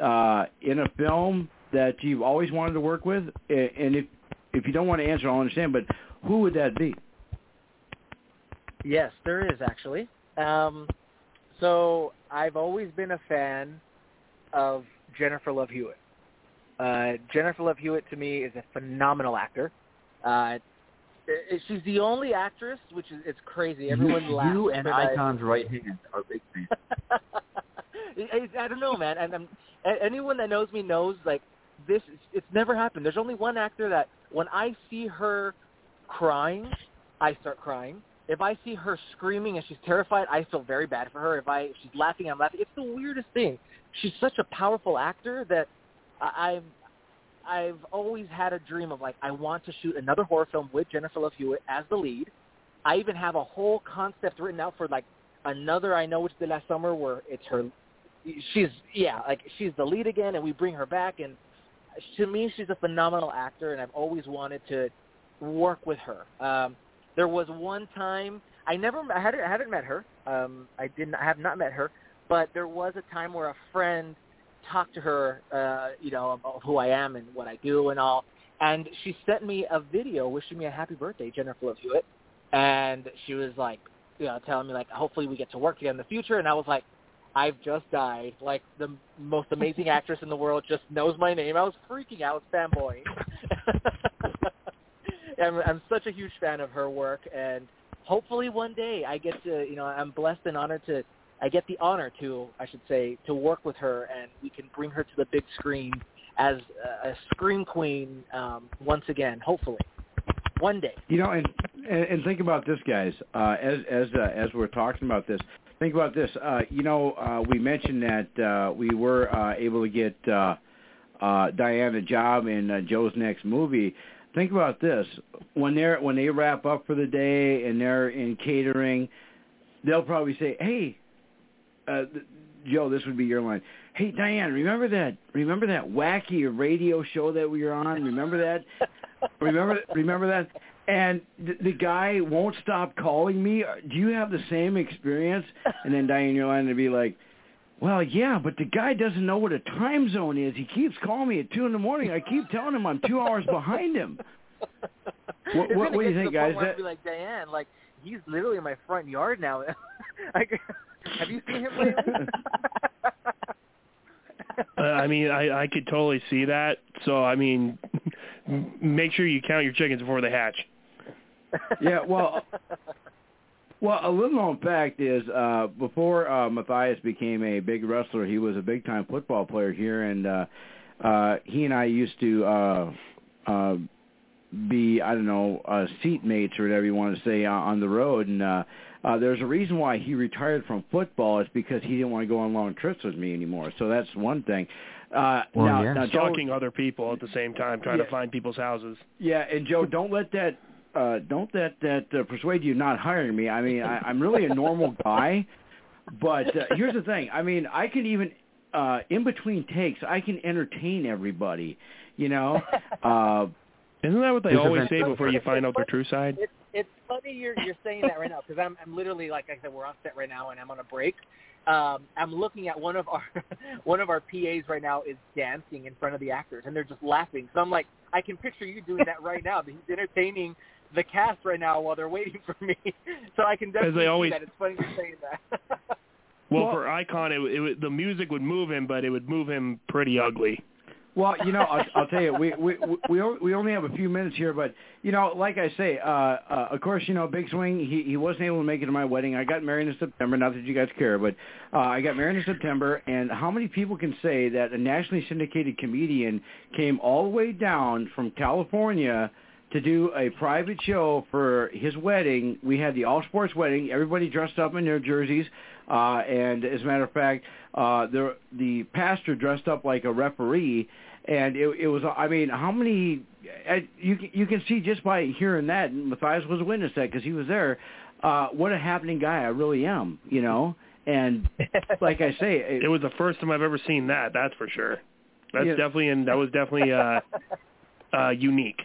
uh, in a film that you've always wanted to work with? And if if you don't want to answer, I'll understand. But who would that be? Yes, there is actually. Um, so I've always been a fan of Jennifer Love Hewitt. Uh, Jennifer Love Hewitt to me is a phenomenal actor. Uh, she's the only actress, which is it's crazy. Everyone you, laughs. you and when I- Icon's right hand are big fans. I, I don't know, man. And I'm, anyone that knows me knows like this. It's never happened. There's only one actor that when I see her crying, I start crying. If I see her screaming and she's terrified, I feel very bad for her. If I if she's laughing, I'm laughing. It's the weirdest thing. She's such a powerful actor that I've I've always had a dream of like I want to shoot another horror film with Jennifer Love Hewitt as the lead. I even have a whole concept written out for like another I know it's the last summer where it's her she's yeah, like she's the lead again and we bring her back and to me she's a phenomenal actor and I've always wanted to work with her. Um there was one time I never I hadn't I hadn't met her. Um I didn't I have not met her, but there was a time where a friend talked to her uh, you know, about who I am and what I do and all. And she sent me a video wishing me a happy birthday, Jennifer Love Hewitt. And she was like, you know, telling me like, hopefully we get to work together in the future. And I was like, I've just died. Like the most amazing actress in the world just knows my name. I was freaking out, fanboying. I'm, I'm such a huge fan of her work, and hopefully one day I get to, you know, I'm blessed and honored to, I get the honor to, I should say, to work with her, and we can bring her to the big screen as a, scream queen um, once again. Hopefully, one day. You know, and and, and think about this, guys. Uh, as as uh, as we're talking about this, think about this. Uh, you know, uh, we mentioned that uh, we were uh, able to get uh, uh, Diane a job in uh, Joe's next movie. Think about this: when they're when they wrap up for the day and they're in catering, they'll probably say, "Hey, uh, Joe, this would be your line. Hey, Diane, remember that? Remember that wacky radio show that we were on? Remember that? remember remember that?" And the, guy won't stop calling me. Do you have the same experience? And then Diane, your line to be like, well, yeah, but the guy doesn't know what a time zone is. He keeps calling me at two in the morning. I keep telling him I'm two hours behind him. What, It's what, gonna what do you get to think, guys? That, be like Diane, like he's literally in my front yard now. like, have you seen him lately? Uh, I mean, I I could totally see that. So I mean, m- make sure you count your chickens before they hatch. yeah, well, well, a little known fact is uh, before uh, Matthias became a big wrestler, he was a big time football player here, and uh, uh, he and I used to uh, uh, be I don't know uh, seat mates or whatever you want to say uh, on the road, and uh, uh, there's a reason why he retired from football. It's because he didn't want to go on long trips with me anymore. So that's one thing. Uh, Well, now, yeah. now Joe, Stalking other people at the same time, trying Yeah. to find people's houses. Yeah, and Joe, don't let that uh don't that that uh, persuade you not hiring me. I mean, I, I'm really a normal guy, but uh, here's the thing. I mean, I can even uh in between takes, I can entertain everybody. You know, uh Isn't that what they always say before you find out their true side? it's it's funny you're you're saying that right now because I'm I'm literally like I said we're on set right now and I'm on a break. Um, I'm looking at one of our one of our PAs right now is dancing in front of the actors and they're just laughing. So I'm like I can picture you doing that right now. He's entertaining the cast right now while they're waiting for me. So I can definitely they always- see that. It's funny you're saying that. Well, Well- for Icon, it, it would- the music would move him, but it would move him pretty ugly. Well, you know, I'll, I'll tell you, we we we we only have a few minutes here, but you know, like I say, uh, uh of course, you know, Big Swing, he he wasn't able to make it to my wedding. I got married in September. Not that you guys care, but uh, I got married in September. And how many people can say that a nationally syndicated comedian came all the way down from California? To do a private show for his wedding. We had the all sports wedding. Everybody dressed up in their jerseys, uh, and as a matter of fact, uh, the the pastor dressed up like a referee, and it, it was. I mean, how many? uh, You can- you can see just by hearing that. And Matthias was a witness that because he was there. Uh, what a happening guy I really am, you know. And like I say, it, It was the first time I've ever seen that. That's for sure. That's Yeah. definitely and that was definitely uh, uh, unique.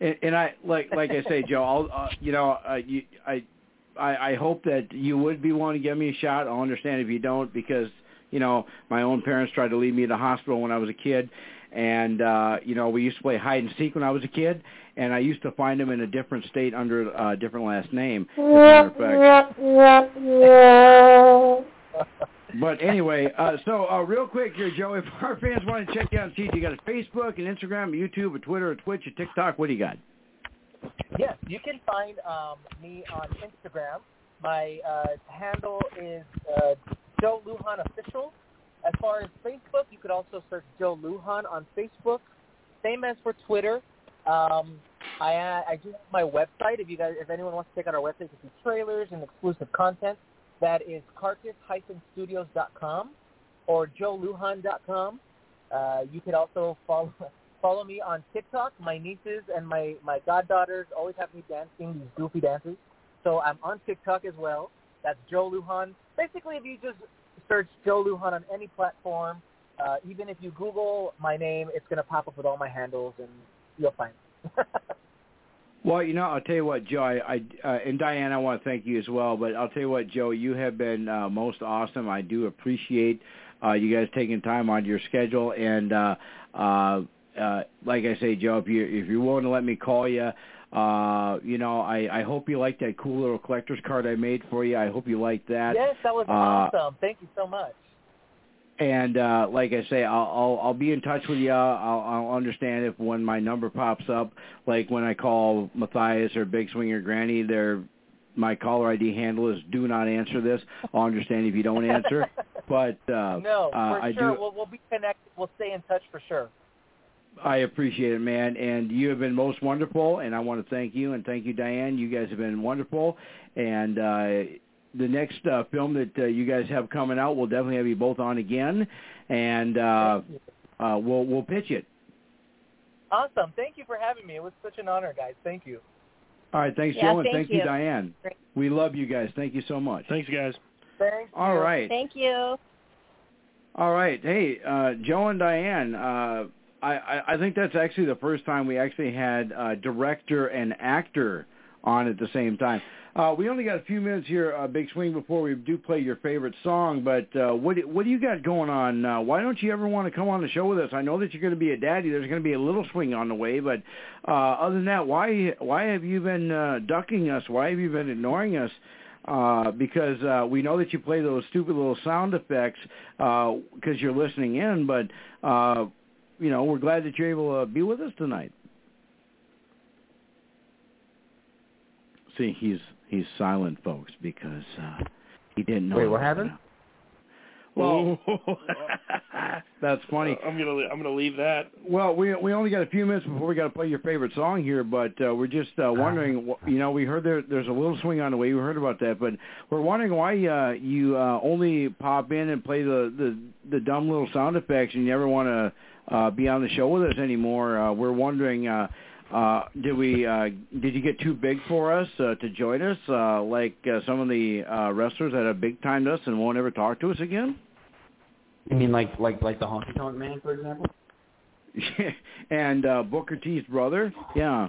And, and I like like I say, Joe. I'll uh, you know uh, you, I I I hope that you would be willing to give me a shot. I'll understand if you don't because you know my own parents tried to leave me in the hospital when I was a kid, and uh, you know we used to play hide and seek when I was a kid, and I used to find them in a different state under a different last name. As a matter of fact. But anyway, uh, so uh, real quick here, Joe, if our fans want to check you out, see, you got a Facebook, an Instagram, a YouTube, a Twitter, a Twitch, a TikTok. What do you got? Yes, you can find um, me on Instagram. My uh, handle is uh, Joe Lujan Official. As far as Facebook, you could also search Joe Lujan on Facebook. Same as for Twitter. Um, I uh, I do have my website. If you guys, if anyone wants to check out our website to see trailers and exclusive content, that is carcass-studios.com or joelujan.com. Uh, you could also follow follow me on TikTok. My nieces and my my goddaughters always have me dancing these goofy dances. So I'm on TikTok as well. That's Joe Lujan. Basically, if you just search Joe Lujan on any platform, uh, even if you Google my name, it's going to pop up with all my handles, and you'll find me. Well, you know, I'll tell you what, Joe, I, I uh, and Diane, I want to thank you as well. But I'll tell you what, Joe, you have been uh, most awesome. I do appreciate uh, you guys taking time on your schedule, and uh, uh, uh, like I say, Joe, if you if you're willing to let me call you, uh, you know, I I hope you like that cool little collector's card I made for you. I hope you like that. yes, that was Uh, awesome. Thank you so much. And uh, like I say, I'll, I'll I'll be in touch with you. I'll, I'll understand if when my number pops up, like when I call Matthias or Big Swinger Granny, their my caller ID handle is do not answer this. I'll understand if you don't answer, but uh, no, uh, for I sure. do. We'll we'll be connected. We'll stay in touch for sure. I appreciate it, man, and you have been most wonderful, and I want to thank you and thank you, Diane. You guys have been wonderful, and uh, the next uh, film that uh, you guys have coming out, we'll definitely have you both on again, and uh, uh, we'll we'll pitch it. Awesome. Thank you for having me. It was such an honor, guys. Thank you. All right, thanks, Yeah, Joe, and thank thank you, you. Diane. Great. We love you guys. Thank you so much. Thanks, guys. Thank All you. right. Thank you. All right. Hey, uh, Joe and Diane, uh, I, I, I think that's actually the first time we actually had uh, director and actor on at the same time. Uh, we only got a few minutes here, uh, Big Swing, before we do play your favorite song. But uh, what what do you got going on? Uh, why don't you ever want to come on the show with us? I know that you're going to be a daddy. There's going to be a little swing on the way, but uh, other than that, why why have you been uh, ducking us? Why have you been ignoring us? uh, because uh, we know that you play those stupid little sound effects because you're listening in. But uh, you know, we're glad that you're able to be with us tonight. See, he's he's silent, folks, because uh, he didn't know. Wait, what happened? gonna- Well, that's funny. I'm gonna I'm gonna leave that. Well, we we only got a few minutes before we got to play your favorite song here, but uh, we're just uh, wondering. wh- You know, we heard there there's a little swing on the way. We heard about that, but we're wondering why uh, you uh, only pop in and play the the the dumb little sound effects, and you never want to uh, be on the show with us anymore. Uh, we're wondering. Uh, uh, did we? Uh, did you get too big for us uh, to join us, uh, like uh, some of the uh, wrestlers that have big timed us and won't ever talk to us again? You mean like like like the honky tonk man, for example? and uh, Booker T's brother, yeah,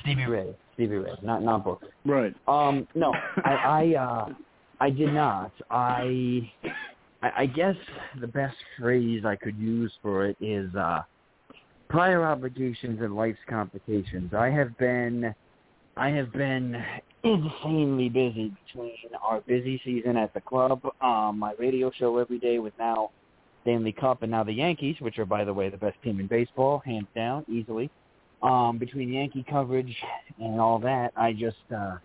Stevie Ray. Stevie Ray, not not Booker. right. Um, no, I I uh, I did not. I, I I guess the best phrase I could use for it is uh, prior obligations and life's complications. I have been I have been insanely busy between our busy season at the club, um, my radio show every day with now Stanley Cup and now the Yankees, which are by the way the best team in baseball, hands down, easily. Um, between Yankee coverage and all that, I just uh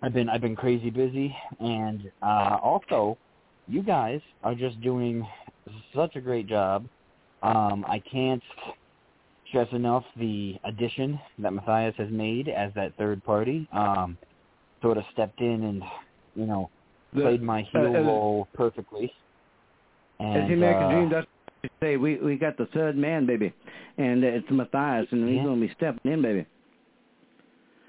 I've been I've been crazy busy and uh also you guys are just doing such a great job. Um I can't stress enough the addition that Matthias has made as that third party. Um sort of stepped in and you know played my heel uh, uh, role perfectly. And As the American uh, Dream does say, we we got the third man, baby, and uh, it's Matthias, and he's Yeah. gonna be stepping in, baby.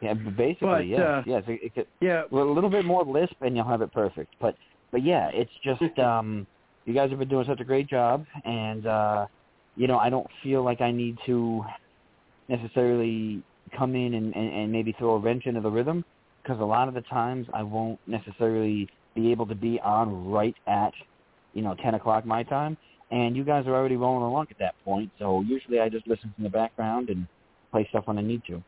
Yeah, basically, But, yes, uh, yes. It, it could, Yeah, well, a little bit more lisp, and you'll have it perfect. But but yeah, it's just um, you guys have been doing such a great job, and uh, you know I don't feel like I need to necessarily come in and, and, and maybe throw a wrench into the rhythm because a lot of the times I won't necessarily be able to be on right at you know ten o'clock my time, and you guys are already rolling along at that point. So usually I just listen from the background and play stuff when I need to.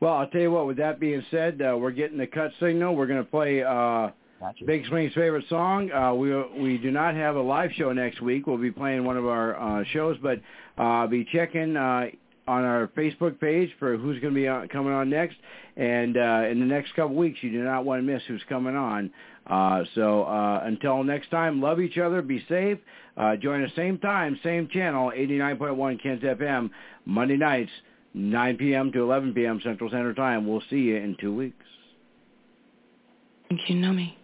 Well, I'll tell you what. With that being said, uh, we're getting the cut signal. We're going to play uh, Gotcha. Big Swing's favorite song. Uh, we we do not have a live show next week. We'll be playing one of our uh, shows, but uh, be checking uh, on our Facebook page for who's going to be uh, coming on next. And uh, in the next couple weeks, you do not want to miss who's coming on. Uh, so uh, until next time, love each other, be safe. Uh, join us same time, same channel, 89.1 Kens FM, Monday nights, 9 p.m. to 11 p.m. Central Standard Time. We'll see you in two weeks. Think you know me.